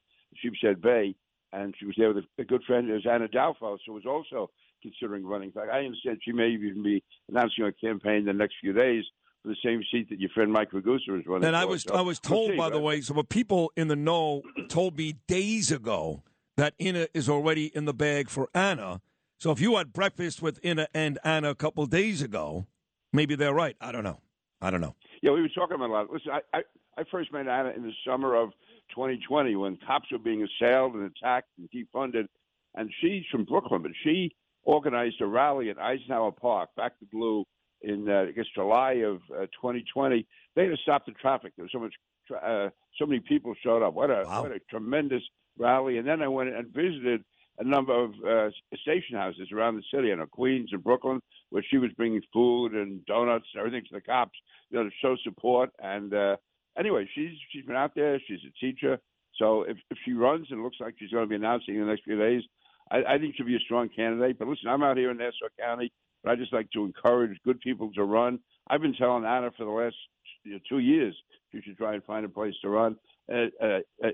Bay, and she was there with a, a good friend, is Anna Dalfos, who was also considering running. In fact, I understand she may even be announcing a campaign the next few days for the same seat that your friend Mike Ragusa is running. For. And I was So I was told, see, by the way, some people in the know told me days ago that Inna is already in the bag for Anna. So if you had breakfast with Inna and Anna a couple days ago, maybe they're right. I don't know. I don't know. Yeah, we were talking about a lot. Listen, I, I, I first met Anna in the summer of 2020 when cops were being assailed and attacked and defunded. And she's from Brooklyn, but she organized a rally at Eisenhower Park, back to blue, in uh, I guess July of uh, 2020. They had to stop the traffic. There was so much, tra- uh, so many people showed up. What a what a tremendous rally! And then I went and visited a number of uh, station houses around the city, I know Queens and Brooklyn, where she was bringing food and donuts and everything to the cops, you know, to show support. And uh, anyway, she's she's been out there. She's a teacher. So if if she runs and looks like she's going to be announcing in the next few days, I, I think she'll be a strong candidate. But listen, I'm out here in Nassau County, but I just like to encourage good people to run. I've been telling Anna for the last you know, two years she should try and find a place to run. Uh, uh, uh,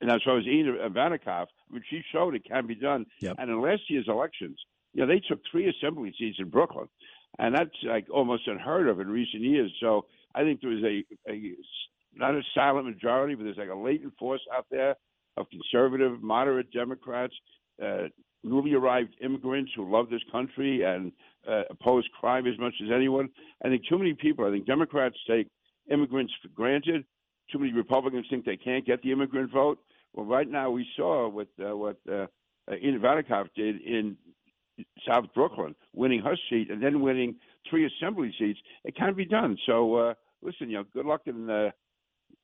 and as far as Inna Vernikov, I mean, she showed it can be done. And in last year's elections, you know, they took three assembly seats in Brooklyn, and that's like almost unheard of in recent years. So I think there was a, a not a silent majority, but there's like a latent force out there of conservative, moderate Democrats, uh, newly arrived immigrants who love this country and uh, oppose crime as much as anyone. I think too many people. I think Democrats take immigrants for granted. Too many Republicans think they can't get the immigrant vote. Well, right now we saw what uh, what uh, uh, Inna Vernikov did in South Brooklyn, winning her seat and then winning three assembly seats. It can be done. So uh, listen, you know, good luck in uh,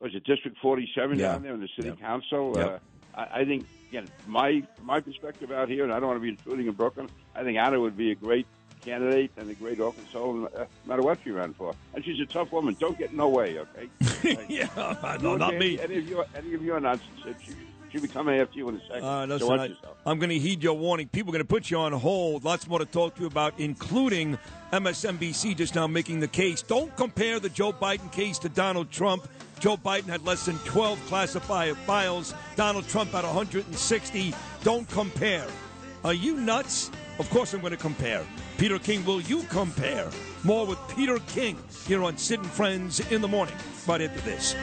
was it District 47 Yeah. down there in the City Council. Yep. Uh, I, I think again, my my perspective out here, and I don't want to be intruding in Brooklyn. I think Anna would be a great candidate and a great Arkansas, uh, no matter what she ran for. And she's a tough woman. Don't get in no way, okay? yeah, You no, not me. Any of you, any of you are nonsense. She, she'll be coming after you in a second. Uh, listen, watch I. I'm going to heed your warning. People are going to put you on hold. Lots more to talk to you about, including MSNBC just now making the case. Don't compare the Joe Biden case to Donald Trump. Joe Biden had less than 12 classified files. Donald Trump had 160. Don't compare. Are you nuts? Of course I'm going to compare. Peter King, will you compare? More with Peter King here on Sid and Friends in the morning. Right after this.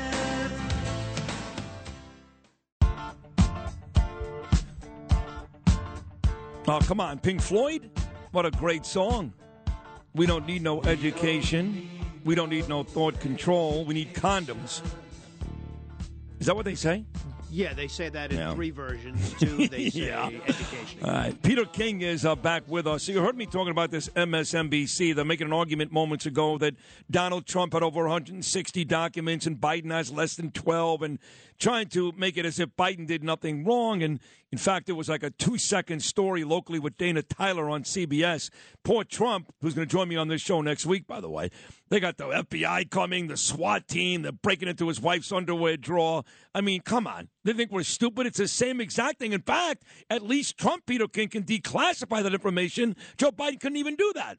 Oh, come on. Pink Floyd? What a great song. We don't need no education. We don't need no thought control. We need condoms. Is that what they say? Yeah, they say that in Yeah. three versions. Two, they say Yeah. education. All right. Peter King is uh, back with us. So you heard me talking about this MSNBC. They're making an argument moments ago that Donald Trump had over 160 documents and Biden has less than 12 and trying to make it as if Biden did nothing wrong. And in fact, it was like a two second story locally with Dana Tyler on CBS. Poor Trump, who's going to join me on this show next week, by the way. They got the FBI coming, the SWAT team, they're breaking into his wife's underwear drawer. I mean, come on. They think we're stupid. It's the same exact thing. In fact, at least Trump, Peter King, can declassify that information. Joe Biden couldn't even do that.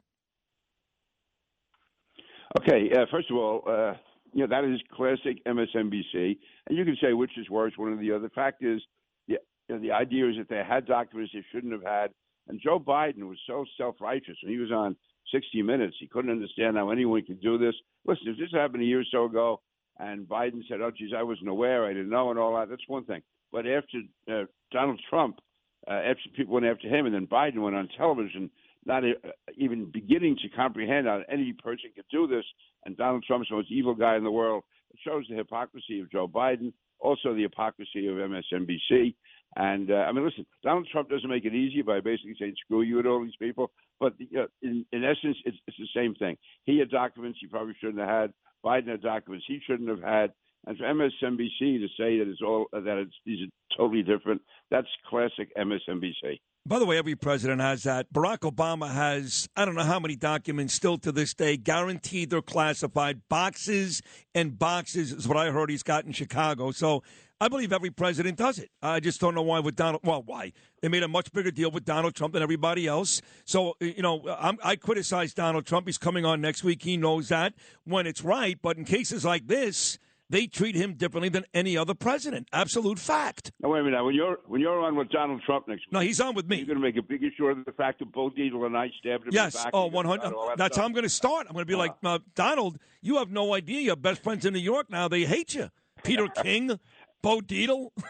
Okay, uh, first of all, uh, you know that is classic MSNBC, and you can say which is worse, one or the other. The fact is, yeah, you know, the idea is that they had documents they shouldn't have had, and Joe Biden was so self-righteous when he was on 60 Minutes. He couldn't understand how anyone could do this. Listen, if this happened a year or so ago, and Biden said, "Oh, geez, I wasn't aware, I didn't know," and all that, that's one thing. But after uh, Donald Trump, uh, after people went after him, and then Biden went on television, not uh, even beginning to comprehend how any person could do this, and Donald Trump's the most evil guy in the world. Shows the hypocrisy of Joe Biden, also the hypocrisy of MSNBC. And uh, I mean, listen, Donald Trump doesn't make it easy by basically saying "screw you" to all these people. But uh, in, in essence, it's, it's the same thing. He had documents he probably shouldn't have had. Biden had documents he shouldn't have had. And for MSNBC to say that it's all that it's these are totally different, that's classic MSNBC. By the way, every president has that. Barack Obama has, I don't know how many documents still to this day, guaranteed they're classified. Boxes and boxes is what I heard he's got in Chicago. So I believe every president does it. I just don't know why with Donald. Well, why? They made a much bigger deal with Donald Trump than everybody else. So, you know, I'm, I criticize Donald Trump. He's coming on next week. He knows that when it's right. But in cases like this, they treat him differently than any other president. Absolute fact. Now wait a minute. When you're when you're on with Donald Trump next week, no, he's on with me. You're going to make a big issue of the fact that Bo Dietl and I stabbed him in Yes. the back. Oh, 100. that That's stuff. how I'm going to start. I'm going to be like, uh, Donald, you have no idea. Your best friends in New York now, they hate you. Peter King, Bo Dietl.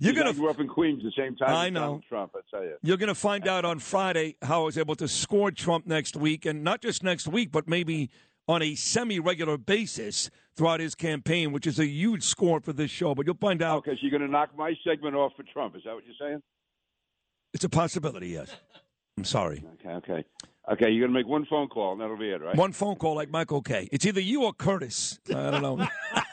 You're going I to. grew up in Queens the same time I know. Trump. I tell you. You're going to find out on Friday how I was able to score Trump next week, and not just next week, but maybe on a semi-regular basis throughout his campaign, which is a huge score for this show. But you'll find out. Okay, so you're going to knock my segment off for Trump. Is that what you're saying? It's a possibility. Yes. I'm sorry. Okay, okay, okay. You're going to make one phone call, and that'll be it, right? One phone call like Michael Kay. It's either you or Curtis. I don't know.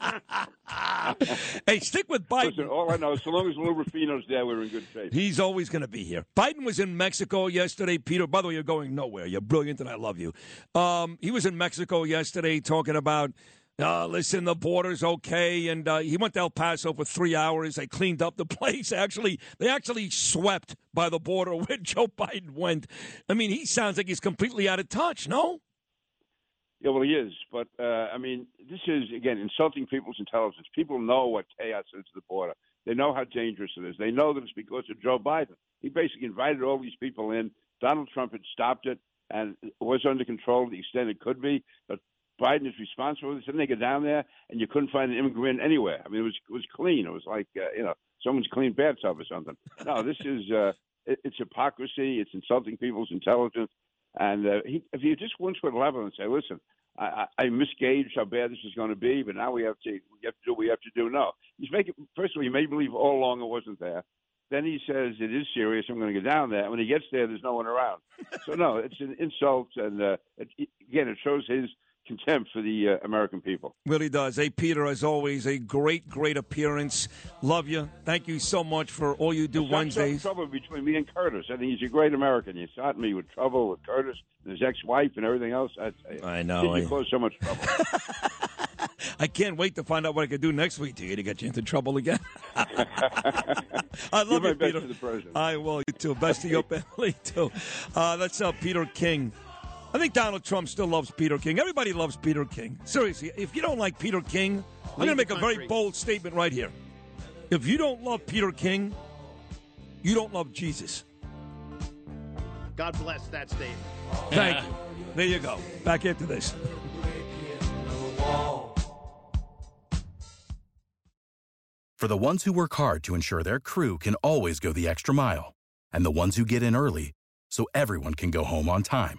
hey, stick with Biden. Listen, all I know is so long as Lou Rufino's there, we're in good shape. He's always going to be here. Biden was in Mexico yesterday. Peter, by the way, you're going nowhere. You're brilliant, and I love you. Um, he was in Mexico yesterday talking about. Uh, listen, the border's okay, and uh, he went to El Paso for three hours. They cleaned up the place. Actually, they actually swept by the border where Joe Biden went. I mean, he sounds like he's completely out of touch. No, Yeah, well, he is. But, uh, I mean, this is, again, insulting people's intelligence. People know what chaos is at the border. They know how dangerous it is. They know that it's because of Joe Biden. He basically invited all these people in. Donald Trump had stopped it and it was under control to the extent it could be. But Biden is responsible for this. Then they get down there and you couldn't find an immigrant anywhere. I mean, it was it was clean. It was like, uh, you know, someone's clean bathtub or something. No, this is, uh, it, it's hypocrisy. It's insulting people's intelligence. And uh, he, if you just once would level and say, listen, I, I I misgauged how bad this is going to be, but now we have to we have to do what we have to do. No, he's making. First of all, he made believe all along it wasn't there. Then he says it is serious. I'm going to go down there. And when he gets there, there's no one around. So no, it's an insult, and uh, it, again, it shows his contempt for the uh, American people. really does. Hey, Peter, as always, a great, great appearance. Love you. Thank you so much for all you do There's Wednesdays. trouble between me and Curtis. I think he's a great American. You shot me with trouble with Curtis and his ex-wife and everything else. I, I know. You I- cause so much trouble. I can't wait to find out what I can do next week to you to get you into trouble again. I love you, Peter. to the president. I will. You too. Best of your family too. Uh, that's uh, Peter King. I think Donald Trump still loves Peter King. Everybody loves Peter King. Seriously, if you don't like Peter King, I'm going to make a very bold statement right here. If you don't love Peter King, you don't love Jesus. God bless that statement. Thank you. There you go. Back into this. For the ones who work hard to ensure their crew can always go the extra mile, and the ones who get in early so everyone can go home on time,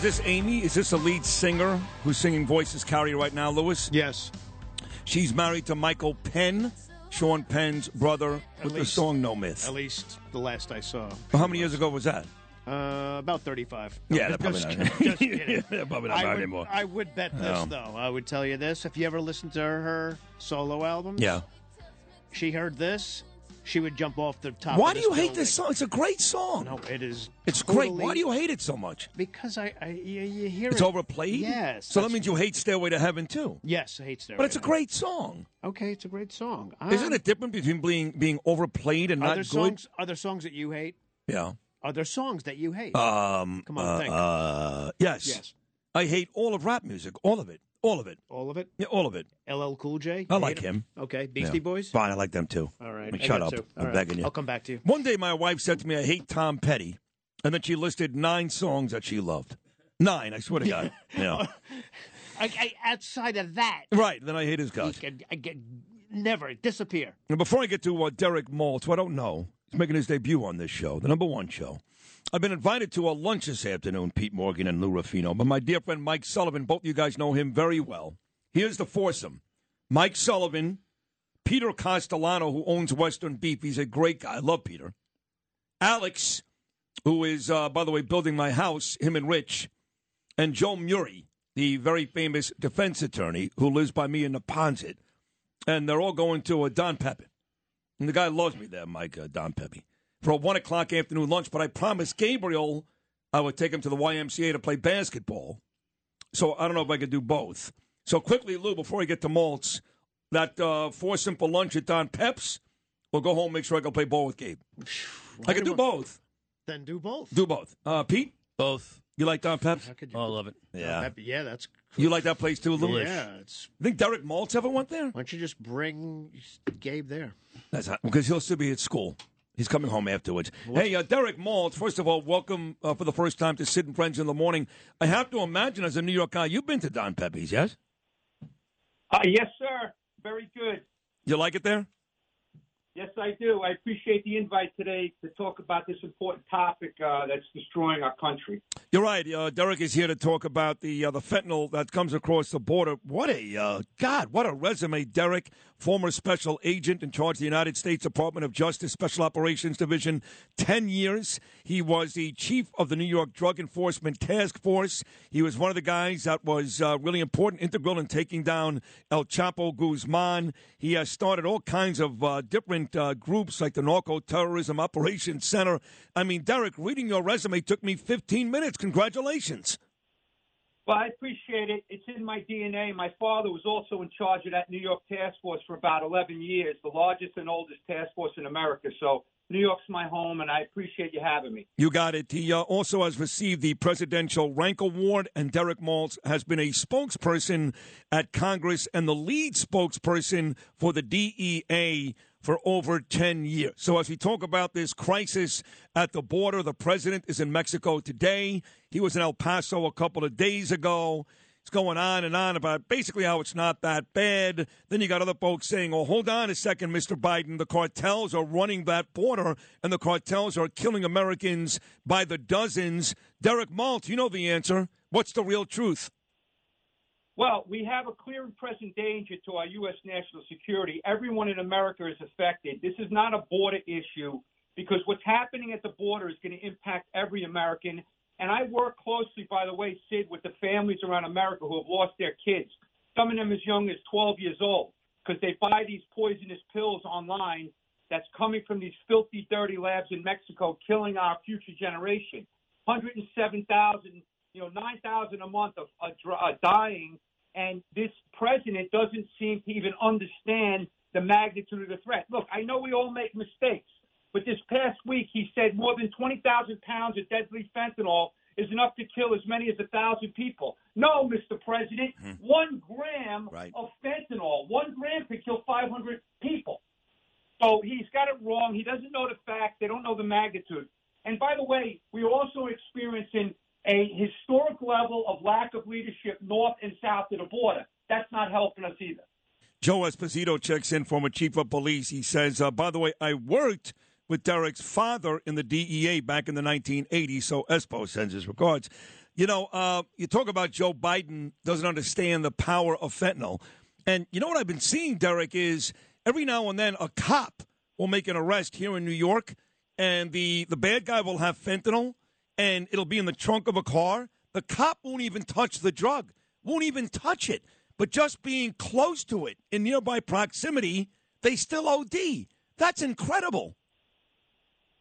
is this Aimee? Is this a lead singer who's singing Voices Carry right now, Lewis? Yes. She's married to Michael Penn, Sean Penn's brother, with the song No Myth. At least the last I saw. How many years ago was that? Uh, about 35. Yeah, they're probably just, not- just kidding. They're probably not I would, anymore. I would bet this, Oh. though. I would tell you this. If you ever listened to her, her solo albums, Yeah. she heard this, she would jump off the top Why do you hate this song? It's a great song. No, it is. It's great. Why do you hate it so much? Because I, I you, you hear it. It's it. overplayed? Yes. So that means you hate Stairway to Heaven, too. Yes, I hate Stairway But it's a great song. Okay, it's a great song. Isn't it different between being being overplayed and not good? songs? Are there songs that you hate? Yeah. Are there songs that you hate? Um, Come on, uh, think. uh, yes. Yes. I hate all of rap music. All of it. All of it. All of it. Yeah, all of it. LL Cool J. I like him. Okay, Beastie Yeah. Boys. Fine, I like them too. All right, I mean, I shut up. Two. I'm right. begging you. I'll come back to you. One day, my wife said to me, "I hate Tom Petty," and then she listed nine songs that she loved. Nine, I swear to God. Yeah. I, I, outside of that, right. Then I hate his guts. I get, never disappear. Now, before I get to uh, Derek Maltz, who I don't know, he's making his debut on this show, the number one show. I've been invited to a lunch this afternoon, Pete Morgan and Lou Rufino, but my dear friend Mike Sullivan, both of you guys know him very well. Here's the foursome Mike Sullivan, Peter Castellana, who owns Western Beef. He's a great guy. I love Peter. Alex, who is, uh, by the way, building my house, him and Rich, and Joe Murray, the very famous defense attorney who lives by me in the Ponset. And they're all going to uh, Don Pepin. And the guy loves me there, Mike uh, Don Peppe, for a one o'clock afternoon lunch. But I promised Gabriel I would take him to the YMCA to play basketball. So I don't know if I could do both. So quickly, Lou, before I get to Maltz, that uh, four simple lunch at Don Pep's, We'll go home, make sure I can play ball with Gabe. I can do both. Then do both. Do both. Uh, Pete? Both. You like Don Pep's? Oh, I love it. Yeah. That- yeah, that's. You like that place too, Lou? Yeah, it's. Think Derek Maltz ever went there? Why don't you just bring Gabe there? That's because he'll still be at school. He's coming home afterwards. Hey, uh, Derek Maltz, first of all, welcome uh, for the first time to Sid and Friends in the Morning. I have to imagine, as a New York guy, you've been to Don Peppe's, yes? Uh, yes, sir. Very good. You like it there? Yes, I do. I appreciate the invite today to talk about this important topic uh, that's destroying our country. You're right. Uh, Derek is here to talk about the uh, the fentanyl that comes across the border. What a uh, God! What a resume, Derek. Former special agent in charge of the United States Department of Justice Special Operations Division, ten years. He was the chief of the New York Drug Enforcement Task Force. He was one of the guys that was uh, really important, integral in taking down El Chapo Guzman. He has started all kinds of uh, different uh, groups like the Narco Terrorism Operations Center. I mean, Derek, reading your resume took me 15 minutes. Congratulations. Well, I appreciate it. It's in my DNA. My father was also in charge of that New York task force for about 11 years, the largest and oldest task force in America. So New York's my home, and I appreciate you having me. You got it. He uh, also has received the Presidential Rank Award, and Derek Maltz has been a spokesperson at Congress and the lead spokesperson for the DEA for over 10 years. So, as we talk about this crisis at the border, the president is in Mexico today. He was in El Paso a couple of days ago. It's going on and on about basically how it's not that bad. Then you got other folks saying, oh, hold on a second, Mr. Biden. The cartels are running that border, and the cartels are killing Americans by the dozens. Derek Maltz, you know the answer. What's the real truth? Well, we have a clear and present danger to our U.S. national security. Everyone in America is affected. This is not a border issue because what's happening at the border is going to impact every American. And I work closely, by the way, Sid, with the families around America who have lost their kids. Some of them as young as 12 years old because they buy these poisonous pills online that's coming from these filthy, dirty labs in Mexico, killing our future generation. 107,000, you know, 9,000 a month of uh, dr- uh, dying, and this president doesn't seem to even understand the magnitude of the threat. Look, I know we all make mistakes, but this past week he said more than 20,000 pounds of deadly fentanyl is enough to kill as many as a thousand people. No, Mr. President, hmm. one gram of fentanyl, one gram could kill 500 people. So he's got it wrong. He doesn't know the facts. They don't know the magnitude. And by the way, we're also experiencing a historic level of lack of leadership north and south of the border. That's not helping us either. Joe Esposito checks in, former chief of police. He says, uh, by the way, I worked with Derek's father in the DEA back in the 1980s, so Espo sends his regards. You know, uh, you talk about Joe Biden doesn't understand the power of fentanyl. And you know what I've been seeing, Derek, is every now and then a cop will make an arrest here in New York, and the, the bad guy will have fentanyl, and it'll be in the trunk of a car. The cop won't even touch the drug, won't even touch it. But just being close to it in nearby proximity, they still OD. That's incredible.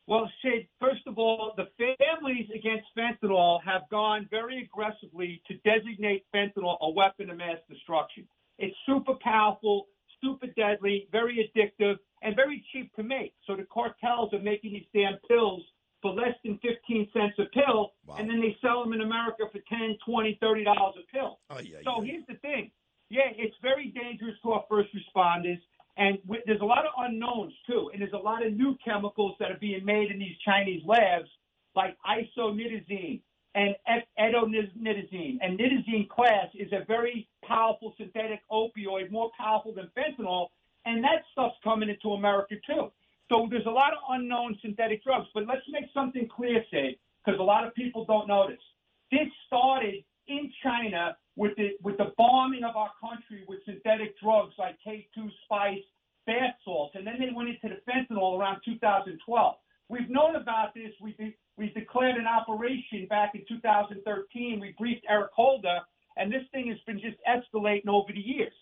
Well, Sid, first of all, the families against fentanyl have gone very aggressively to designate fentanyl a weapon of mass destruction. It's super powerful, super deadly, very addictive, and very cheap to make. So the cartels are making these damn pills for less than 15 cents a pill, and then they sell them in America for 10, 20, 30 dollars a pill. Oh, so here's the thing. Yeah, it's very dangerous to our first responders. And w- there's a lot of unknowns too, and there's a lot of new chemicals that are being made in these Chinese labs, like isonitazine and etonitazene. And nitazene class is a very powerful synthetic opioid, more powerful than fentanyl, and that stuff's coming into America too. So there's a lot of unknown synthetic drugs. But let's make something clear, Sid, because a lot of people don't know this. This started in China with the with the bombing of our country with synthetic drugs like K2 spice, bath salts, and then they went into the fentanyl around 2012. We've known about this. We we declared an operation back in 2013. We briefed Eric Holder, and this thing has been just escalating over the years.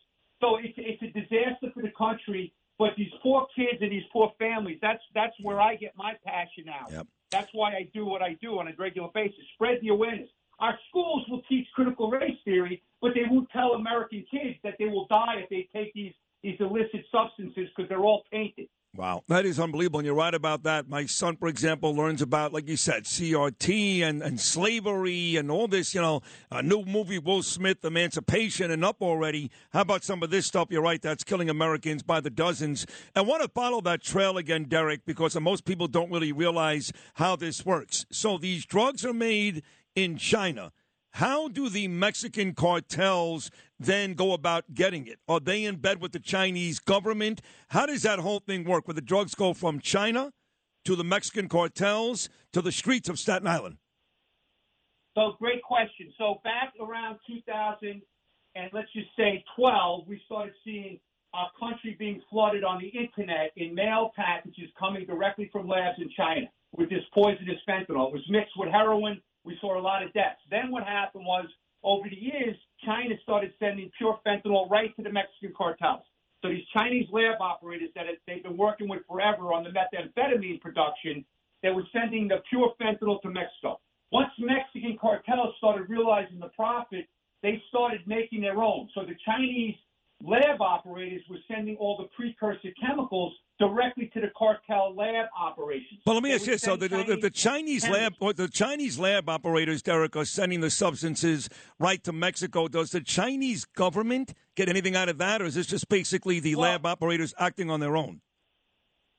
So it's it's a disaster for the country. But these poor kids and these poor families, that's that's where I get my passion out. That's why I do what I do on a regular basis. Spread the awareness. Our schools will teach critical race theory, but they won't tell American kids that they will die if they take these these illicit substances because they're all tainted. Wow, that is unbelievable, and you're right about that. My son, for example, learns about, like you said, CRT and, and slavery and all this. You know, a new movie, Will Smith, Emancipation, and up already. How about some of this stuff? You're right, that's killing Americans by the dozens. I want to follow that trail again, Derek, because most people don't really realize how this works. So these drugs are made in China. How do the Mexican cartels then go about getting it? Are they in bed with the Chinese government? How does that whole thing work? Where the drugs go from China to the Mexican cartels to the streets of Staten Island? So great question. So back around 2000 and let's just say 12, we started seeing our country being flooded on the internet in mail packages coming directly from labs in China with this poisonous fentanyl. It was mixed with heroin. We saw a lot of deaths. Then what happened was over the years, China started sending pure fentanyl right to the Mexican cartels. So these Chinese lab operators that they've been working with forever on the methamphetamine production, they were sending the pure fentanyl to Mexico. Once Mexican cartels started realizing the profit, they started making their own. So the Chinese lab operators were sending all the precursor chemicals directly to the cartel lab operations. Well, let me They ask you so the, the, the Chinese lab, or the Chinese lab operators, Derek, are sending the substances right to Mexico. Does the Chinese government get anything out of that, or is this just basically the lab operators acting on their own?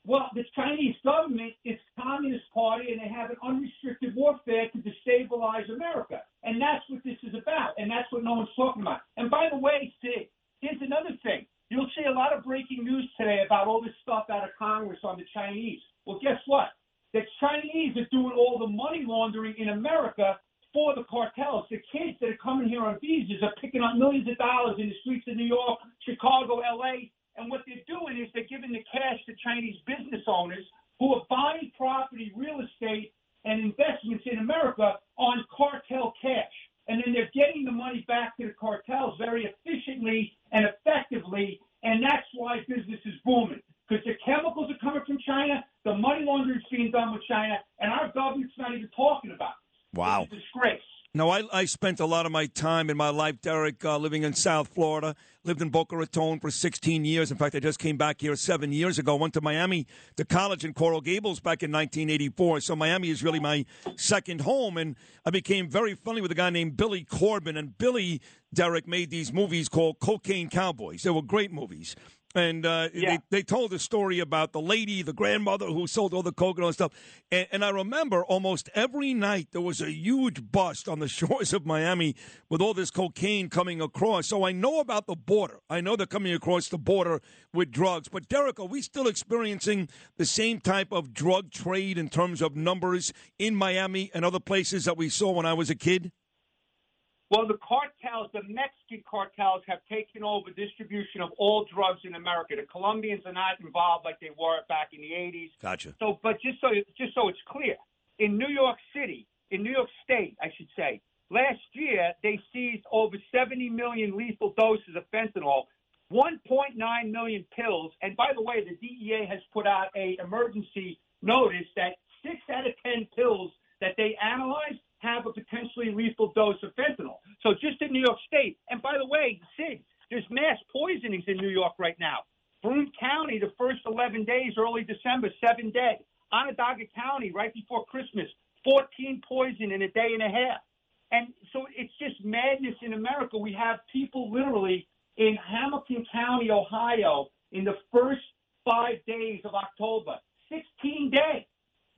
Well, the Chinese government is Communist Party, and they have an unrestricted warfare to destabilize America, and that's what this is about, and that's what no one's talking about. And by the way, Sid, here's another thing. You'll see a lot of breaking news today about all this stuff out of Congress on the Chinese. Well, guess what? The Chinese are doing all the money laundering in America for the cartels. The kids that are coming here on visas are picking up millions of dollars in the streets of New York, Chicago, LA. And what they're doing is they're giving the cash to Chinese business owners who are buying property, real estate, and investments in America on cartel cash. And then they're getting the money back to the cartels very efficiently and effectively. And that's why business is booming. Because the chemicals are coming from China, the money laundering is being done with China, and our government's not even talking about it. Wow. It's a disgrace. No, I, I spent a lot of my time in my life, Derek, uh, living in South Florida. Lived in Boca Raton for 16 years. In fact, I just came back here seven years ago. Went to Miami to college in Coral Gables back in 1984. So Miami is really my second home. And I became very friendly with a guy named Billy Corben. And Billy, Derek, made these movies called Cocaine Cowboys. They were great movies. And uh, they, they told a story about the lady, the grandmother who sold all the coconut and stuff. And, and I remember almost every night there was a huge bust on the shores of Miami with all this cocaine coming across. So I know about the border. I know they're coming across the border with drugs. But Derek, are we still experiencing the same type of drug trade in terms of numbers in Miami and other places that we saw when I was a kid? Well, the cartels, the Mexican cartels, have taken over distribution of all drugs in America. The Colombians are not involved like they were back in the 80s. Gotcha. So, but just so just so it's clear, in New York City, in New York State, I should say, last year they seized over 70 million lethal doses of fentanyl, 1.9 million pills, and by the way, the DEA has put out a emergency notice that six out of 10 pills that they analyzed have a potentially lethal dose of fentanyl. So just in New York State, and by the way, Sid, there's mass poisonings in New York right now. Broome County, the first 11 days, early December, seven dead. Onondaga County, right before Christmas, 14 poison in a day and a half. And so it's just madness in America. We have people literally in Hamilton County, Ohio, in the first five days of October, 16 days.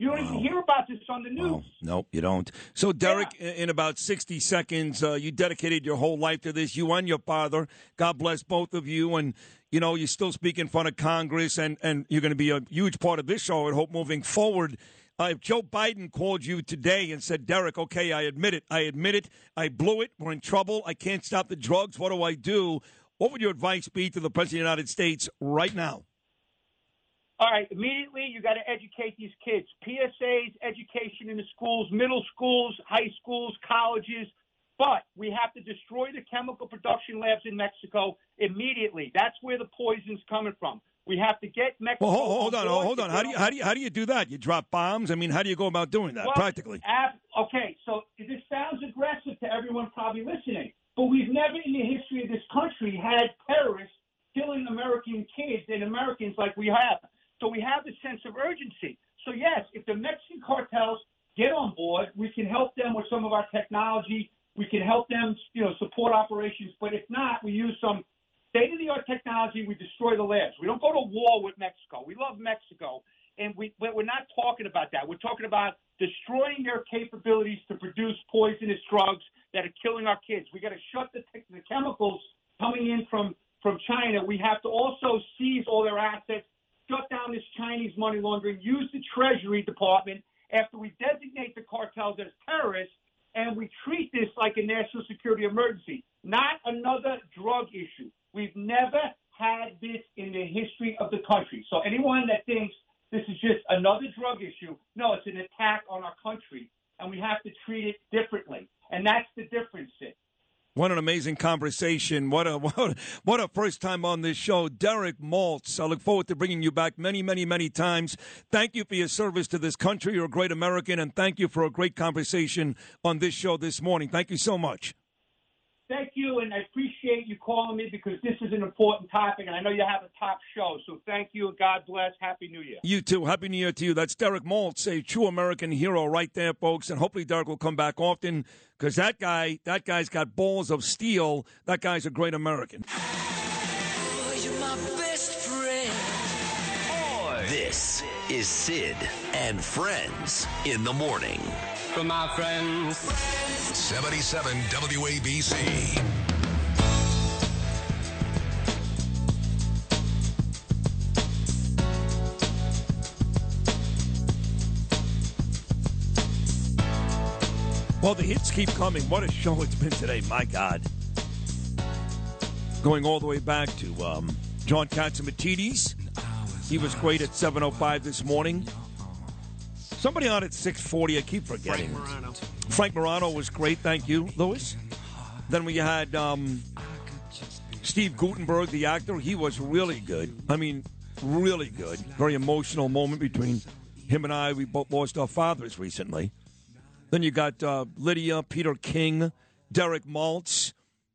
You don't even hear about this on the news. Nope, you don't. So, Derek, in in about 60 seconds, uh, you dedicated your whole life to this. You and your father. God bless both of you. And, you know, you still speak in front of Congress, and, and you're going to be a huge part of this show, I hope, moving forward. Uh, if Joe Biden called you today and said, Derek, okay, I admit it. I admit it. I blew it. We're in trouble. I can't stop the drugs. What do I do? What would your advice be to the President of the United States right now? All right, immediately you got to educate these kids. PSAs, education in the schools, middle schools, high schools, colleges. But we have to destroy the chemical production labs in Mexico immediately. That's where the poison's coming from. We have to get Mexico. Well, hold, hold on, hold on. How do you how do you how do you do that? You drop bombs? I mean, how do you go about doing that Well, practically? ab- okay, so this sounds aggressive to everyone probably listening, but we've never in the history of this country had terrorists killing American kids and Americans like we have. So we have a sense of urgency. So yes, if the Mexican cartels get on board, we can help them with some of our technology. We can help them, you know, support operations. But if not, we use some state of the art technology. We destroy the labs. We don't go to war with Mexico. We love Mexico, and we but we're not talking about that. We're talking about destroying their capabilities to produce poisonous drugs that are killing our kids. We got to shut the, the chemicals coming in from from China. We have to also seize all their assets, shut down this Chinese money laundering, use the Treasury Department after we designate the cartels as terrorists, and we treat this like a national security emergency, not another drug issue. We've never had this in the history of the country. So anyone that thinks this is just another drug issue, no, it's an attack on our country, and we have to treat it differently. And that's the difference. Sid. What an amazing conversation. What a what, what a first time on this show. Derek Maltz. I look forward to bringing you back many, many, many times. Thank you for your service to this country. You're a great American, and thank you for a great conversation on this show this morning. Thank you so much. Thank you, and I appreciate you calling me because this is an important topic, and I know you have a top show. So thank you, and God bless. Happy New Year. You too. Happy New Year to you. That's Derek Maltz, a true American hero right there, folks. And hopefully Derek will come back often because that guy, that guy's got balls of steel. That guy's a great American. You're my best friend. This is Sid and Friends in the morning. From my friends. 77 WABC. Well, the hits keep coming. What a show it's been today. My God. Going all the way back to um, John Catsimatidis. He was great at 7.05 this morning. Somebody on at 6.40. I keep forgetting. Frank Morano. Frank Morano was great. Thank you, Lewis. Then we had um, Steve Guttenberg, the actor. He was really good. I mean, really good. Very emotional moment between him and I. We both lost our fathers recently. Then you got uh, Lydia, Peter King, Derek Maltz,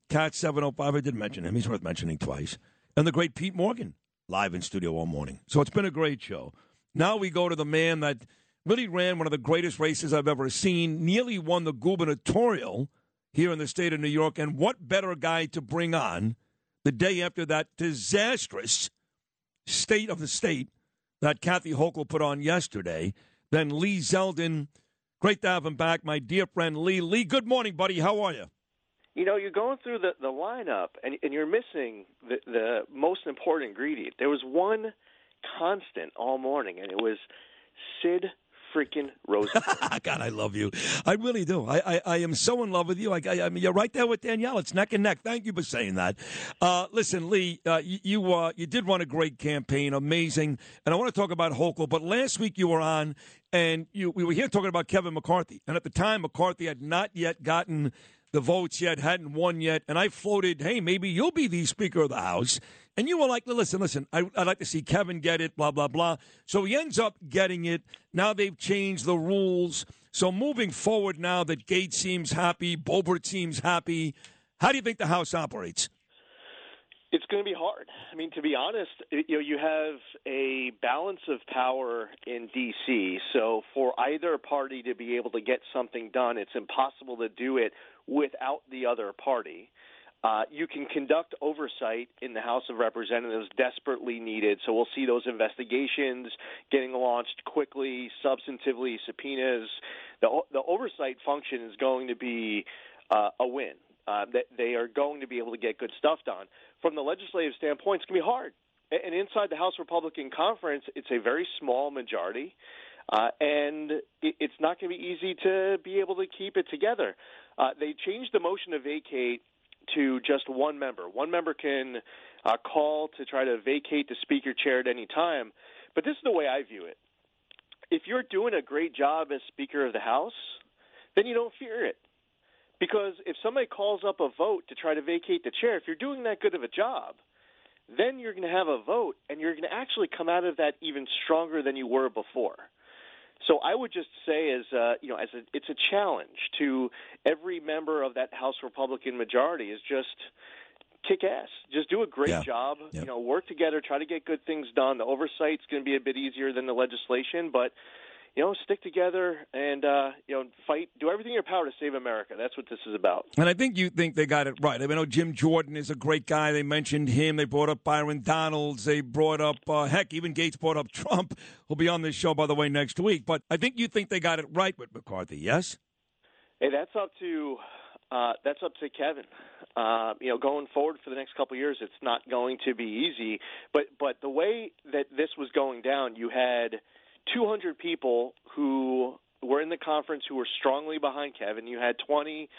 Cat 705. I did mention him. He's worth mentioning twice. And the great Pete Morgan, live in studio all morning. So it's been a great show. Now we go to the man that really ran one of the greatest races I've ever seen, nearly won the gubernatorial here in the state of New York. And what better guy to bring on the day after that disastrous state of the state that Kathy Hochul put on yesterday than Lee Zeldin. Great to have him back, my dear friend Lee. Lee, good morning, buddy. How are you? You know, you're going through the, the lineup and, and you're missing the, the most important ingredient. There was one constant all morning, and it was Sid freaking Rosenberg. God, I love you. I really do. I, I, I am so in love with you. I, I, I mean, you're right there with Danielle. It's neck and neck. Thank you for saying that. Uh, listen, Lee, uh, you you, uh, you did run a great campaign, amazing. And I want to talk about Hochul. But last week you were on, and you we were here talking about Kevin McCarthy. And at the time, McCarthy had not yet gotten the votes yet, hadn't won yet. And I floated, hey, maybe you'll be the Speaker of the House. And you were like, listen, listen, I, I'd like to see Kevin get it, blah, blah, blah. So he ends up getting it. Now they've changed the rules. So moving forward now that Gaetz seems happy, Boebert seems happy, how do you think the House operates? It's going to be hard. I mean, to be honest, you know, you have a balance of power in D.C. So for either party to be able to get something done, it's impossible to do it without the other party. Uh, you can conduct oversight in the House of Representatives desperately needed. So we'll see those investigations getting launched quickly, substantively, subpoenas. The, the oversight function is going to be uh, a win. Uh, that they are going to be able to get good stuff done. From the legislative standpoint, it's going to be hard. And inside the House Republican Conference, it's a very small majority, uh, and it's not going to be easy to be able to keep it together. Uh, they changed the motion to vacate to just one member. One member can uh, call to try to vacate the speaker chair at any time. But this is the way I view it. If you're doing a great job as Speaker of the House, then you don't fear it. Because if somebody calls up a vote to try to vacate the chair, if you're doing that good of a job, then you're going to have a vote and you're going to actually come out of that even stronger than you were before. So I would just say, as uh, you know, as a, it's a challenge to every member of that House Republican majority is just kick ass, just do a great Yeah. job. You know, work together, try to get good things done. The oversight's going to be a bit easier than the legislation, but you know, stick together and uh, you know, fight. Do everything in your power to save America. That's what this is about. And I think you think they got it right. I mean, I know Jim Jordan is a great guy. They mentioned him. They brought up Byron Donalds. They brought up, uh, heck, even Gaetz brought up Trump, who'll be on this show, by the way, next week. But I think you think they got it right with McCarthy, yes? Hey, that's up to uh, that's up to Kevin. Uh, you know, going forward for the next couple of years, it's not going to be easy. But but the way that this was going down, you had 200 people who were in the conference who were strongly behind Kevin. You had 20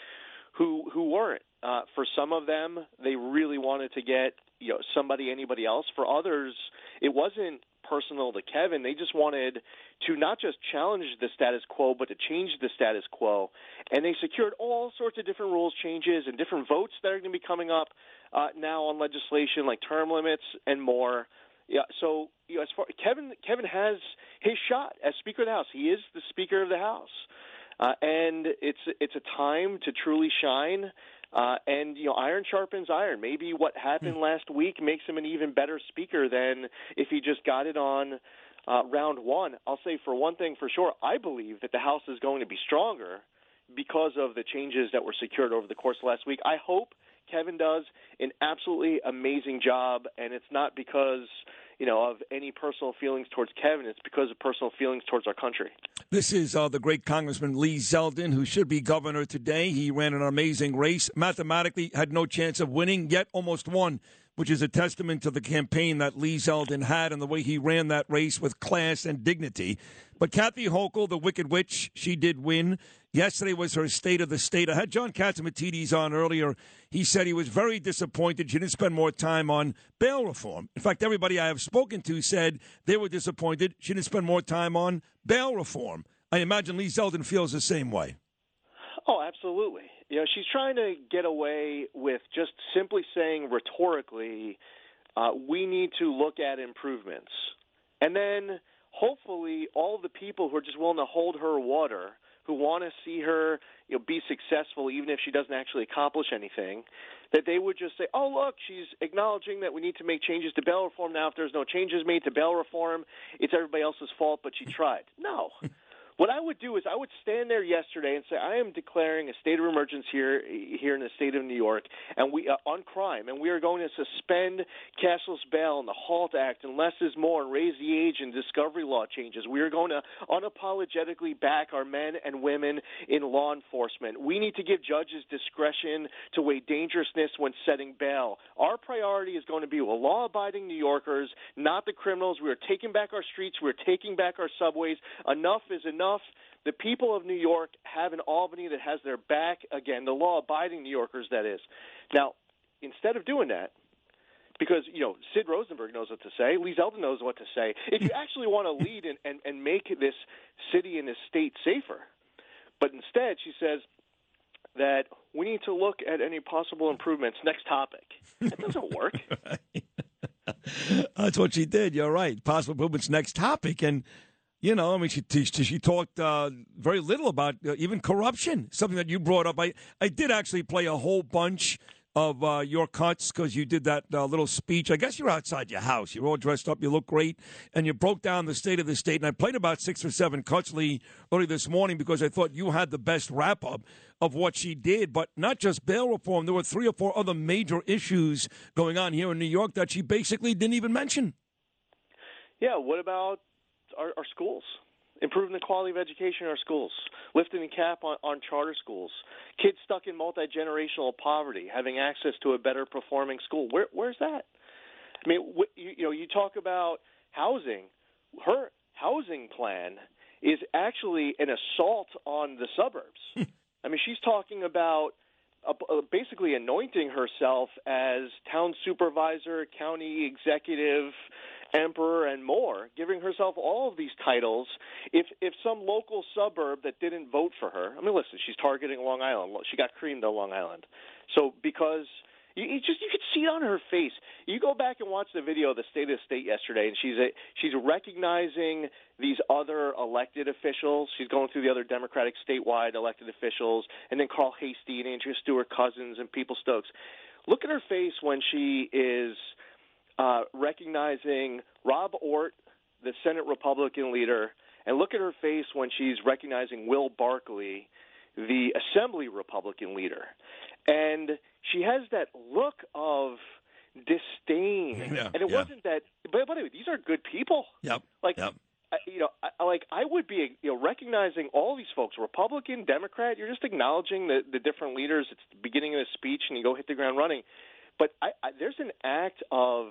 who who weren't. Uh, for some of them, they really wanted to get you know somebody, anybody else. For others, it wasn't personal to Kevin. They just wanted to not just challenge the status quo, but to change the status quo. And they secured all sorts of different rules changes and different votes that are going to be coming up uh, now on legislation like term limits and more. Yeah, so you know, as far Kevin Kevin has his shot as Speaker of the House. He is the Speaker of the House, uh, and it's it's a time to truly shine. Uh, and you know, iron sharpens iron. Maybe what happened last week makes him an even better speaker than if he just got it on uh, round one. I'll say for one thing for sure, I believe that the House is going to be stronger because of the changes that were secured over the course of last week. I hope Kevin does an absolutely amazing job, and it's not because you know, of any personal feelings towards Kevin. It's because of personal feelings towards our country. This is uh, the great Congressman Lee Zeldin, who should be governor today. He ran an amazing race. Mathematically, had no chance of winning, yet almost won, which is a testament to the campaign that Lee Zeldin had and the way he ran that race with class and dignity. But Kathy Hochul, the Wicked Witch, she did win. Yesterday was her state of the state. I had John Catsimatidis on earlier. He said he was very disappointed she didn't spend more time on bail reform. In fact, everybody I have spoken to said they were disappointed she didn't spend more time on bail reform. I imagine Lee Zeldin feels the same way. Oh, absolutely. You know, she's trying to get away with just simply saying rhetorically, uh, we need to look at improvements. And then hopefully all the people who are just willing to hold her water, who want to see her you know, be successful even if she doesn't actually accomplish anything, that they would just say, oh, look, she's acknowledging that we need to make changes to bail reform. Now, if there's no changes made to bail reform, it's everybody else's fault, but she tried. No. What I would do is I would stand there yesterday and say I am declaring a state of emergency here here in the state of New York and we uh, on crime and we are going to suspend cashless bail and the HALT Act and less is more and raise the age and discovery law changes. We are going to unapologetically back our men and women in law enforcement. We need to give judges discretion to weigh dangerousness when setting bail. Our priority is going to be with law-abiding New Yorkers, not the criminals. We are taking back our streets. We are taking back our subways. Enough is enough. The people of New York have an Albany that has their back again, the law abiding New Yorkers, that is. Now, instead of doing that, because, you know, Sid Rosenberg knows what to say, Lee Zeldin knows what to say. If you actually want to lead and, and, and make this city and this state safer, but instead she says that we need to look at any possible improvements. Next topic. That doesn't work. That's what she did. You're right. Possible improvements next topic. And, you know, I mean, she she, she talked uh, very little about uh, even corruption, something that you brought up. I, I did actually play a whole bunch of uh, your cuts because you did that uh, little speech. I guess you're outside your house. You're all dressed up. You look great. And you broke down the state of the state. And I played about six or seven cuts, Lee, early this morning because I thought you had the best wrap up of what she did. But not just bail reform, there were three or four other major issues going on here in New York that she basically didn't even mention. Yeah, what about our, our schools? Improving the quality of education in our schools, lifting the cap on, on charter schools, kids stuck in multi generational poverty having access to a better performing school. Where, where's that? I mean, wh- you, you know, you talk about housing. Her housing plan is actually an assault on the suburbs. I mean, she's talking about uh, uh, basically anointing herself as town supervisor, county executive, emperor, and more, giving herself all of these titles. If if some local suburb that didn't vote for her, I mean, listen, she's targeting Long Island. She got creamed on Long Island. So because you, just you could see it on her face. You go back and watch the video of the State of the State yesterday, and she's a, she's recognizing these other elected officials. She's going through the other Democratic statewide elected officials, and then Carl Heastie and Andrea Stewart Cousins and Peoples-Stokes. Look at her face when she is uh, recognizing Rob Ortt, the Senate Republican leader, and look at her face when she's recognizing Will Barclay, the Assembly Republican leader. And she has that look of disdain. Yeah, and it yeah. wasn't that, but, but anyway, these are good people. Yep. Like, Yep. I- you know, I, like I would be, you know, recognizing all these folks, Republican, Democrat. You're just acknowledging the the different leaders. It's the beginning of a speech, and you go hit the ground running. But I, I, there's an act of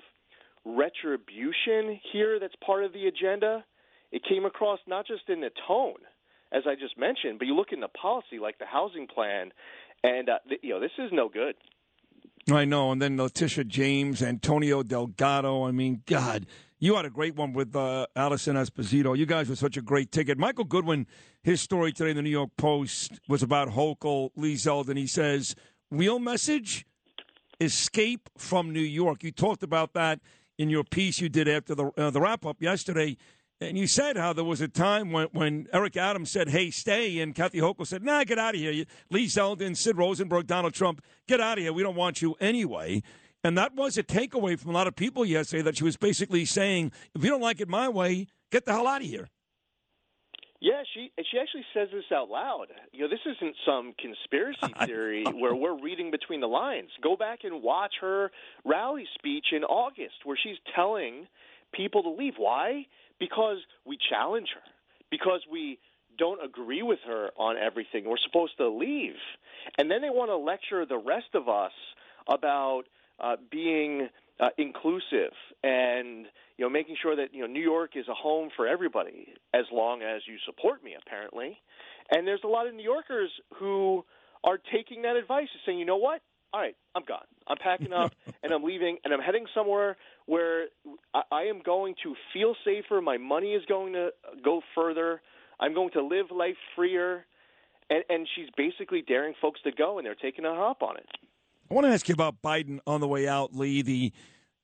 retribution here that's part of the agenda. It came across not just in the tone, as I just mentioned, but you look in the policy, like the housing plan, and uh, you know this is no good. I know. And then Letitia James, Antonio Delgado. I mean, God, you had a great one with uh, Alison Esposito. You guys were such a great ticket. Michael Goodwin, his story today in the New York Post was about Hochul, Lee Zeldin. He says, real message, escape from New York. You talked about that in your piece you did after the, uh, the wrap up yesterday. And you said how there was a time when, when Eric Adams said, hey, stay, and Kathy Hochul said, nah, get out of here. Lee Zeldin, Sid Rosenberg, Donald Trump, get out of here. We don't want you anyway. And that was a takeaway from a lot of people yesterday that she was basically saying, if you don't like it my way, get the hell out of here. Yeah, she she actually says this out loud. You know, this isn't some conspiracy theory where we're reading between the lines. Go back and watch her rally speech in August, where she's telling people to leave. Why? Because we challenge her. Because we don't agree with her on everything. We're supposed to leave. And then they want to lecture the rest of us about uh, being uh, inclusive and you know making sure that you know New York is a home for everybody as long as you support me apparently. And there's a lot of New Yorkers who are taking that advice and saying, you know what? All right, I'm gone. I'm packing up and I'm leaving and I'm heading somewhere where I, I am going to feel safer. My money is going to go further. I'm going to live life freer. And, and she's basically daring folks to go, and they're taking her up on it. I want to ask you about Biden on the way out, Lee. The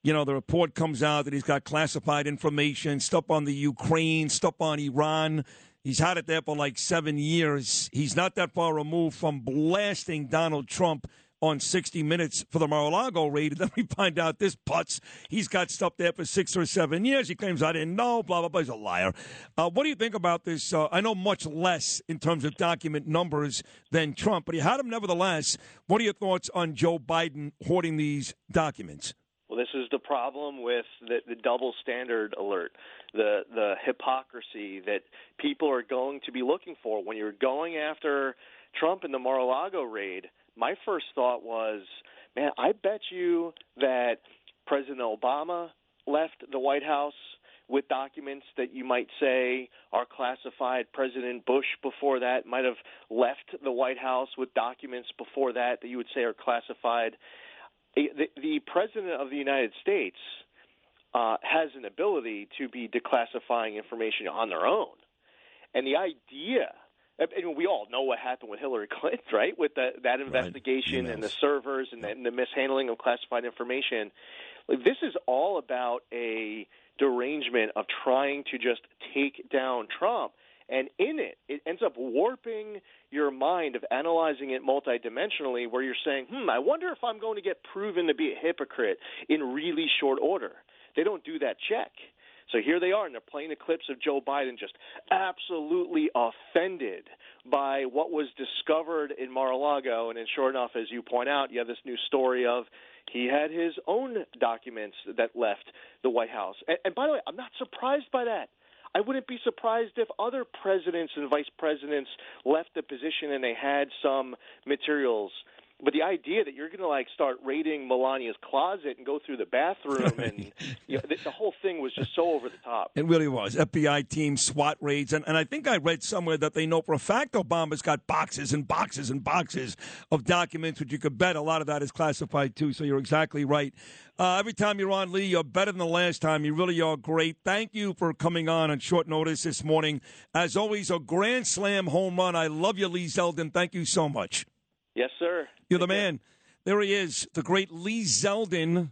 you know the report comes out that he's got classified information, stuff on the Ukraine, stuff on Iran. He's had it there for like seven years. He's not that far removed from blasting Donald Trump on 60 Minutes for the Mar-a-Lago raid. And then we find out this putz, he's got stuff there for six or seven years. He claims I didn't know, blah, blah, blah. He's a liar. Uh, what do you think about this? Uh, I know much less in terms of document numbers than Trump, but he had them nevertheless. What are your thoughts on Joe Biden hoarding these documents? Well, this is the problem with the, the double standard alert, the the hypocrisy that people are going to be looking for when you're going after Trump in the Mar-a-Lago raid. My first thought was, man, I bet you that President Obama left the White House with documents that you might say are classified. President Bush before that might have left the White House with documents before that that you would say are classified the, the president of the United States uh, has an ability to be declassifying information on their own, and the idea. And we all know what happened with Hillary Clinton, right? With the, that investigation and the servers and the, and the mishandling of classified information. Like, this is all about a derangement of trying to just take down Trump. And in it, it ends up warping your mind of analyzing it multidimensionally, where you're saying, hmm, I wonder if I'm going to get proven to be a hypocrite in really short order. They don't do that check. So here they are, and they're playing the clips of Joe Biden just absolutely offended by what was discovered in Mar-a-Lago. And then, sure enough, as you point out, you have this new story of he had his own documents that left the White House. And, and by the way, I'm not surprised by that. I wouldn't be surprised if other presidents and vice presidents left the position and they had some materials. But the idea that you're going to like start raiding Melania's closet and go through the bathroom and you know, the, the whole thing was just so over the top. It really was. FBI team, SWAT raids. And, and I think I read somewhere that they know for a fact Obama's got boxes and boxes and boxes of documents, which you could bet a lot of that is classified too. So you're exactly right. Uh, every time you're on, Lee, you're better than the last time. You really are great. Thank you for coming on on short notice this morning. As always, a grand slam home run. I love you, Lee Zeldin. Thank you so much. Yes, sir. You're the man. There he is, the great Lee Zeldin.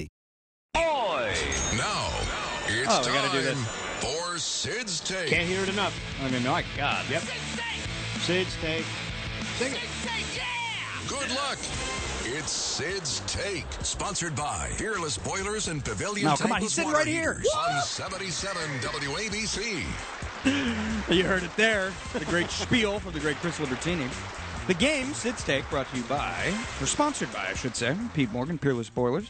Now, it's Oh, we gotta time do this. for Sid's Take. Can't hear it enough. I mean, my God. Yep. Sid's take. Sing it. Good luck. It's Sid's Take, sponsored by Peerless Boilers and Pavilion. No, come on, Tankless he's sitting Water right here. Heaters On 77 WABC. You heard it there. The great spiel from the great Chris Libertini. The game, Sid's Take, brought to you by, or sponsored by, I should say, Pete Morgan, Peerless Boilers.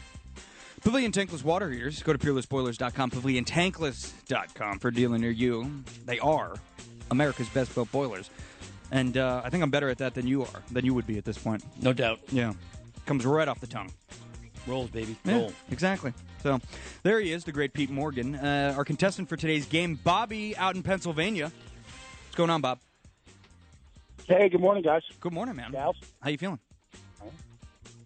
Pavilion Tankless Water Heaters. Go to peerlessboilers.com, paviliontankless.com for a dealer near you. They are America's best built boilers. And uh, I think I'm better at that than you are, than you would be at this point. No doubt. Yeah. Comes right off the tongue. Rolls, baby. Yeah, Roll. exactly. So there he is, the great Pete Morgan, uh, our contestant for today's game, Bobby, out in Pennsylvania. What's going on, Bob? Hey, good morning, guys. Good morning, man. Gals. How you feeling?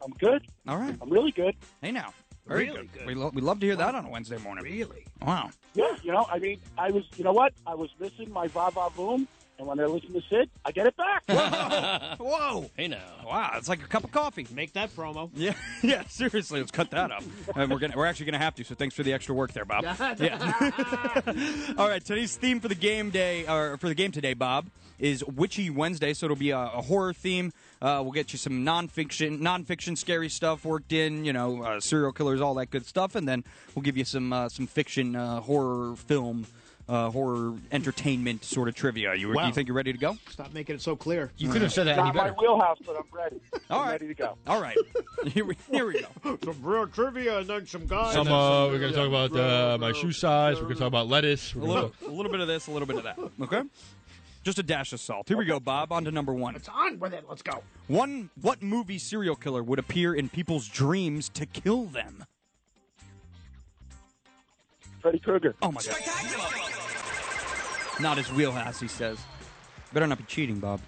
I'm good. All right. I'm really good. Hey, now. Very Really good. good. We, lo- we love to hear that on a Wednesday morning. Really? Wow. Yeah, you know, I mean, I was, you know what? I was missing my va va boom, And when I listen to Sid, I get it back. Whoa! Hey now. Wow, it's like a cup of coffee. Make that promo. Yeah, yeah. Seriously, let's cut that up. And we're gonna, we're actually gonna have to. So thanks for the extra work there, Bob. yeah. All right. Today's theme for the game day, or for the game today, Bob, is Witchy Wednesday. So it'll be a, a horror theme. Uh, we'll get you some nonfiction, nonfiction, scary stuff worked in. You know, uh, serial killers, all that good stuff, and then we'll give you some uh, some fiction uh, horror film. Uh, horror entertainment sort of trivia. You, Wow. you think you're ready to go? Stop making it so clear. You couldn't have said that Not any my wheelhouse, but I'm ready. All I'm right. ready to go. All right. Here we, here we go. Some real trivia and then some guys. Some, uh, we're going to talk about uh, my shoe size. We're going to talk about lettuce. A little, a little bit of this, a little bit of that. Okay? Just a dash of salt. Here we go, Bob. On to number one. It's on with it. Let's go. One, what movie serial killer would appear in people's dreams to kill them? Freddy Krueger. Oh my god. Not his wheelhouse, he says. Better not be cheating, Bob.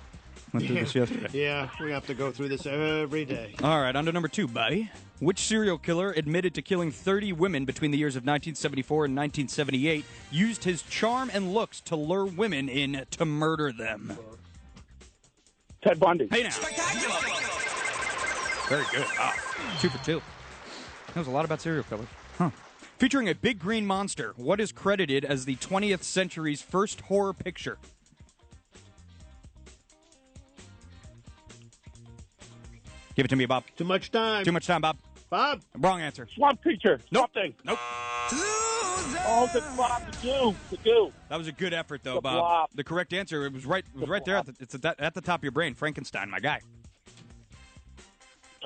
Went through this yesterday. Yeah, we have to go through this every day. All right, on to number two, buddy. Which serial killer admitted to killing 30 women between the years of 1974 and 1978 used his charm and looks to lure women in to murder them? Ted Bundy. Hey now. Spectacular. Very good. Wow. Two for two. That was a lot about serial killers. Huh. Featuring a big green monster, what is credited as the 20th century's first horror picture? Give it to me, Bob. Too much time. Too much time, Bob. Bob. Wrong answer. Swamp creature. Nope. Something. Nope. Oh, the blob, the goo, the goo. That was a good effort, though, The Bob. blob. The correct answer it was right. It was right there. At the, it's at the top of your brain. Frankenstein, my guy.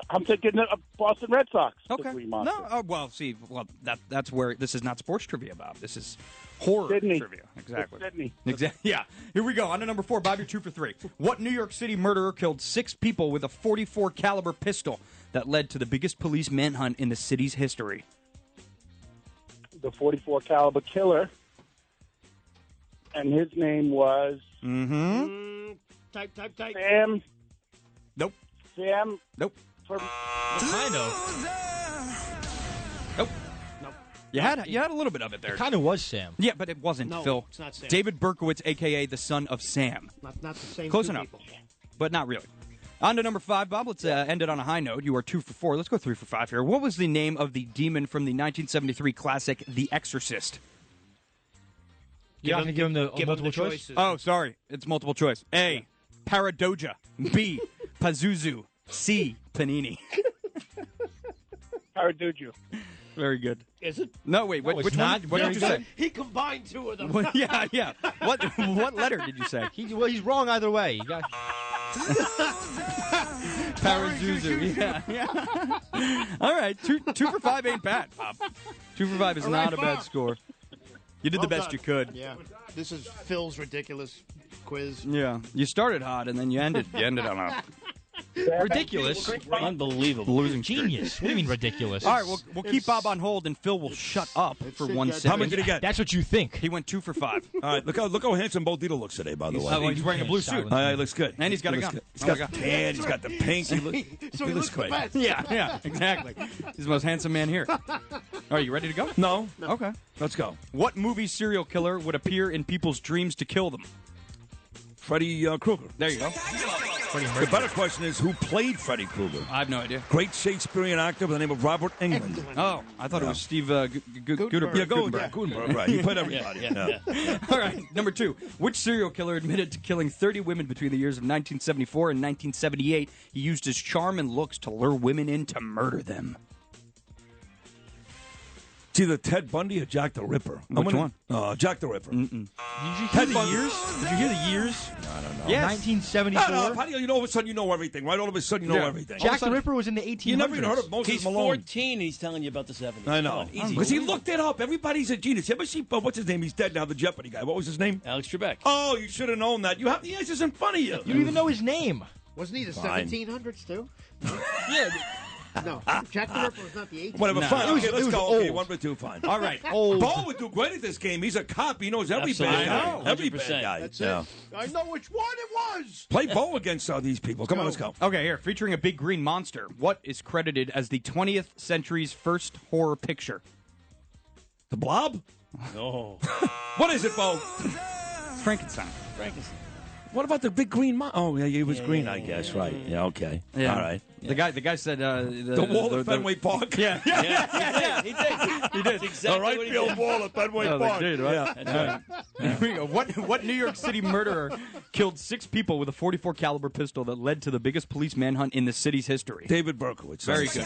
I'm thinking of Boston Red Sox. the Okay. Green Monster. No, oh, well, see, well, that that's where this is not sports trivia, Bob. This is horror Sydney. trivia. Exactly. Sydney. Exactly. Yeah. Here we go. On to number four. Bob, you're two for three. What New York City murderer killed six people with a 44 caliber pistol that led to the biggest police manhunt in the city's history? The 44 caliber killer, and his name was Mm-hmm. Mm, type, type, type. Sam. Nope. Sam. Nope. From kind of. Nope. Nope. You had you had a little bit of it there. It kind of was Sam. Yeah, but it wasn't, No, Phil. it's not Sam. David Berkowitz, aka the son of Sam. Not, not the same. Close two enough. people. But not really. On to number five, Bob. Let's uh, end it on a high note. You are two for four. Let's go three for five here. What was the name of the demon from the 1973 classic The Exorcist? You not him- going to give him the give him multiple the choice? choices. Oh, sorry. It's multiple choice. A. Paradoja. B. Pazuzu. C. Panini. Paraduju. Very good. Is it? No, wait. What, No, it's which not. one? What did you say? He combined two of them. Well, yeah, yeah. What what letter did you say? He, well, he's wrong either way. You got, Parazuzu. Yeah, yeah. All right, two two for five ain't bad, Bob. Two for five is All right, not a bad score. You did Well the best done. you could. Yeah. This is Phil's ridiculous quiz. Yeah, you started hot and then you ended. You ended on a ridiculous. Unbelievable. losing. Genius. What do you mean ridiculous? All right, we'll, we'll keep Bob on hold and Phil will shut up for it, one guys. second. How much did he get? That's what you think. He went two for five. All right, look how look how handsome Bo Dietl looks today. By the way, Oh, well, he's wearing a blue suit. Uh, he looks good. And he's got a He looks gun. good. He's Oh, got my the tan. He's got the pink. He, look, So he he looks looks great. best. Yeah, yeah, exactly. He's the most handsome man here. Are you ready to go? No, Okay. let's go. What movie serial killer would appear in people's dreams to kill them? Freddy uh, Krueger. There you go. The better question is who played Freddy Krueger? I have no idea. Great Shakespearean actor by the name of Robert Englund. Oh, I thought it was Steve uh, Gu- Gu- Gu- Guttenberg. Yeah, go with Guttenberg. that. Guttenberg, right. He played everybody. Yeah. All right, number two. Which serial killer admitted to killing 30 women between the years of 1974 and 1978? He used his charm and looks to lure women in to murder them. It's either Ted Bundy or Jack the Ripper. Which gonna- one? Uh, Jack the Ripper. Mm-mm. Did you hear Ted the Bundy. years? Did you hear the years? I don't know. Yes. 1974. No, no, how do you, you know all of a sudden you know everything, right? All of a sudden you know Yeah. everything. Jack the Ripper was in the 1800s. You never even heard of Moses He's Malone. 14. He's telling you about the 70s. I know. Because he looked it up. Everybody's a genius. You ever see, uh, what's his name? He's dead now, the Jeopardy guy. What was his name? Alex Trebek. Oh, you should have known that. You have the answers in front of you. You don't even know his name. Wasn't he the Fine. 1700s too? Yeah. No, Jack the Ripper was not the 1800s. Whatever, No. fine. Okay, let's was go. Okay, one for two, fine. All right. Old. Bo would do great at this game. He's a cop. He knows every Absolutely. bad guy. I know. Every bad guy. That's Yeah. it. I know which one it was. Play Bo against uh, these people. Come on, let's go. Okay, here, featuring a big green monster. What is credited as the 20th century's first horror picture? The Blob? Oh, What is it, Bo? Frankenstein. Frankenstein. What about the big green? Mo- oh, yeah, it was green, I guess. Right? Yeah. Okay. Yeah. All right. The guy, the guy said uh, the, The wall at Fenway Park. Yeah, Yeah, yeah, he did. He did. exactly the right what field did. wall at Fenway Oh, they Park. did, right? Yeah. Right. Here. What what New York City murderer killed six people with a 44 caliber pistol that led to the biggest police manhunt in the city's history? David Berkowitz. Very good.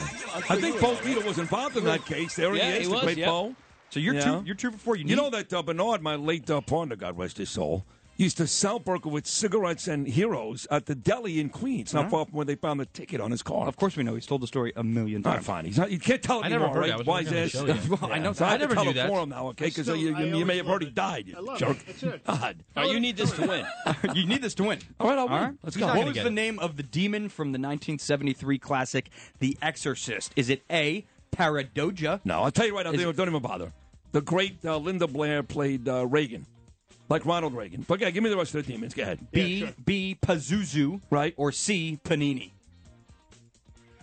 I think Bo Peter was involved in that case. There Yeah, he is, he the was, great yeah. Bo. So you're Yeah. two you're two for four. You, You need- know that uh, Bernard, my late uh, partner, God rest his soul, used to sell Berkowitz cigarettes and heroes at the deli in Queens, not Huh? far from where they found the ticket on his car. Of course we know. He's told the story a million All right, times. fine. He's not, you can't tell it I anymore, heard right? it. I was Wise ass. the show, yeah. I Yeah. know. So I, I never to tell knew the that. forum now, okay? Because you, you, you may have already it. died, you I love jerk. it. God. All right, you need this to win. you need this to win. All right, I'll All win. right. Let's go. What was the name of the demon from the 1973 classic The Exorcist? Is it A. Paradoja? No, I'll tell you right now. Don't don't even bother. The great uh, Linda Blair played uh, Reagan, like Ronald Reagan. But yeah, give me the rest of the demons. Go ahead. B. B. Pazuzu. Right. Or C. Panini.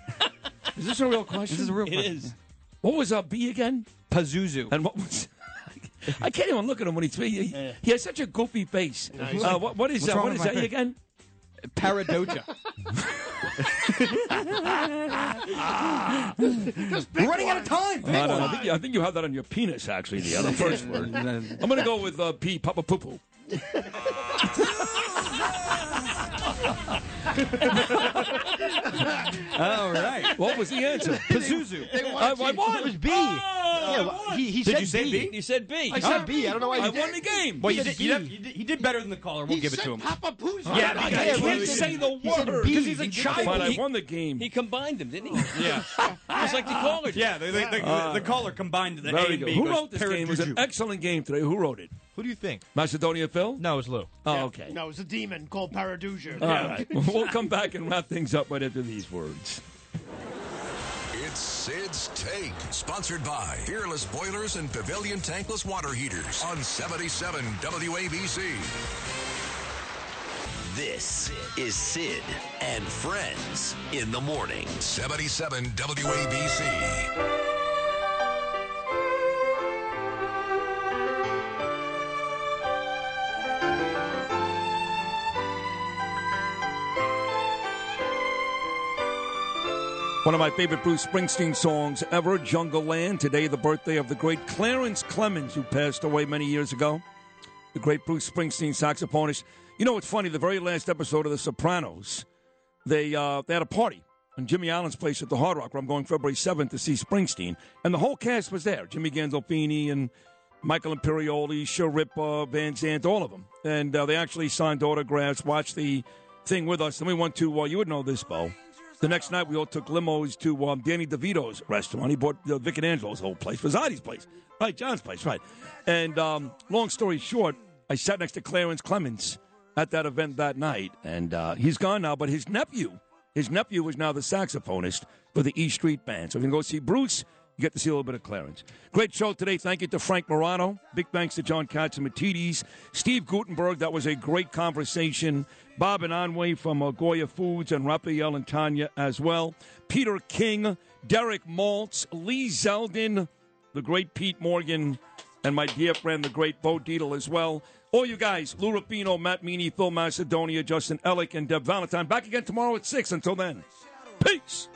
Is this a real question? This is a real It question. is. What was uh, B again? Pazuzu. And what was? I can't even look at him when he's. He, he has such a goofy face. Uh, what, what is that? What's uh, wrong what with is my that again? Paradoja. We're running out of time. I, don't know. I, think you, I think you have that on your penis, actually, the other first word. I'm going to go with uh, P, Papa Poo Poo. All right. What was the answer? Pazuzu. I, I won. It was B. Oh, yeah, well, he, he Did said you say B. B? You said B. I said B. I don't know why I did. won the game. Well, you He did, said did, B. you, did, you did better than the caller. We'll He give it to him. Papa Poo's. Yeah, I can't he- say the word. B. Because he's a child. Fine, I won the game. He combined them, didn't he? Yeah. It's like the caller did. Yeah, the, the, the, Uh, the caller combined the A and. B. Who wrote this game? It was an excellent game today. Who wrote it? Who do you think? Macedonia Phil? No, it was Lou. Oh, okay. No, it's a demon called Paraduja. All right. we'll come back and wrap things up right after these words. It's Sid's Take, sponsored by Peerless Boilers and Pavilion Tankless Water Heaters on 77 WABC. This is Sid and Friends in the morning. 77 WABC. One of my favorite Bruce Springsteen songs ever, Jungleland. Today, the birthday of the great Clarence Clemons, who passed away many years ago. The great Bruce Springsteen saxophonist. You know what's funny? The very last episode of The Sopranos, they uh, they had a party on Jimmy Allen's place at the Hard Rock, where I'm going February 7th to see Springsteen, and the whole cast was there: Jimmy Gandolfini and Michael Imperioli, Schirripa, Van Zandt, all of them. And uh, they actually signed autographs, watched the thing with us. Then we went to, uh, you would know this, Bo. The next night, we all took limos to um, Danny DeVito's restaurant. He bought uh, Vic and Angelo's whole place, Vasati's place, right? John's place, right? And um, long story short, I sat next to Clarence Clemons at that event that night, and uh, he's gone now. But his nephew, his nephew, is now the saxophonist for the E Street Band. So if you can go see Bruce, you get to see a little bit of Clarence. Great show today. Thank you to Frank Morano. Big thanks to John Catsimatidis. Steve Guttenberg, that was a great conversation. Bob Unanue from Goya Foods and Raphael and Tanya as well. Peter King, Derek Maltz, Lee Zeldin, the great Pete Morgan, and my dear friend, the great Bo Dietl as well. All you guys, Lou Rapino, Matt Meany, Phil Macedonia, Justin Ellick, and Deb Valentine. Back again tomorrow at 6. Until then, peace.